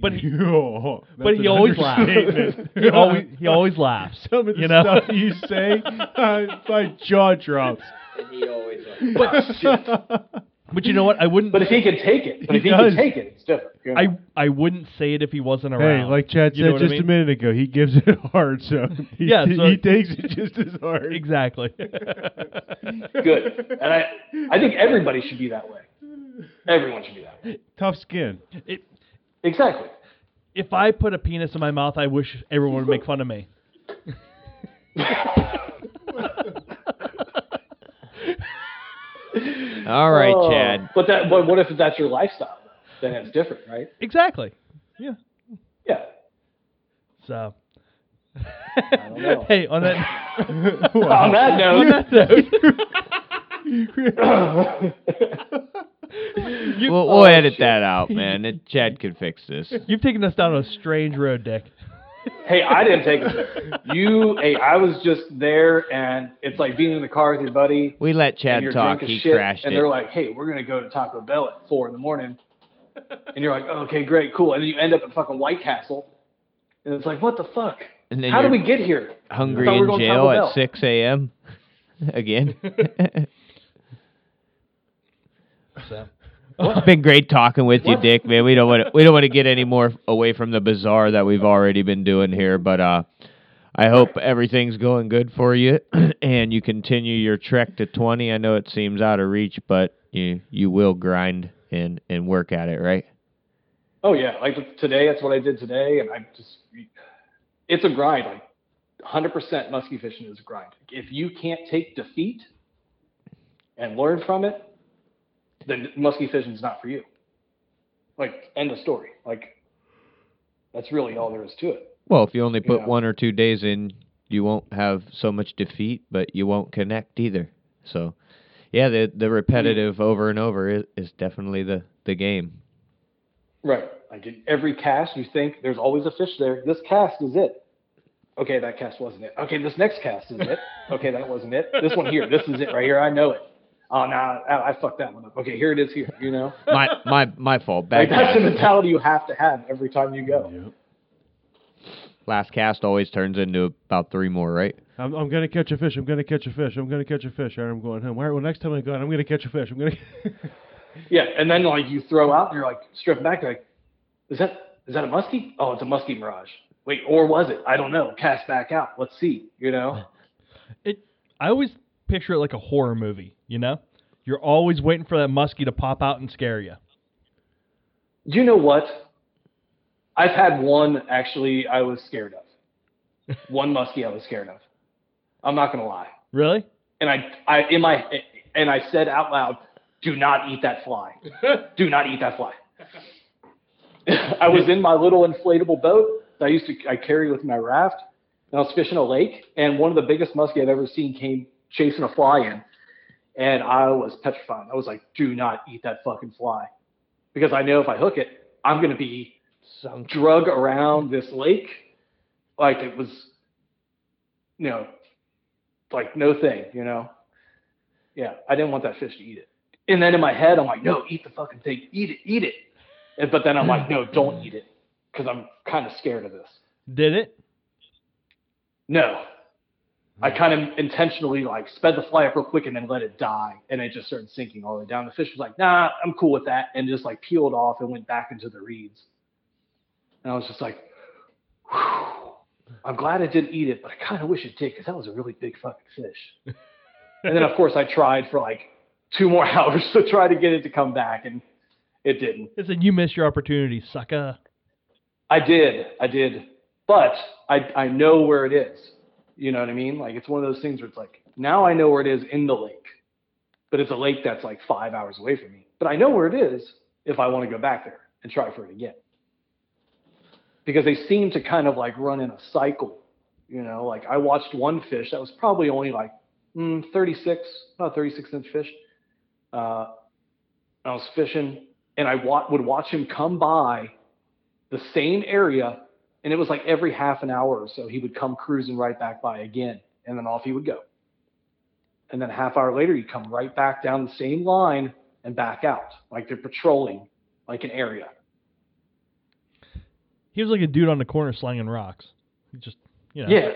B: But he, (laughs)
E: Yo,
B: but he always laughs. he always he always laughs.
E: Some of the
B: you know?
E: stuff you say, uh, (laughs) my jaw drops. (laughs)
B: Ah, but you know what? I wouldn't.
F: But if he can take it, but
E: He
F: if he
E: does.
F: can take it, it's different. you know?
B: I I wouldn't say it if he wasn't
E: Hey,
B: around.
E: like Chad
B: You
E: said
B: what I
E: just a minute ago, he gives it hard, so (laughs) he,
B: Yeah, so-
E: he takes it just as hard.
B: exactly. (laughs)
F: good. And I, I think everybody should be that way. Everyone should be that way.
E: Tough skin.
B: it,
F: Exactly.
B: if I put a penis in my mouth, I wish everyone would make fun of me. (laughs)
D: All right,
F: Oh,
D: Chad.
F: But that, but what if that's your lifestyle? Then it's different, right?
B: Exactly. Yeah.
F: Yeah.
B: So.
F: don't know. (laughs)
B: hey, on that. (laughs)
F: On that note.
B: on
F: note,
B: that note, you,
D: We'll,
F: Oh,
D: we'll edit
F: shit.
D: that out, man. It, Chad could fix this.
B: you've taken us down a strange road, Dick.
F: Hey, I didn't take it there. You, hey, I was just there, and it's like being in the car with your buddy.
D: We let Chad
F: you're
D: talk. He
F: shit,
D: crashed
F: and
D: it.
F: they're like, "Hey, we're gonna go to Taco Bell at four in the morning," and you're like, "Okay, great, cool," and then you end up at fucking White Castle, and it's like, "What the fuck?
D: and then
F: How
D: you're
F: did we get here?"
D: hungry
F: I we
D: in jail at 6 a.m. (laughs) again.
B: So.
D: It's been great talking with you, Dick. Man, we don't want to we don't want to get any more away from the bizarre that we've already been doing here, but uh, I hope everything's going good for you (clears throat) and you continue your trek to 20. I know it seems out of reach, but you you will grind and and work at it, right?
F: Oh yeah, like today, that's what I did today, and I just, it's a grind. Like, 100% musky fishing is a grind. If you can't take defeat and learn from it, then musky fishing is not for you. Like, end of story. Like, that's really all there is to it.
D: Well, if you only put
F: Yeah.
D: one or two days in, you won't have so much defeat, but you won't connect either. So, yeah, the the repetitive over and over is, is definitely the the game.
F: Right. Like in every cast, you think there's always a fish there. This cast is it. Okay, that cast wasn't it. Okay, this next cast is it. (laughs) Okay, that wasn't it. This one here, this is it right here. I know it. Oh, no, I, I fucked that one up. Okay, here it is here. You know, (laughs)
D: My my my fault.
F: like that's the mentality you have to have every time you go.
E: Yep.
D: last cast always turns into about three more, right?
E: I'm, I'm gonna catch a fish. I'm gonna catch a fish. I'm gonna catch a fish. All right, I'm going home. All right, well, next time I go out, I'm gonna catch a fish. I'm gonna. (laughs)
F: Yeah, and then like you throw out and you're like stripping back. You're like, is that is that a muskie? Oh, it's a muskie mirage. Wait, or was it? I don't know. Cast back out. Let's see. You know.
B: It. I always picture it like a horror movie. You know, you're always waiting for that muskie to pop out and scare you.
F: Do you know what? I've had one actually I was scared of. (laughs) one muskie I was scared of. I'm not gonna lie.
B: Really?
F: And I, I in my and I said out loud, do not eat that fly. (laughs) do not eat that fly. (laughs) I was in my little inflatable boat that I used to I carry with my raft, and I was fishing a lake, and one of the biggest muskie I've ever seen came chasing a fly in, and I was petrified. I was like, do not eat that fucking fly, because I know if I hook it, I'm gonna be
D: Sunk.
F: drug around this lake like it was, you know, like no thing, you know. Yeah, I didn't want that fish to eat it. And then in my head, I'm like, no, eat the fucking thing, eat it, eat it. And, but then I'm like, no, don't eat it, because I'm kind of scared of this.
B: Did it?
F: No, I kind of intentionally like sped the fly up real quick and then let it die, and it just started sinking all the way down. The fish was like, nah, I'm cool with that, and just like peeled off and went back into the reeds. And I was just like, whew, I'm glad I didn't eat it, but I kind of wish it did because that was a really big fucking fish. (laughs) and then of course I tried for like two more (laughs) hours to try to get it to come back, and it didn't.
B: It said you missed your opportunity, sucker.
F: I did, I did, but I I know where it is. You know what I mean? Like it's one of those things where it's like now I know where it is in the lake, but it's a lake that's like five hours away from me. But I know where it is if I want to go back there and try for it again. Because they seem to kind of like run in a cycle. You know, like I watched one fish that was probably only like mm, 36, about 36 inch fish. Uh, I was fishing and I wa- would watch him come by the same area, and it was like every half an hour or so he would come cruising right back by again, and then off he would go. And then a half hour later, he'd come right back down the same line and back out, like they're patrolling like an area.
B: He was like a dude on the corner slanging rocks. He just, you know.
F: Yeah.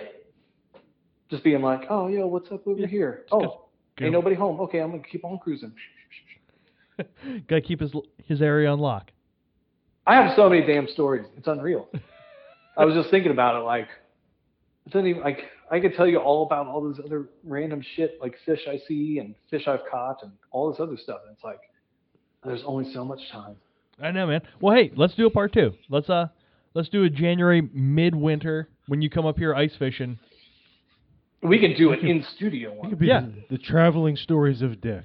F: Just being like, oh, yo, what's up over
B: Yeah,
F: here?
B: just
F: Oh, ain't nobody home. Okay, I'm gonna keep on cruising. (laughs)
B: Gotta keep his his area on lock.
F: I have so many damn stories. It's unreal. (laughs) I was just thinking about it, like, it doesn't even like I could tell you all about all this other random shit, like fish I see and fish I've caught and all this other stuff. And it's like, there's only so much time.
B: I know, man. Well, hey, let's do a part two. Let's uh, let's do a January midwinter when you come up here ice fishing.
F: We can do it in studio
E: It
F: one.
E: could be
B: Yeah.
E: the, the traveling stories of Dick.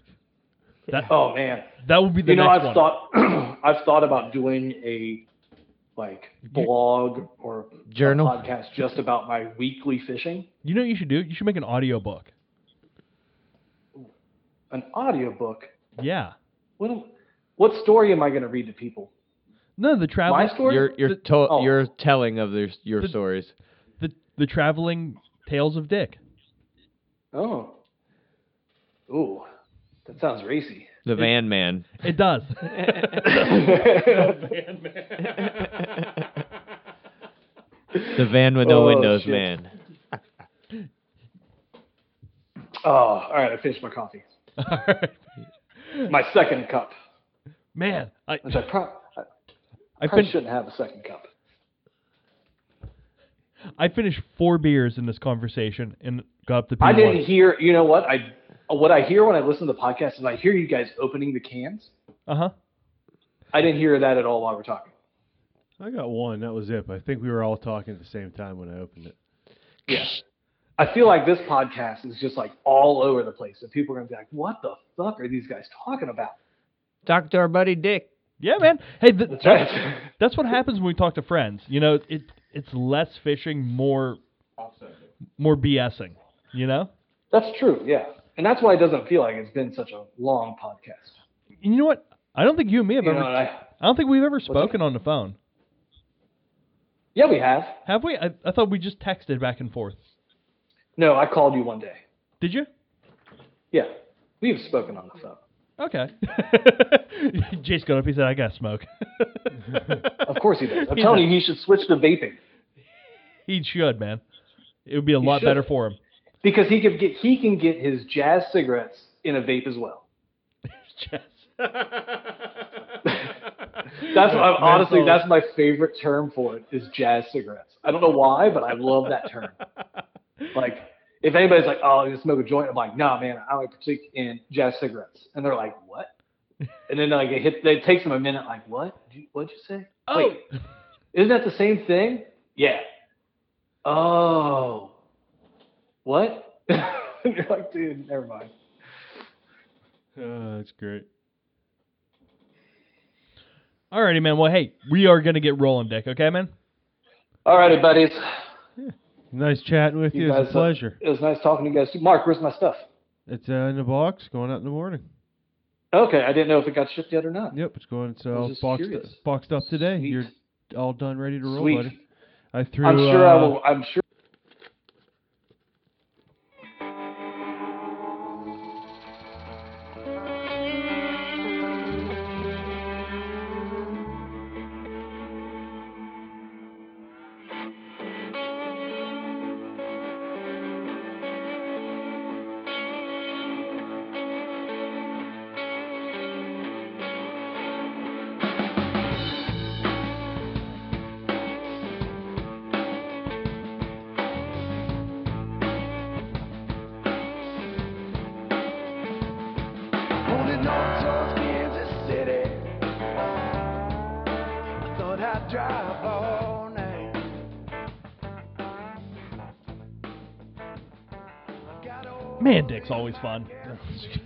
B: That
F: Oh man,
B: that would be the
F: you know I've
B: one.
F: thought (clears throat) I've thought about doing a like blog or
D: Journal?
F: podcast just about my weekly fishing.
B: You know what you should do? You should make an audio book.
F: An audiobook.
B: Yeah.
F: What am, what story am I going to read to people?
B: No, the travel
F: My story?
D: You're you're
B: the-
D: to-
F: oh.
D: you're telling of their, your
B: The-
D: stories.
B: the the traveling tales of Dick.
F: Oh. Ooh, that sounds racy.
D: The Van Man.
B: It does. (laughs)
D: The van with no
F: Oh,
D: windows,
F: shit.
D: man.
F: Oh, all right. I finished my coffee.
B: Alright.
F: My second cup,
B: Man, I
F: which I, pro- I
B: I,
F: probably
B: fin-
F: shouldn't have a second cup.
B: I finished four beers in this conversation and got up to
F: I
B: P1.
F: didn't hear. You know what? I what I hear when I listen to the podcast is I hear you guys opening the cans.
B: Uh huh.
F: I didn't hear that at all while we're talking.
E: I got one. That was it. I think we were all talking at the same time when I opened it.
F: Yeah. I feel like this podcast is just like all over the place, and people are gonna be like, "What the fuck are these guys talking about?"
D: Talk to our buddy Dick.
B: Yeah, man. Hey, th-
F: That's
B: that's, (laughs) that's what happens when we talk to friends. You know, it it's less fishing, more more BSing. You know.
F: That's true. Yeah, and that's why it doesn't feel like it's been such a long podcast.
B: You know what? I don't think you and me have
F: You
B: ever.
F: I,
B: I don't think we've ever spoken on the phone.
F: yeah, we have.
B: Have we? I, I thought we just texted back and forth.
F: No, I called you one day.
B: Did you?
F: Yeah, we've spoken on the phone.
B: Okay. (laughs) Jace got up. He said, "I got smoke." (laughs)
F: Of course he does. I'm (laughs)
B: He's
F: telling you, he should switch to vaping
B: he should, man. It would be a
F: He
B: lot
F: should.
B: better for him.
F: Because he can get he can get his jazz cigarettes in a vape as well.
B: Jess. (laughs)
F: That's I- honestly that's my favorite term for it is jazz cigarettes. I don't know why, but I love that term. (laughs) Like if anybody's like, "Oh, you smoke a joint," I'm like, "Nah, man, I like particular in jazz cigarettes," and they're like, "What?" And then like it, hit, it takes them a minute, like, "What? What'd you say?
B: Oh.
F: Wait, isn't that the same thing?" Yeah. Oh. What? (laughs) You're like, dude, never mind.
E: Uh, that's great.
B: Alrighty, man. Well, hey, we are gonna get rolling, Dick. Okay, man.
F: All righty, buddies.
E: Nice chatting with you.
F: You
E: It's
F: guys,
E: a
F: uh,
E: pleasure.
F: It was nice talking to you guys. Mark, where's my stuff?
E: It's uh, in the box, going out in the morning.
F: Okay, I didn't know if it got shipped yet or not.
E: Yep, it's going. It's
F: I was
E: all
F: just
E: boxed,
F: curious.
E: boxed up today.
F: Sweet.
E: You're all done, ready to roll,
F: Sweet.
E: buddy. I threw.
F: I'm sure I
E: uh,
F: will. I'm sure.
B: Always fun.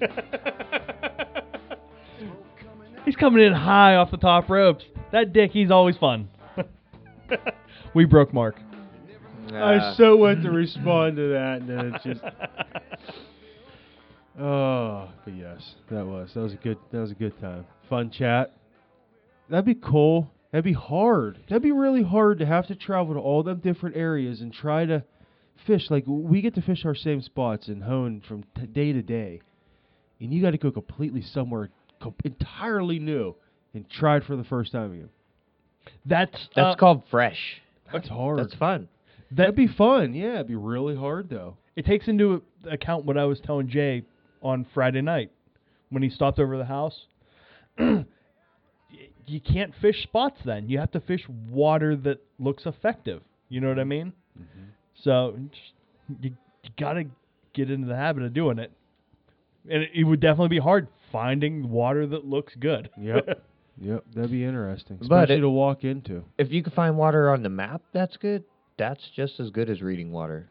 B: (laughs) he's coming in high off the top ropes. That Dick, he's always fun. (laughs) we broke Mark.
E: I
D: Uh,
E: so went to respond to that, and then it just. (laughs) Oh, but yes, that was that was a good that was a good time. Fun chat. That'd be cool. That'd be hard. That'd be really hard to have to travel to all them different areas and try to fish. Like we get to fish our same spots and hone from t- day to day, and you got to go completely somewhere com- entirely new and try it for the first time again.
B: That's
D: That's
B: uh,
D: called fresh.
E: That's hard.
D: That's fun.
E: That'd be fun. Yeah, it'd be really hard though.
B: It takes into account what I was telling Jay on Friday night when he stopped over the house. (clears throat) You can't fish spots then. You have to fish water that looks effective. You know what I mean? So just- you, you got to get into the habit of doing it. And it, it would definitely be hard finding water that looks good.
E: Yep. (laughs) yep. That'd be interesting,
D: But
E: especially
D: it-
E: to walk into.
D: If you can find water on the map, that's good. That's just as good as reading water.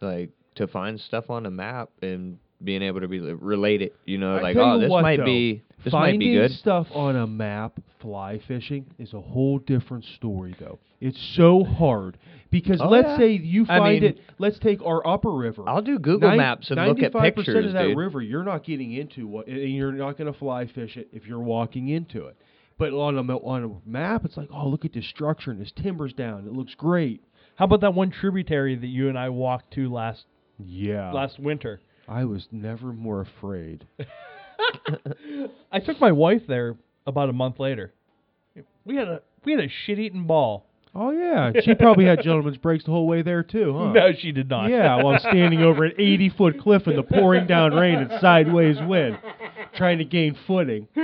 D: Like to find stuff on a map and being able to be related. You know,
E: I
D: like oh, this
E: what,
D: might
E: though,
D: be this might be good.
E: stuff on a map, fly fishing, is a whole different story, though. It's so hard because
D: Oh,
E: let's
D: yeah.
E: say you
D: I
E: find
D: mean-
E: it. Let's take our upper river.
D: I'll do Google
E: Nine-
D: Maps and look at pictures.
E: 95% of that
D: dude.
E: river, you're not getting into what, and you're not going to fly fish it if you're walking into it. But on a on a map, it's like, oh, look at this structure and this timber's down. It looks great.
B: How about that one tributary that you and I walked to last
E: Yeah.
B: last winter?
E: I was never more afraid. (laughs)
B: I took my wife there about a month later. We had a we had a shit eating ball.
E: Oh yeah, she probably had gentleman's breaks the whole way there too, huh?
B: No, she did not.
E: Yeah, while standing over an 80 foot cliff in the pouring down rain and sideways wind, trying to gain footing. (laughs)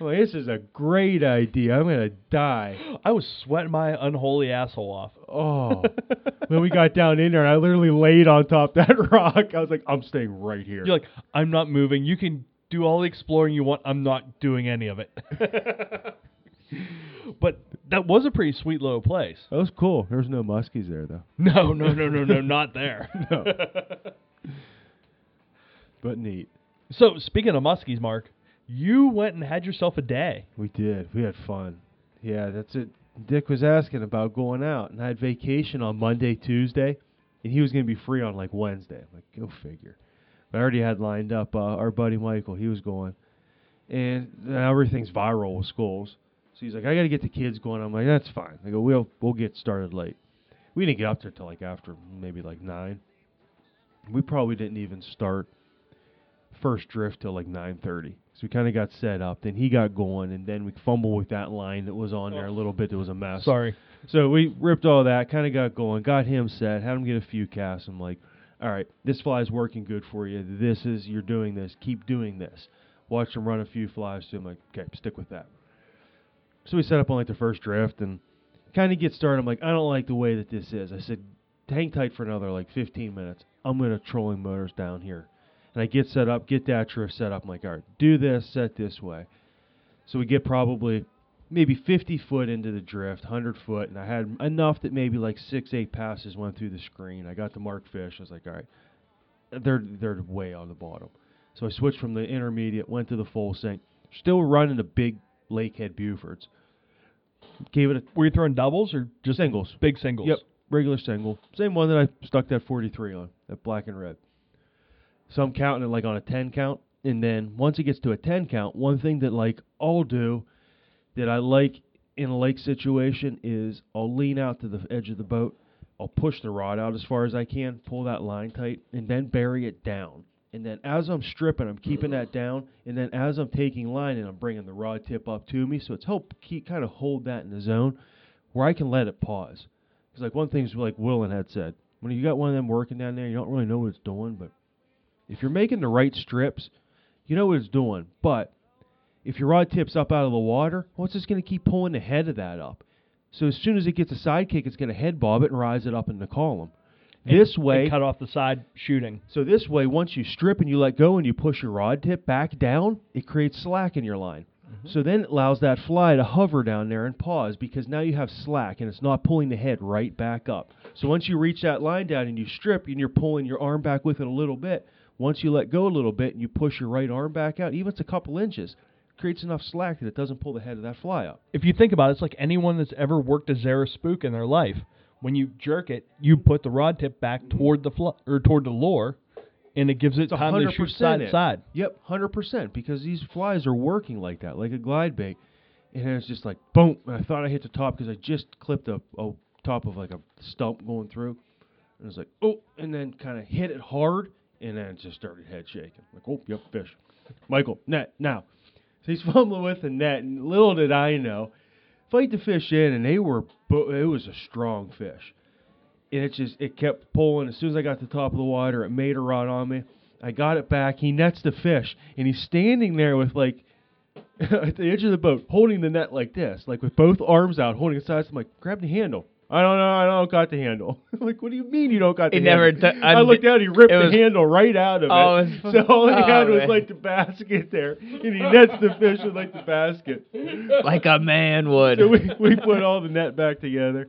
E: Well, this is a great idea. I'm gonna die.
B: I was sweating my unholy asshole off.
E: Oh, (laughs) when we got down in there, and I literally laid on top that (laughs) rock. I was like, I'm staying right here.
B: You're like, I'm not moving. You can do all the exploring you want. I'm not doing any of it. (laughs) but that was a pretty sweet little place.
E: that was cool. There was no muskies there though.
B: No, no, no, no, no, not there.
E: No. But neat.
B: So speaking of muskies, Mark, you went and had yourself a day.
E: We did. We had fun. Yeah, that's it. Dick was asking about going out, and I had vacation on Monday, Tuesday, and he was going to be free on like Wednesday. I'm like, go figure. But I already had lined up uh, our buddy Michael. He was going, and now everything's viral with schools. So he's like, I got to get the kids going. I'm like, that's fine. I go, we'll we'll get started late. We didn't get up there till like after maybe like nine. We probably didn't even start first drift till like 9:30. So we kind of got set up. Then he got going, and then we fumbled with that line that was on there a oh. little bit. That was a mess.
B: Sorry.
E: So we ripped all that, kind of got going, got him set, had him get a few casts. I'm like, all right, this fly's working good for you. This is you're doing this. Keep doing this. Watch him run a few flies to him. Like, okay, stick with that. So we set up on like the first drift and kind of get started. I'm like, I don't like the way that this is. I said, hang tight for another like 15 minutes. I'm gonna trolling motors down here, and I get set up, get that drift set up. I'm like, all right, do this, set this way. So we get probably maybe 50 foot into the drift, 100 foot, and I had enough that maybe like six, eight passes went through the screen. I got the mark fish. I was like, all right, they're they're way on the bottom. So I switched from the intermediate, went to the full sink. Still running the big Lakehead Bufords. Gave it a
B: Were you throwing doubles or just
E: Singles.
B: Big singles.
E: Yep, regular single. Same one that I stuck that 43 on, that black and red. So I'm counting it like on a 10 count, and then once it gets to a 10 count, one thing that like I'll do that I like in a lake situation is I'll lean out to the edge of the boat, I'll push the rod out as far as I can, pull that line tight, and then bury it down. And then as I'm stripping, I'm keeping that down, and then as I'm taking line and I'm bringing the rod tip up to me, so it's help keep kind of hold that in the zone where I can let it pause. Because like one thing's like Willen had said, when you got one of them working down there, you don't really know what it's doing, but if you're making the right strips, you know what it's doing. But if your rod tips up out of the water, well, it's just going to keep pulling the head of that up. So as soon as it gets a side kick, it's going to head bob it and rise it up in the column.
B: And-
E: this way,
B: cut off the side shooting.
E: so this way, once you strip and you let go and you push your rod tip back down, it creates slack in your line. Mm-hmm. So then it allows that fly to hover down there and pause because now you have slack and it's not pulling the head right back up. So once you reach that line down and you strip and you're pulling your arm back with it a little bit, once you let go a little bit and you push your right arm back out, even if it's a couple inches, creates enough slack that it doesn't pull the head of that fly up.
B: If you think about it, it's like anyone that's ever worked a Zara spook in their life. When you jerk it, you put the rod tip back toward the fl- or toward the lure, and it gives it
E: It's
B: time to shoot side to side.
E: Yep, hundred percent. Because these flies are working like that, like a glide bait, and it's just like boom. And I thought I hit the top because I just clipped a, a top of like a stump going through, and it was like oh, and then kind of hit it hard, and then just started head shaking. Like oh, yep, fish. Michael, net now. So (laughs) he's fumbling with the net, and little did I know, fight the fish in, and they were it was a strong fish and it just it kept pulling. As soon as I got to the top of the water, it made a rod on me. I got it back. He nets the fish, and he's standing there with like (laughs) at the edge of the boat, holding the net like this, like with both arms out, holding it sides. I'm like, grab the handle. I don't know. I don't got the handle. (laughs) Like, what do you mean you don't got the
D: He
E: handle?
D: never t-
E: I looked down. He ripped
D: it
E: the
D: was-
E: handle right out of
D: Oh,
E: it.
D: it
E: so all he
D: oh,
E: had was like the basket there, and he nets the fish with like the basket. (laughs)
D: like a man would.
E: So we we put all the net back together.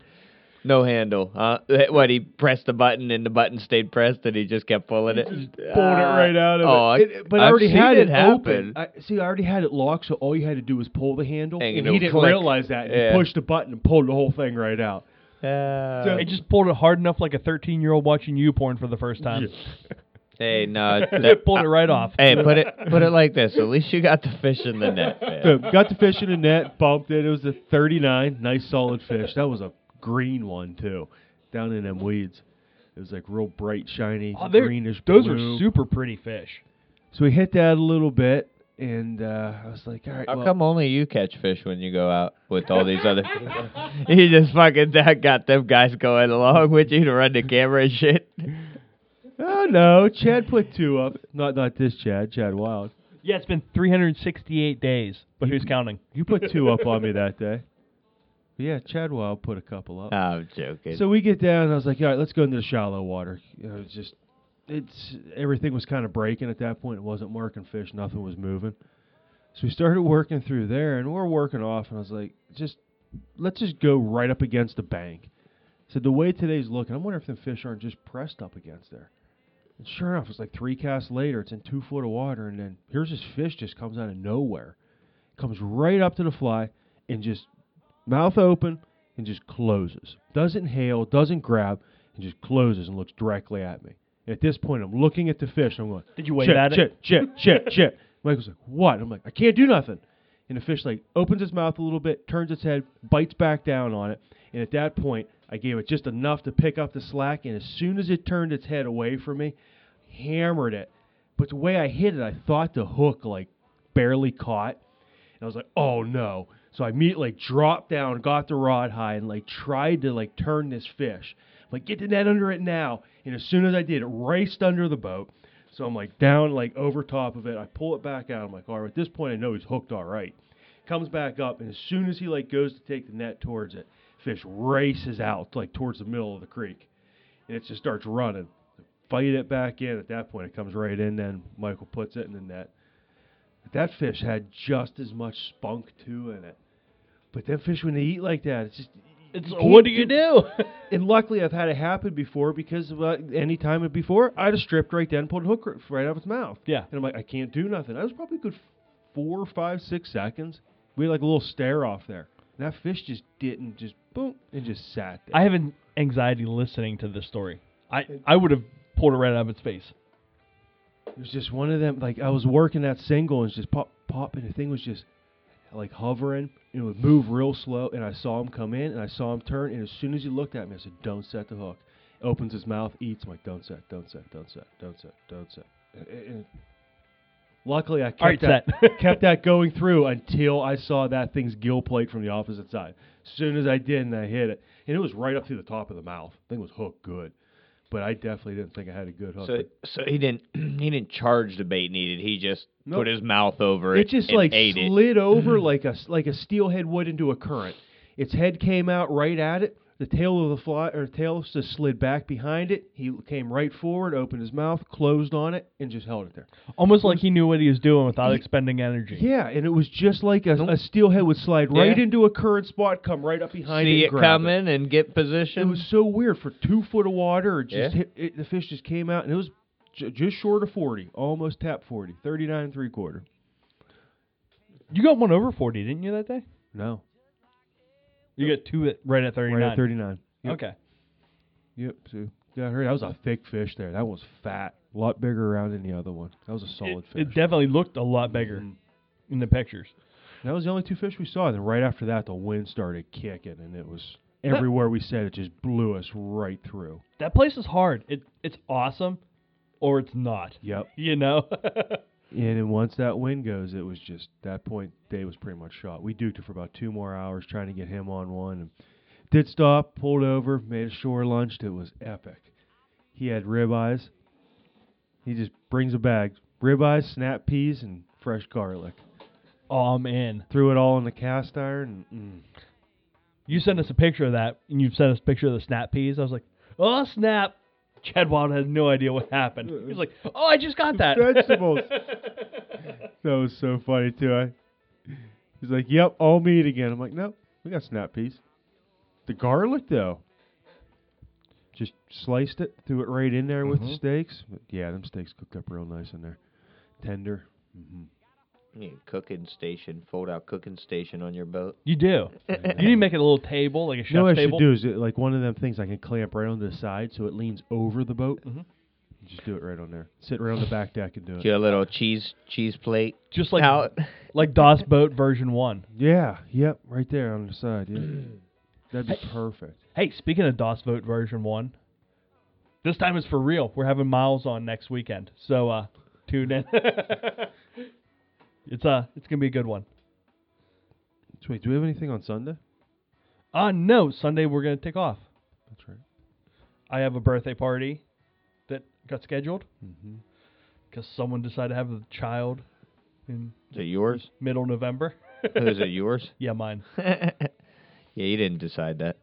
D: no handle. Huh? What he pressed the button and the button stayed pressed and he just kept pulling it.
E: Pulled it right ah. out of
D: oh,
E: it. It- But I
D: I've
E: already
D: seen
E: had
D: it
E: it,
D: happen.
E: open. I, see, I already had it locked, so all you had to do was pull the handle,
D: And
E: and, he didn't
D: click.
E: realize that. And
D: Yeah.
E: He pushed the button and pulled the whole thing right out.
D: Uh,
E: So-
B: It just pulled it hard enough, like a 13 year old watching you porn for the first time. (laughs)
D: hey, no. (laughs)
B: it pulled it right off.
D: hey, put it put it like this. At least you got the fish in the net. (laughs) man.
E: So got the fish in the net, bumped it. It was a 39, nice solid fish. That was a green one too, down in them weeds. It was like real bright, shiny,
B: Oh, they're-
E: greenish
B: Those
E: blue.
B: are super pretty fish.
E: So we hit that a little bit, and uh, I was like, all right,
D: How
E: well,
D: come only you catch fish when you go out with all these other people? (laughs) (laughs) you just fucking that got them guys going along with you to run the camera and shit.
E: oh no, Chad put two up. Not not this Chad, Chad Wild.
B: Yeah, it's been 368 days, but who's counting?
E: You put two up on me (laughs) that day. But yeah, Chad Wild put a couple up.
D: I'm joking.
E: So we get down, and I was like, all right, let's go into the shallow water. You know, just, it's everything was kind of breaking at that point. It wasn't working fish, nothing was moving. So we started working through there, and we're working off, and I was like, just let's just go right up against the bank. So the way today's looking, I'm wondering if the fish aren't just pressed up against there. And sure enough, it's like three casts later, it's in two foot of water, and then here's this fish just comes out of nowhere, comes right up to the fly, and just mouth open and just closes. Doesn't hail, doesn't grab, and just closes and looks directly at me. At this point, I'm looking at the fish. I'm going,
B: Did you wave
E: chip,
B: at it?
E: chip, chip, chip, (laughs) chip. Michael's like, what? I'm like, I can't do nothing. And the fish like opens its mouth a little bit, turns its head, bites back down on it. And at that point, I gave it just enough to pick up the slack. And as soon as it turned its head away from me, hammered it. But the way I hit it, I thought the hook like barely caught. And I was like, oh no. So I immediately like, dropped down, got the rod high, and like tried to like turn this fish. Like, get the net under it now. And as soon as I did, it raced under the boat. So I'm like down, like over top of it. I pull it back out. I'm like, all right, at this point, I know he's hooked all right. Comes back up, and as soon as he like goes to take the net towards it, fish races out like towards the middle of the creek, and it just starts running. Fight it back in. At that point, it comes right in. Then Michael puts it in the net. That fish had just as much spunk too in it. But them fish, when they eat like that, it's just
B: It's what do you do? (laughs)
E: and luckily, I've had it happen before because uh, any time before, I'd have stripped right then, pulled a hook right out of its mouth.
B: yeah.
E: And I'm like, I can't do nothing. That was probably a good four, five, six seconds. We had like a little stare off there. And that fish just didn't, just boom, and just sat there.
B: I have an anxiety listening to this story. I I would have pulled it right out of its face.
E: It was just one of them. Like I was working that single and it's just pop, pop, and the thing was just like hovering. And it would move real slow. And I saw him come in and I saw him turn. And as soon as he looked at me, I said, "Don't set the hook." Opens his mouth, eats. I'm like, "Don't set, don't set, don't set, don't set, don't set." And- and luckily, I kept
B: right,
E: that (laughs) kept that going through until I saw that thing's gill plate from the opposite side. As soon as I did, and I hit it, and it was right up to the top of the mouth. Thing was hooked good, but I definitely didn't think I had a good hook.
D: So, so he didn't (clears throat) he didn't charge the bait needed. He just
E: Nope.
D: put his mouth over it.
E: it just like
D: ate it.
E: slid over mm-hmm. like a like a steelhead would into a current. Its head came out right at it, The tail of the fly or tail just slid back behind it. He came right forward, opened his mouth, closed on it, and just held it there.
B: Almost like he knew what he was doing without
E: He-
B: expending energy.
E: Yeah, and it was just like a, a steelhead would slide right
D: Yeah.
E: into a current spot, come right up behind
D: See
E: it,
D: it
E: and grab
D: coming and get position.
E: It was so weird for two foot of water. It just
D: Yeah.
E: hit, it, the fish just came out, and it was j- just short of forty, almost tap 40, 39 and three quarter.
B: You got one over 40, didn't you, that day?
E: No,
B: You got two at, right at 39.
E: right at thirty nine. Yep.
B: Okay.
E: Yep. So got hurt. That was a thick fish there. That was fat, a lot bigger around than the other one. That was a solid
B: it
E: fish.
B: It definitely looked a lot bigger
E: Mhm.
B: in the pictures.
E: that was the only two fish we saw. Then right after that, the wind started kicking, and it was everywhere we said it just blew us right through.
B: That place is hard. It It's awesome, or it's not.
E: Yep.
B: You know? (laughs)
E: And then once that wind goes, it was just that point. Day was pretty much shot. We duked it for about two more hours trying to get him on one, and did stop, pulled over, made a shore lunched. It was epic. He had ribeyes. He just brings a bag, ribeyes, snap peas, and fresh garlic.
B: oh, I'm in.
E: Threw it all in the cast iron. And, mm.
B: You sent us a picture of that, and you sent us a picture of the snap peas. I was like, oh, snap. Chad Wild has no idea what happened. He's like, oh, I just got that.
E: Vegetables. (laughs) That was so funny too. I, he's like, "Yep, all meat again." I'm like, "Nope, we got snap peas." The garlic though, just sliced it, threw it right in there with the
B: Mhm.
E: steaks. But yeah, them steaks cooked up real nice in there, tender. hmm
D: Yeah, cooking station, fold out cooking station on your boat.
B: You do. (laughs) You need to make it a little table, like a chef's
E: You know what I should do is it, like one of them things I can clamp right on the side so it leans over the boat.
B: Mhm.
E: Just do it right on there. Sit right on the back deck and do it.
D: Get a little cheese cheese plate
B: Just like
D: out. (laughs)
B: like DOS Boat version one.
E: Yeah, yep, right there on the side. Yeah, (clears throat) that'd be perfect.
B: Hey, speaking of DOS boat version one, this time is for real. We're having Miles on next weekend, so uh, tune in. (laughs) it's uh, it's gonna be a good one.
E: Wait, do we have anything on Sunday?
B: Uh no, Sunday we're gonna take off.
E: That's right.
B: I have a birthday party that got scheduled
E: Mm-hmm.
B: because someone decided to have a child in
D: Is it yours?
B: middle November. (laughs)
D: Is it yours? (laughs)
B: yeah, mine. (laughs)
D: yeah, you didn't decide that.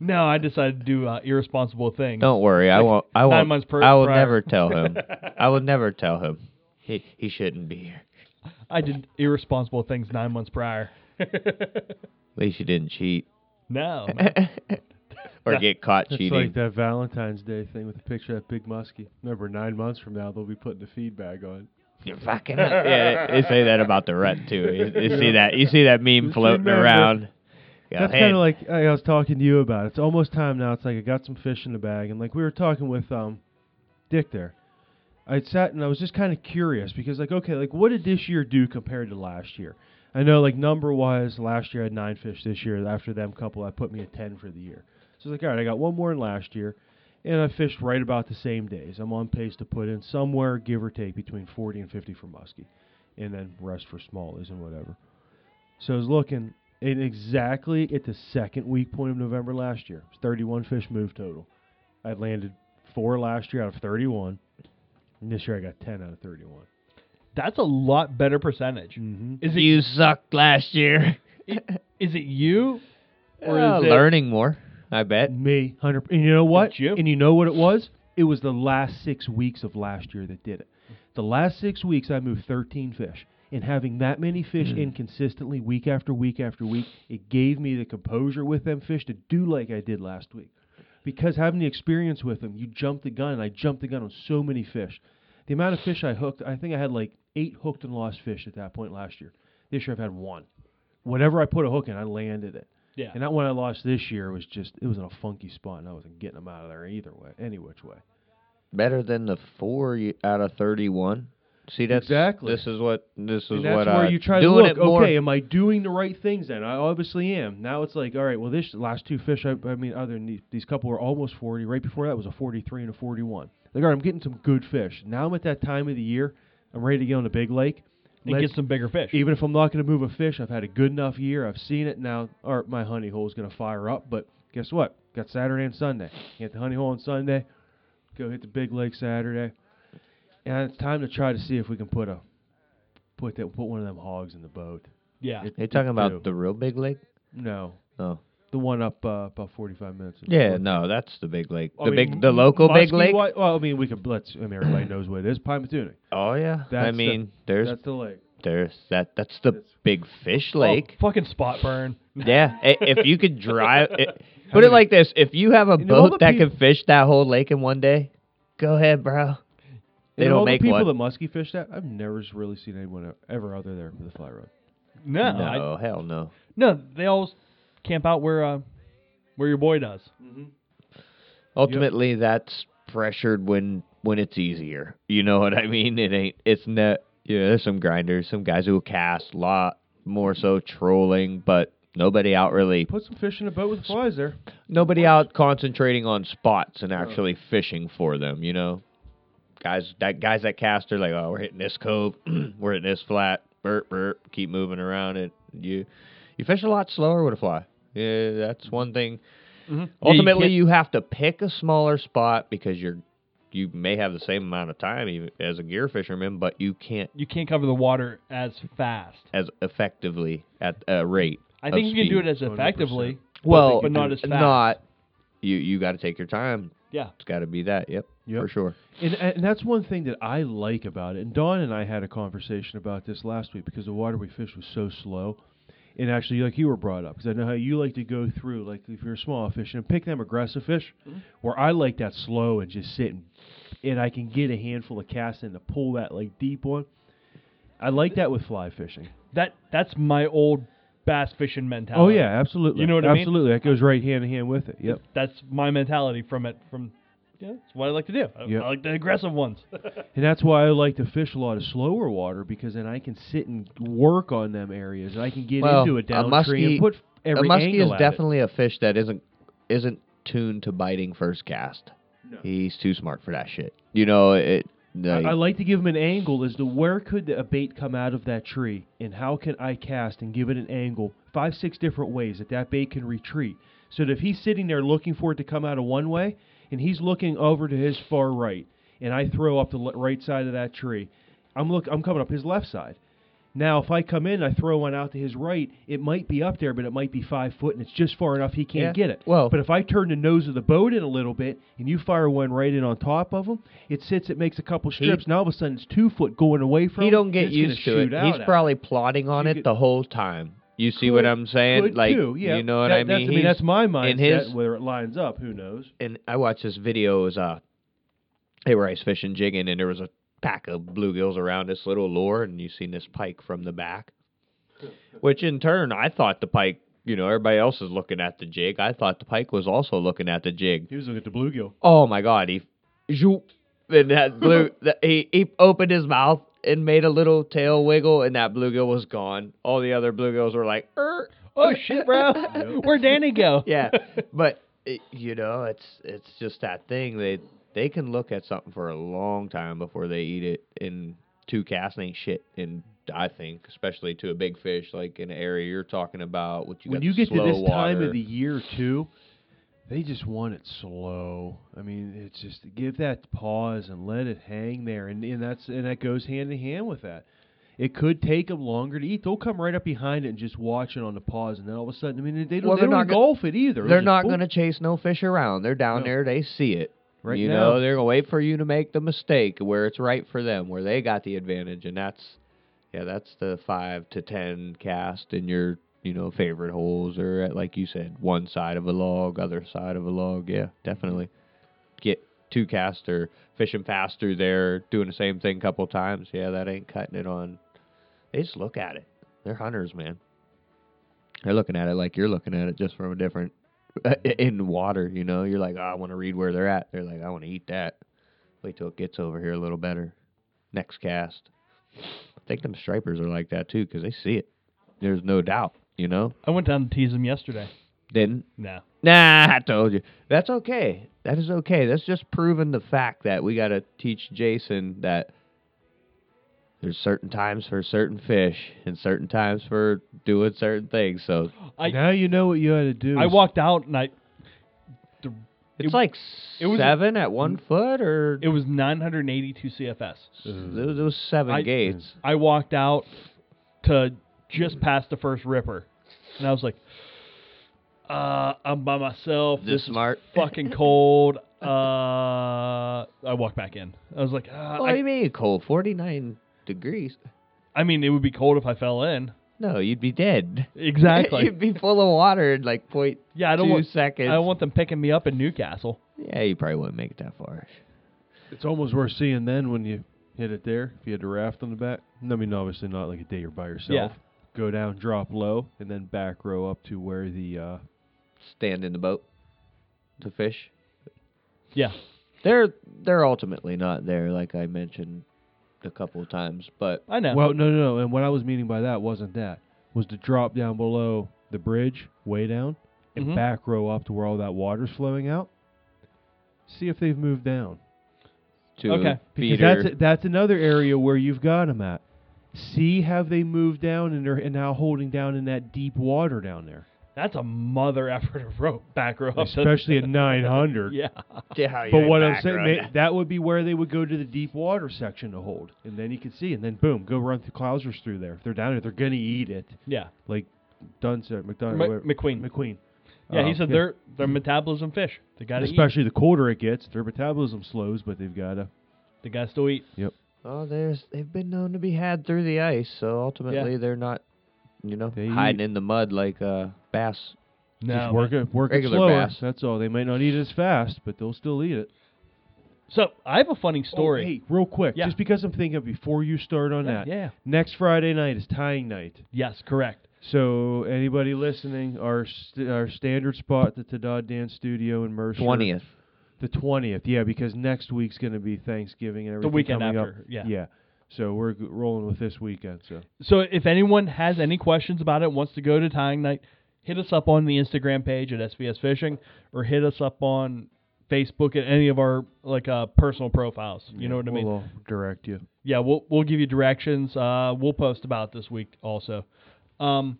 B: No, I decided to do uh, irresponsible things.
D: Don't worry, I won't. I won't. I will
B: prior.
D: never tell him. I will never tell him. He he shouldn't be here.
B: I did irresponsible things nine months prior. (laughs)
D: At least you didn't cheat
B: no, (laughs)
D: or get caught cheating.
E: It's
D: cheating.
E: like that Valentine's Day thing with the picture of that big muskie. Remember, nine months from now they'll be putting the feed bag on.
D: You're fucking up. Yeah, they, they say that about the rut too. You, you (laughs) see that? You see that meme floating
E: remember,
D: around? Yeah,
E: That's kind of like I was talking to you about. It's almost time now. It's like I got some fish in the bag, and like we were talking with um, Dick there. I sat and I was just kind of curious because like okay, like what did this year do compared to last year? I know like number wise, last year I had nine fish. This year, after them couple, I put me at ten for the year. So it's like all right, I got one more than last year, and I fished right about the same days. I'm on pace to put in somewhere give or take between forty and fifty for muskie, and then rest for smallies and whatever. So I was looking and exactly at the second week point of November last year. It was 31 fish moved total. I landed four last year out of 31. And this year I got 10 out of 31.
B: That's a lot better percentage.
E: Mm-hmm.
B: Is it
D: you sucked last year. (laughs)
B: is it you or
D: Uh,
B: is it
D: learning more? I bet.
E: Me, 100 And you know what?
B: You.
E: And you know what it was? It was the last six weeks of last year that did it. The last six weeks I moved 13 fish. And having that many fish in consistently week after week after week, it gave me the composure with them fish to do like I did last week. Because having the experience with them, you jump the gun, and I jumped the gun on so many fish. The amount of fish I hooked, I think I had like eight hooked and lost fish at that point last year. This year I've had one. Whatever I put a hook in, I landed it.
B: yeah.
E: And that one I lost this year was just it was in a funky spot, and I wasn't getting them out of there either way, any which way.
D: Better than the four y- out of thirty-one. See, that's
E: Exactly.
D: This is what this is
E: And that's
D: what
E: where
D: I
E: you try to
D: doing
E: look.
D: it more.
E: Okay, am I doing the right things? Then I obviously am. Now it's like, all right, well, this last two fish, I, I mean, other than these, these couple were almost forty. Right before that was a forty-three and a forty-one. Like, all right, I'm getting some good fish. Now I'm at that time of the year. I'm ready to get on the big lake.
B: and
E: Let's-
B: get some bigger fish.
E: even if I'm not going to move a fish, I've had a good enough year. I've seen it now. Or my honey hole is going to fire up. But guess what? Got Saturday and Sunday. Hit the honey hole on Sunday. Go hit the big lake Saturday. And it's time to try to see if we can put a put that put one of them hogs in the boat.
B: yeah.
E: It-
D: Are you talking about
E: do.
D: the real big lake?
E: No,
D: Oh,
E: The one up uh, about 45 minutes.
D: Yeah, no, that's the big lake.
E: I
D: The
E: mean,
D: big, the local big lake.
E: Wi- well, I mean, we could let's. I mean, everybody knows what it is. Pymatuning.
D: Oh yeah. I
E: That's the-
D: mean, there's
E: That's the lake.
D: there's that. That's the
E: That's-
D: big fish
B: Oh,
D: lake.
B: fucking spot burn. (laughs)
D: Yeah, if you could drive, it, (laughs) put it like this: if you have a
E: You
D: boat that
E: peop-
D: can fish that whole lake in one day, go ahead, bro. They
E: And
D: don't
E: all
D: make
E: the people
D: one.
E: that muskie fish that, I've never really seen anyone ever out there there with a fly rod.
B: No, I-
D: no, hell no.
B: no, they always camp out where uh, where your boy does.
D: Ultimately, that's pressured when when it's easier. You know what I mean? It ain't. It's not. Yeah, there's some grinders, some guys who will cast a lot more so trolling, but nobody out really.
E: Put some fish in a boat with flies there.
D: Nobody out concentrating on spots and actually fishing for them. You know, guys that guys that cast are like, oh, we're hitting this cove, (clears throat) we're hitting this flat, burp burp, keep moving around it. You you fish a lot slower with a fly. Yeah, that's one thing.
B: Mm-hmm.
D: Ultimately, you, have to pick a smaller spot because you're you may have the same amount of time even as a gear fisherman, but you can't
B: you can't cover the water as fast.
D: as effectively at a rate.
B: I think you can do it as
E: 100%.
B: effectively.
D: well,
B: but not as fast.
D: Not you. You got to take your time.
B: Yeah.
D: It's got to be that. Yep,
E: Yep.
D: for sure.
E: And, and that's one thing that I like about it. And Dawn and I had a conversation about this last week because the water we fished was so slow. And actually, like you were brought up, because I know how you like to go through, like if you're a small fish and pick them aggressive fish, mm-hmm. where I like that slow and just sit and, and I can get a handful of casts in to pull that like deep one. I like that with fly fishing.
B: That that's my old bass fishing mentality.
E: Oh yeah, absolutely.
B: You know what I mean?
E: Absolutely, that goes right hand in hand with it. Yep.
B: That's my mentality from it. From yeah, it's what I like to do. I,
E: Yep.
B: I like the aggressive ones. (laughs)
E: And that's why I like to fish a lot of slower water because then I can sit and work on them areas and I can get
D: Well,
E: into a
D: a
E: downstream and
D: muskie-
E: put
D: a
E: every
D: muskie
E: angle
D: is
E: at it.
D: definitely a fish that isn't isn't tuned to biting first cast.
E: No.
D: He's too smart for that shit. You know it. Like,
E: I, I like to give him an angle as to where could a bait come out of that tree and how can I cast and give it an angle five six different ways that that bait can retreat so that if he's sitting there looking for it to come out of one way and he's looking over to his far right and I throw up the le- right side of that tree I'm look I'm coming up his left side now if I come in and I throw one out to his right it might be up there but it might be five foot and it's just far enough he can't
D: Yeah.
E: get it
D: Well-
E: but if I turn the nose of the boat in a little bit and you fire one right in on top of him, it sits, it makes a couple strips. now all of a sudden it's two foot going away from
D: he
E: him.
D: don't
E: and
D: get used to it. He's probably plotting on
E: You
D: it
E: could-
D: the whole time. You see what I'm saying?
E: Could
D: like
E: too, yeah.
D: you know what
E: That-
D: I mean?
E: That's, I mean,
D: He's-
E: that's my mindset.
D: in his
E: whether it lines up, who knows?
D: and I watched this video. It was uh, they were ice fishing, jigging, and there was a pack of bluegills around this little lure, and you seen this pike from the back. (laughs) Which in turn, I thought the pike. You know, everybody else is looking at the jig. I thought the pike was also looking at the jig.
E: He was looking at the bluegill.
D: Oh my god, he zoop, and that blue (laughs) that he he opened his mouth and made a little tail wiggle and that bluegill was gone. All the other bluegills were like, er.
B: oh shit, bro! (laughs) (laughs) Where'd Danny go? (laughs)
D: Yeah. But it, you know, it's it's just that thing they they can look at something for a long time before they eat it and two casts ain't shit and I think, especially to a big fish like in an area you're talking about, which you
E: when you get to this time of the year too, they just want it slow. I mean, it's just give that pause and let it hang there, and, and that's and that goes hand in hand with that. It could take them longer to eat. They'll come right up behind it and just watch it on the pause, and then all of a sudden, I mean, they don't,
D: Well,
E: they
D: they're
E: don't
D: not
E: golf it either.
D: They're not going to chase no fish around. They're down
E: No.
D: there. They see it.
E: Right
D: you
E: now.
D: know, they're going to wait for you to make the mistake where it's right for them, where they got the advantage. And that's, yeah, that's the five to ten cast in your, you know, favorite holes or at, like you said, one side of a log, other side of a log. Yeah, definitely. Get two cast or fishing faster there, doing the same thing a couple times. Yeah, that ain't cutting it on. They just look at it. They're hunters, man. They're looking at it like you're looking at it, just from a different uh, in water. You know, you're like, oh, I want to read where they're at. They're like, I want to eat that. Wait till it gets over here a little better. Next cast. I think them stripers are like that too, because they see it. There's no doubt. You know,
B: I went down to tease him yesterday.
D: didn't.
B: No.
D: Nah, I told you. That's okay. That is okay. That's just proving the fact that we got to teach Jason that there's certain times for certain fish and certain times for doing certain things. So
B: I
E: now you know what you had to do.
B: I walked out and I. The,
D: it's
B: It-
D: like
B: it was-
D: seven at one foot, or
B: it was 982 CFS.
D: those, those seven
B: I-
D: gates.
B: I walked out to just past the first ripper, and I was like, uh, I'm by myself.
D: This
B: This
D: smart.
B: is (laughs) fucking cold. Uh, I walked back in. I was like, uh,
D: What do
B: I,
D: you mean cold? 49 degrees.
B: I mean, it would be cold if I fell in.
D: No, you'd be dead.
B: Exactly. (laughs)
D: you'd be full of water in like point
B: yeah, I don't
D: two
B: want.
D: seconds.
B: I don't want them picking me up in New Castle.
D: Yeah, you probably wouldn't make it that far.
E: It's almost worth seeing then when you hit it there. If you had a raft on the back, I mean, obviously not like a day you're by yourself.
B: Yeah.
E: Go down, drop low, and then back row up to where the uh,
D: Stand in the boat to fish.
B: Yeah.
D: They're they're ultimately not there, like I mentioned a couple of times. But
B: I know.
E: Well, no, no, no. And what I was meaning by that wasn't that. Was to drop down below the bridge, way down, and
B: Mhm.
E: back row up to where all that water's flowing out. See if they've moved down.
D: to
B: Okay.
E: Because
D: feeder,
E: that's that's another area where you've got them at. See, have they moved down and they're now holding down in that deep water down there,
B: That's a mother effort of rope back row.
E: especially at (laughs) 900.
B: yeah.
D: Yeah,
E: But what I'm saying,
D: row.
E: that would be where they would go to the deep water section to hold, and then you can see, and then boom, go run through Clousers through there. If they're down there, they're gonna eat it.
B: Yeah.
E: Like Dunn said, McDonough,
B: Ma-
E: whatever-
B: McQueen.
E: McQueen.
B: Yeah, he
E: Uh,
B: said they're they're metabolism fish. They gotta eat.
E: especially the colder it gets, their metabolism slows, but they've got to.
B: They gotta still eat.
D: Well, there's they've been known to be had through the ice, so ultimately they're not, you know,
E: They
D: hiding
E: eat.
D: in the mud like uh, bass.
B: No.
E: Just work it, work it slower.
D: bass.
E: That's all. They might not eat it as fast, but they'll still eat it.
B: So I have a funny story.
E: Oh, hey, real quick,
B: Yeah.
E: just because I'm thinking before you start on
B: yeah,
E: that.
B: yeah.
E: Next Friday night is tying night.
B: Yes, correct.
E: So anybody listening, our st- our standard spot at the Tadad Dance Studio in Mercer.
D: Twentieth.
E: The twentieth, yeah, because next week's going to be Thanksgiving and
B: The
E: everything
B: weekend
E: coming
B: after,
E: up.
B: yeah.
E: yeah. So we're g- rolling with this weekend. So
B: So if anyone has any questions about it, wants to go to tying night, hit us up on the Instagram page at SBS Fishing, or hit us up on Facebook at any of our like uh, personal profiles. You know what I mean?
E: We'll uh, direct you.
B: yeah, we'll we'll give you directions. Uh, we'll post about it this week also. Um,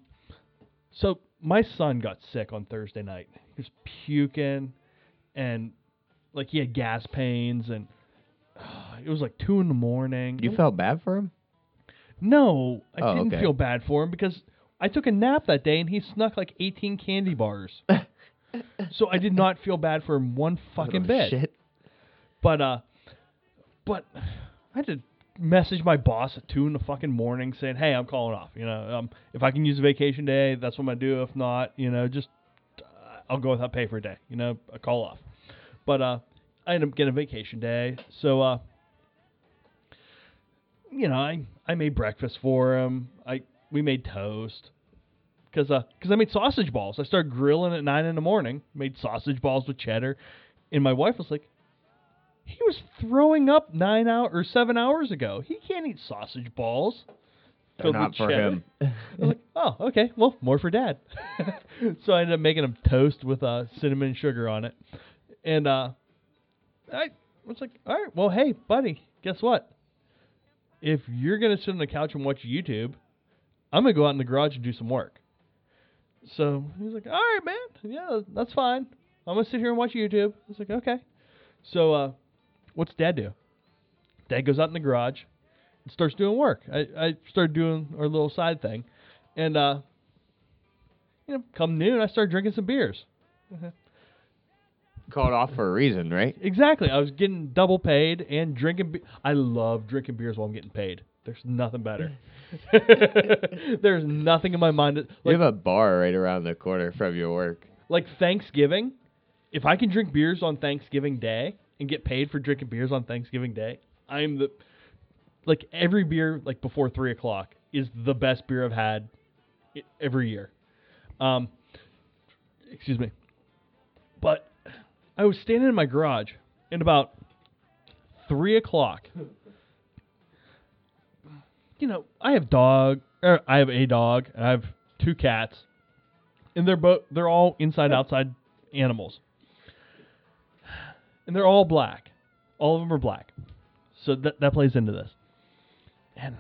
B: so my son got sick on Thursday night. He was puking, and like he had gas pains, and (sighs) it was like two in the morning.
D: You felt bad for him?
B: No, I
D: Oh,
B: didn't
D: okay.
B: feel bad for him because I took a nap that day and he snuck like 18 candy bars. (laughs) so I did not feel bad for him one fucking bit.
D: Shit.
B: But uh, but (sighs) I had to message my boss at two in the fucking morning saying, "Hey, I'm calling off. You know, um, if I can use a vacation day, that's what I'm gonna do. If not, you know, just uh, I'll go without pay for a day. You know, a call off." But uh, I ended up getting a vacation day, so uh, you know, I I made breakfast for him. I we made toast. Cause, uh, cause I made sausage balls. I started grilling at nine in the morning. Made sausage balls with cheddar, and my wife was like, he was throwing up nine hour or seven hours ago. He can't eat sausage balls.
D: They're not for
B: cheddar."
D: him. (laughs)
B: I was like, oh, okay. Well, more for dad. (laughs) so I ended up making him toast with uh, cinnamon sugar on it. And uh, I was like, all right, well, hey, buddy, guess what? If you're going to sit on the couch and watch YouTube, I'm going to go out in the garage and do some work. So he's like, all right, man. Yeah, that's fine. I'm going to sit here and watch YouTube. I was like, okay. So uh, what's dad do? Dad goes out in the garage and starts doing work. I, I started doing our little side thing. And, uh, you know, come noon, I started drinking some beers.
D: Called off for a reason, right?
B: Exactly. I was getting double paid and drinking. Be- I love drinking beers while I'm getting paid. There's nothing better. (laughs) (laughs) There's nothing in my mind. That,
D: you have a bar right around the corner from your work.
B: like Thanksgiving. If I can drink beers on Thanksgiving Day and get paid for drinking beers on Thanksgiving Day, I'm the like every beer like before three o'clock is the best beer I've had every year. Um, excuse me, but I was standing in my garage and about three o'clock. You know, I have dog. Or I have a dog. And I have two cats, and they're both they're all inside outside animals, and they're all black. All of them are black, so that that plays into this. And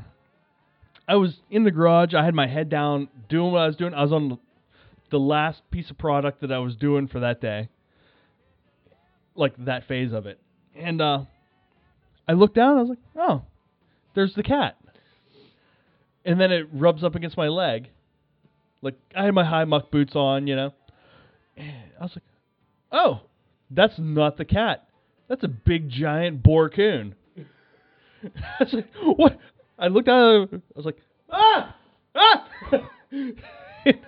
B: I was in the garage. I had my head down, doing what I was doing. I was on the last piece of product that I was doing for that day, like that phase of it. And uh, I looked down. I was like, "Oh, there's the cat." And then it rubs up against my leg. Like I had my high muck boots on, you know, And I was like, "Oh, that's not the cat. That's a big giant boar coon." (laughs) I was like, "What?" I looked it. I was like, "Ah, ah!" (laughs) it,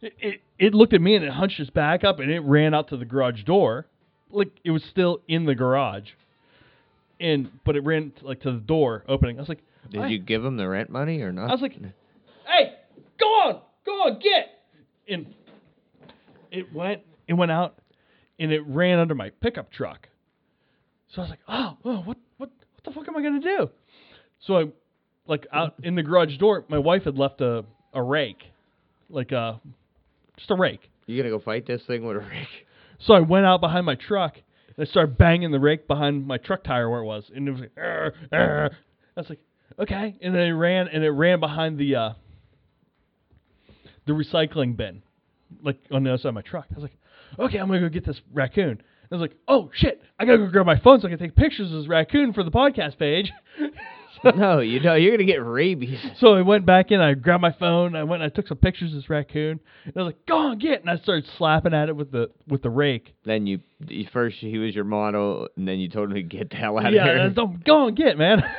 B: it it looked at me and it hunched its back up and it ran out to the garage door, like it was still in the garage. And but it ran like to the door opening. I was like,
D: Did
B: I-
D: you give him the rent money or not?
B: I was like, "Hey, go on, go on, get!" And it went, it went out, and it ran under my pickup truck. So I was like, "Oh, oh what, what, what the fuck am I gonna do?" So I, like, out in the garage door, my wife had left a a rake, like a, just a rake.
D: you gonna go fight this thing with a rake?
B: So I went out behind my truck and I started banging the rake behind my truck tire where it was, and it was like, "Arr, arr." I was like, okay, and then it ran and it ran behind the uh, the recycling bin, like on the other side of my truck. I was like, okay, I'm gonna go get this raccoon. And I was like, oh shit, I gotta go grab my phone so I can take pictures of this raccoon for the podcast page. (laughs) (laughs)
D: no, you know you're gonna get rabies.
B: So I went back in, I grabbed my phone, I went and I took some pictures of this raccoon, and I was like, go on, get, and I started slapping at it with the with the rake.
D: Then you, you first he was your model, and then you told him to get the hell out
B: yeah,
D: of here.
B: and was go on, get, man. (laughs)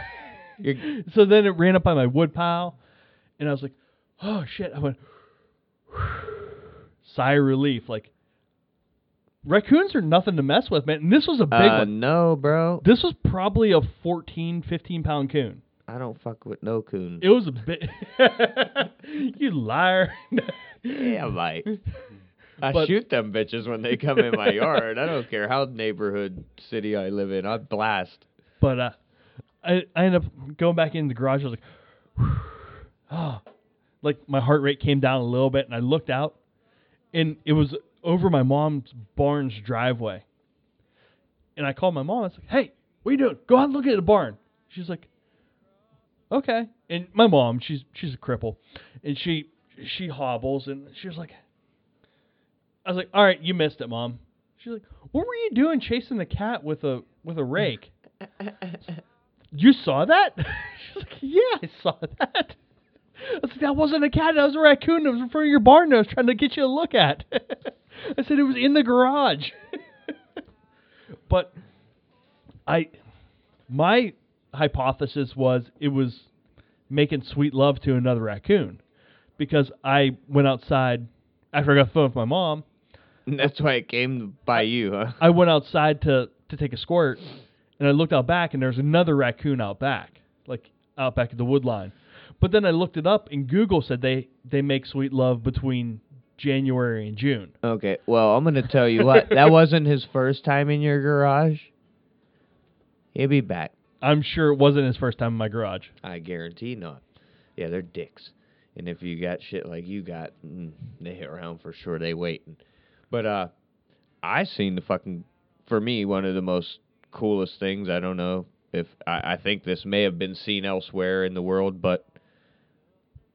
B: (laughs) So then it ran up by my wood pile, and I was like, oh shit. I went, (sighs) sigh of relief. Like, raccoons are nothing to mess with, man. And this was a big
D: uh,
B: one.
D: no, bro.
B: This was probably a 14, 15 pound coon.
D: I don't fuck with no coon.
B: It was a bit. (laughs) you liar.
D: Yeah, I might. (laughs) I
B: But-
D: shoot them bitches when they come in my (laughs) yard. I don't care how neighborhood city I live in. I blast.
B: But uh, I I ended up going back in the garage. I was like, (sighs) oh, like my heart rate came down a little bit, and I looked out, and it was over my mom's barn's driveway. And I called my mom. I was like, "Hey, what are you doing? Go out and look at the barn." She's like, "Okay." And my mom, she's she's a cripple, and she she hobbles, and she was like, "I was like, all right, you missed it, mom." She's like, "What were you doing chasing the cat with a with a rake?" (laughs) You saw that? (laughs) She's like, Yeah, I saw that. I was like, That wasn't a cat, that was a raccoon that was in front of your barn that I was trying to get you to look at. (laughs) I said it was in the garage. (laughs) but I my hypothesis was it was making sweet love to another raccoon. Because I went outside after I got the phone with my mom,
D: And that's why it came by you, huh?
B: I went outside to to take a squirt, and I looked out back, and there was another raccoon out back, like out back at the wood line. But then I looked it up, and Google said they they make sweet love between January and June.
D: Okay, well, I'm gonna tell you what. That (laughs) wasn't his first time in your garage. He'll be back.
B: I'm sure it wasn't his first time in my garage.
D: I guarantee not. Yeah, they're dicks. And if you got shit like you got, mm, they hit around for sure. They waiting. But uh, I seen the fucking. For me, one of the most coolest things. I don't know if I, I think this may have been seen elsewhere in the world, but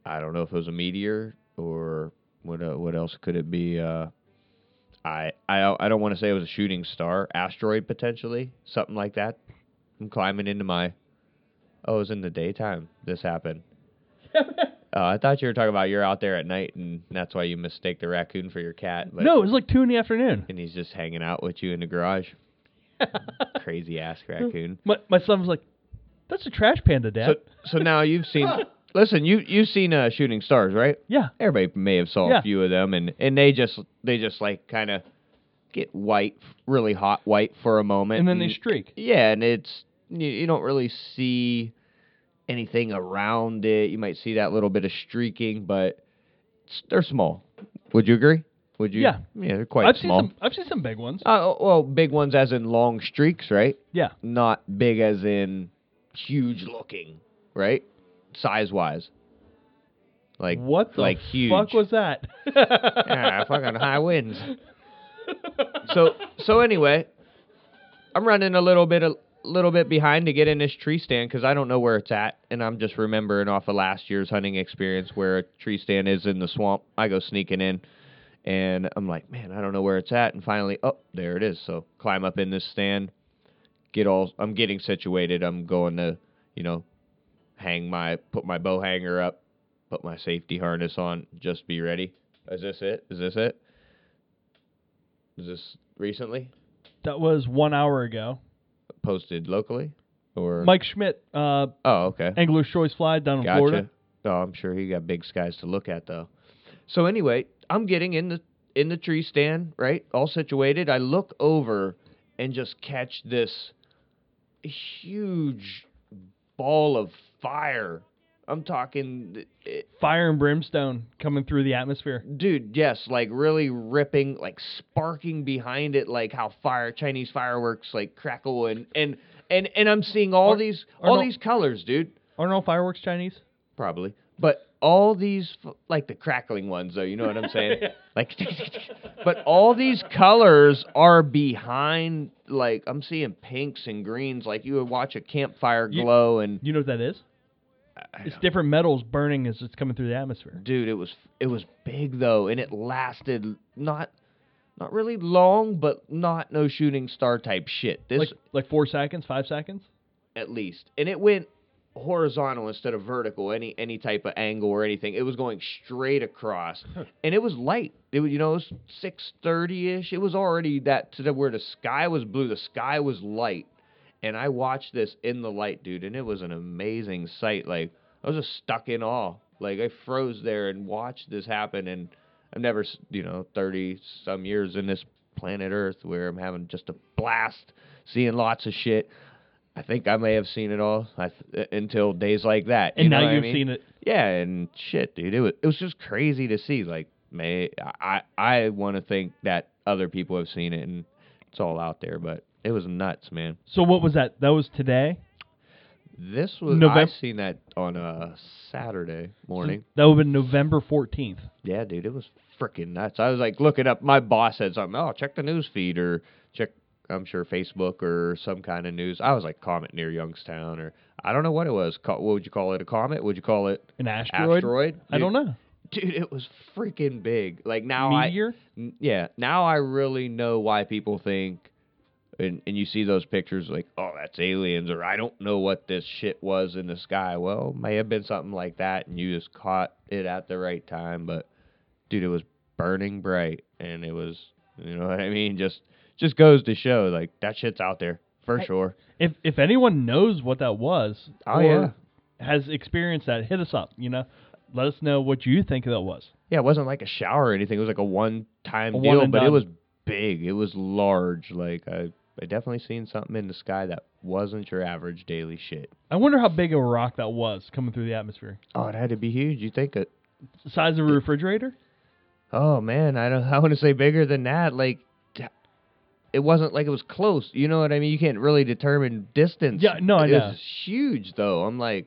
D: I don't know if it was a meteor or what. Uh, what else could it be? Uh, I I don't- I don't want to say it was a shooting star, asteroid potentially, something like that. I'm climbing into my. Oh, it was in the daytime. This happened. Oh, (laughs) I thought you were talking about you're out there at night and that's why you mistake the raccoon for your cat. But,
B: no, it was like two in the afternoon.
D: And he's just hanging out with you in the garage. (laughs) Crazy ass raccoon.
B: My my son was like, "That's a trash panda,
D: So,
B: Dad."
D: so now you've seen. (laughs) listen, you you've seen uh, Shooting Stars, right?
B: yeah,
D: Everybody may have saw
B: Yeah.
D: a few of them, and and they just they just like kind of get white, really hot white for a moment,
B: and then they streak.
D: Yeah, and it's you, you don't really see anything around it. You might see that little bit of streaking, but it's, they're small. Would you agree? Would you?
B: Yeah.
D: yeah, they're quite
B: I've
D: small.
B: seen some. I've seen some big ones.
D: Uh, well, big ones as in long streaks, right?
B: yeah,
D: Not big as in huge looking, right? Size wise. Like
B: what the
D: like huge.
B: fuck was that? (laughs)
D: yeah, fucking high winds. So so anyway, I'm running a little bit a little bit behind to get in this tree stand because I don't know where it's at, and I'm just remembering off of last year's hunting experience where a tree stand is in the swamp. I go sneaking in, and I'm like, man, I don't know where it's at, and finally, oh, there it is. So climb up in this stand, get all. I'm getting situated. I'm going to, you know, hang my put my bow hanger up, put my safety harness on, just be ready. Is this it? Is this it? Is this recently
B: That was one hour ago.
D: posted locally, or
B: Mike Schmidt, uh,
D: Oh, okay.
B: Angler's Choice Fly down in
D: Gotcha.
B: Florida.
D: Oh, I'm sure he got big skies to look at though. So anyway, I'm getting in the in the tree stand, right? All situated. I look over and just catch this huge ball of fire. I'm talking it,
B: Fire and brimstone coming through the atmosphere.
D: dude, yes, like really ripping, like sparking behind it, like how fire Chinese fireworks like crackle and and and, and I'm seeing all
B: Are-
D: these
B: are
D: all
B: no-
D: these colors, dude.
B: Aren't all fireworks Chinese?
D: probably. But all these, like the crackling ones, though, you know what I'm saying? (laughs) like, but all these colors are behind. Like, I'm seeing pinks and greens, like you would watch a campfire
B: You-
D: glow, and
B: You know what that is? It's different metals burning as it's coming through the atmosphere.
D: dude, it was it was big though, and it lasted not not really long, but not no shooting star type shit. This
B: Like like four seconds, five seconds.
D: at least, and it went horizontal instead of vertical, any any type of angle or anything. It was going straight across, and it was light. It was you know it was six thirty ish. It was already that to the, where the sky was blue. The sky was light, and I watched this in the light, dude, and it was an amazing sight. Like I was just stuck in awe. Like I froze there and watched this happen, and I've never, s- you know, thirty some years in this planet Earth where I'm having just a blast, seeing lots of shit. I think I may have seen it all I th- uh, until days like that.
B: And
D: you
B: now you've
D: mean?
B: seen it.
D: Yeah, and shit, dude, it was it was just crazy to see. Like, may I I want to think that other people have seen it and it's all out there, but it was nuts, man.
B: So what was that? That was today.
D: This was I
B: November-
D: seen that on a Saturday morning.
B: That would have been November fourteenth.
D: Yeah, dude, it was freaking nuts. I was like looking up. My boss said something. Oh, check the news feed or check. I'm sure Facebook or some kind of news. I was like comet near Youngstown or I don't know what it was. Co- what would you call it? A comet? Would you call it
B: An asteroid.
D: asteroid?
B: I don't know.
D: Dude, it was freaking big. Like now I
B: Meteor.
D: N- yeah, now I really know why people think, and and you see those pictures like, oh, that's aliens, or I don't know what this shit was in the sky. Well, may have been something like that, and you just caught it at the right time. But dude, it was burning bright, and it was, you know (laughs) what I mean? Just just goes to show, like that shit's out there for
B: I-
D: sure.
B: If if anyone knows what that was
D: Oh
B: or
D: yeah,
B: has experienced that, hit us up. You know, let us know what you think that was.
D: yeah. It wasn't like a shower or anything. It was like a one-time
B: A
D: deal,
B: one
D: but it was big. It was large. Like I, I definitely seen something in the sky that wasn't your average daily shit.
B: I wonder how big of a rock that was coming through the atmosphere.
D: Oh, it had to be huge. You think it?
B: The size of a refrigerator?
D: Oh man, I don't. (laughs) I want to say bigger than that. Like, it wasn't like it was close. You know what I mean? You can't really determine distance.
B: Yeah, no, I
D: it
B: know.
D: was huge though. I'm like,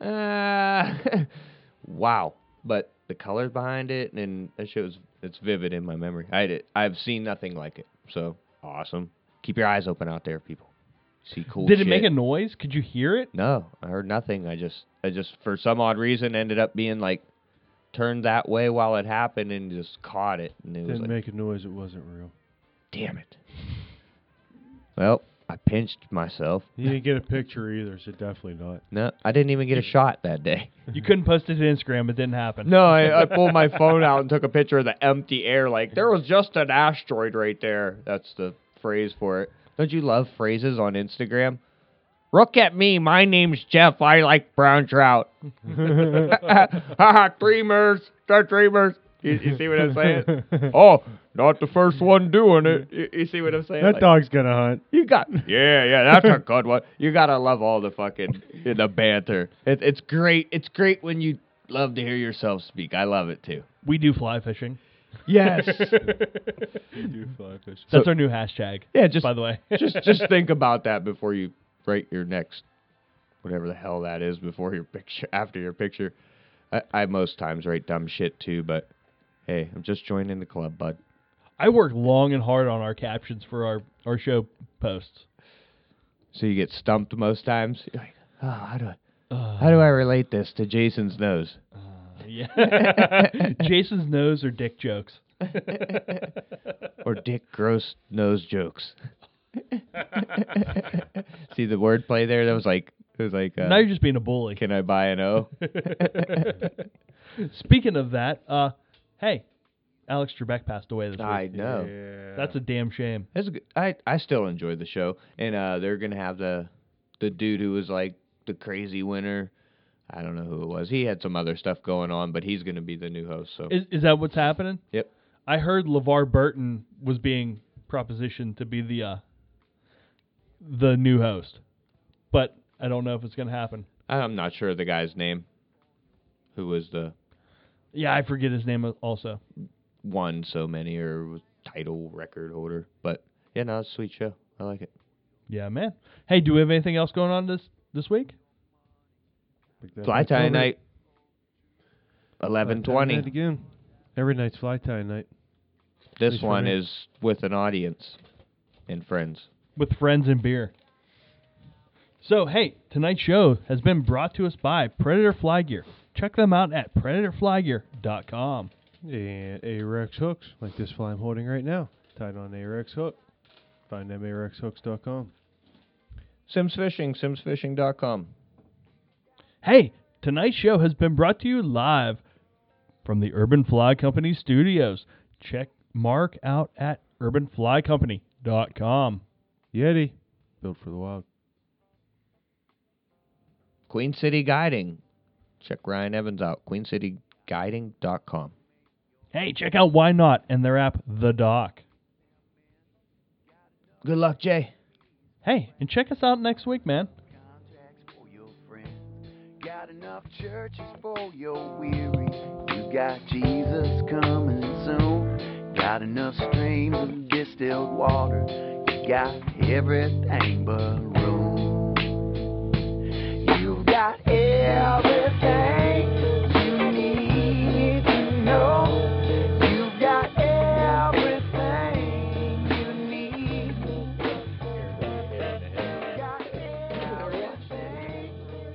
D: ah, (laughs) wow. But the colors behind it and that shit was it's vivid in my memory. I did, I've seen nothing like it. So awesome. Keep your eyes open out there, people. See cool.
B: Did it make a noise? Could you hear it?
D: No, I heard nothing. I just, I just, for some odd reason, ended up being like turned that way while it happened and just caught it. And it was
E: Didn't
D: like,
E: make a noise. It wasn't real.
D: damn it. Well, I pinched myself.
E: You didn't get a picture either, so definitely not.
D: No, I didn't even get a shot that day.
B: You couldn't post it to Instagram. It didn't happen.
D: No, I, I pulled my phone out and took a picture of the empty air. Like there was just an asteroid right there. That's the phrase for it. Don't you love phrases on Instagram? Look at me. My name's Jeff. I like brown trout. (laughs) Haha, dreamers. They're dreamers. You, you see what I'm saying? (laughs) oh, not the first one doing it. You, you see what I'm saying?
E: that
D: Like,
E: dog's gonna hunt.
D: you got yeah, yeah. That's a good one. You gotta love all the fucking the banter. It, it's great. It's great when you love to hear yourself speak. I love it too.
B: We do fly fishing.
D: Yes. (laughs)
E: Do fly fish.
B: That's
D: So-
B: our new hashtag.
D: yeah. Just
B: by the way. (laughs)
D: just just (laughs) think about that before you write your next whatever the hell that is before your picture after your picture. I, I most times write dumb shit too, but hey, I'm just joining the club, bud.
B: I work long and hard on our captions for our, our show posts.
D: So you get stumped most times. You're like, oh, how do I
B: Uh,
D: how do I relate this to Jason's nose?
B: Yeah. (laughs) Jason's nose or dick jokes. (laughs)
D: or Dick Gross nose jokes. (laughs) See the wordplay there? That was like it was like uh,
B: now you're just being a bully.
D: can I buy an O?
B: Speaking of that, uh, hey, Alex Trebek passed away this
D: I
B: week.
D: know.
E: Yeah.
B: That's a damn shame.
D: It's a good, I I still enjoyed the show, and uh, they're gonna have the the dude who was like the crazy winner. I don't know who it was. He had some other stuff going on, but he's gonna be the new host. So
B: Is is that what's happening?
D: Yep.
B: I heard LeVar Burton was being propositioned to be the uh the new host. But I don't know if it's gonna happen.
D: I'm not sure of the guy's name. Who was the
B: Yeah, I forget his name also.
D: won so many or title record holder? But yeah, no, it's a sweet show. I like it.
B: Yeah, man. Hey, do we have anything else going on this this week?
E: Think that
D: Fly
E: might
D: tie
E: cover
D: night. Eleven twenty Eleven
E: night again. Every night's fly tie night.
D: This
E: least
D: one is with an audience and friends.
B: with friends and beer. So, hey, tonight's show has been brought to us by Predator Fly Gear. Check them out at predatorflygear.com.
E: And Ahrex hooks, like this fly I'm holding right now, tied on Ahrex hook. Find them at ahrexhooks.com.
D: Simms Fishing, simmsfishing.com.
B: Hey, tonight's show has been brought to you live from the Urban Fly Company studios. Check Mark out at urbanflycompany.com.
E: Yeti, built for the wild.
D: Queen City Guiding. Check Ryan Evans out. QueenCityGuiding.com.
B: Hey, check out Why Not and their app, The Doc.
D: Good luck, Jay.
B: Hey, and check us out next week, man
A: enough churches for your weary. You got Jesus coming soon. Got enough streams of distilled water. You got everything but room. You've got everything.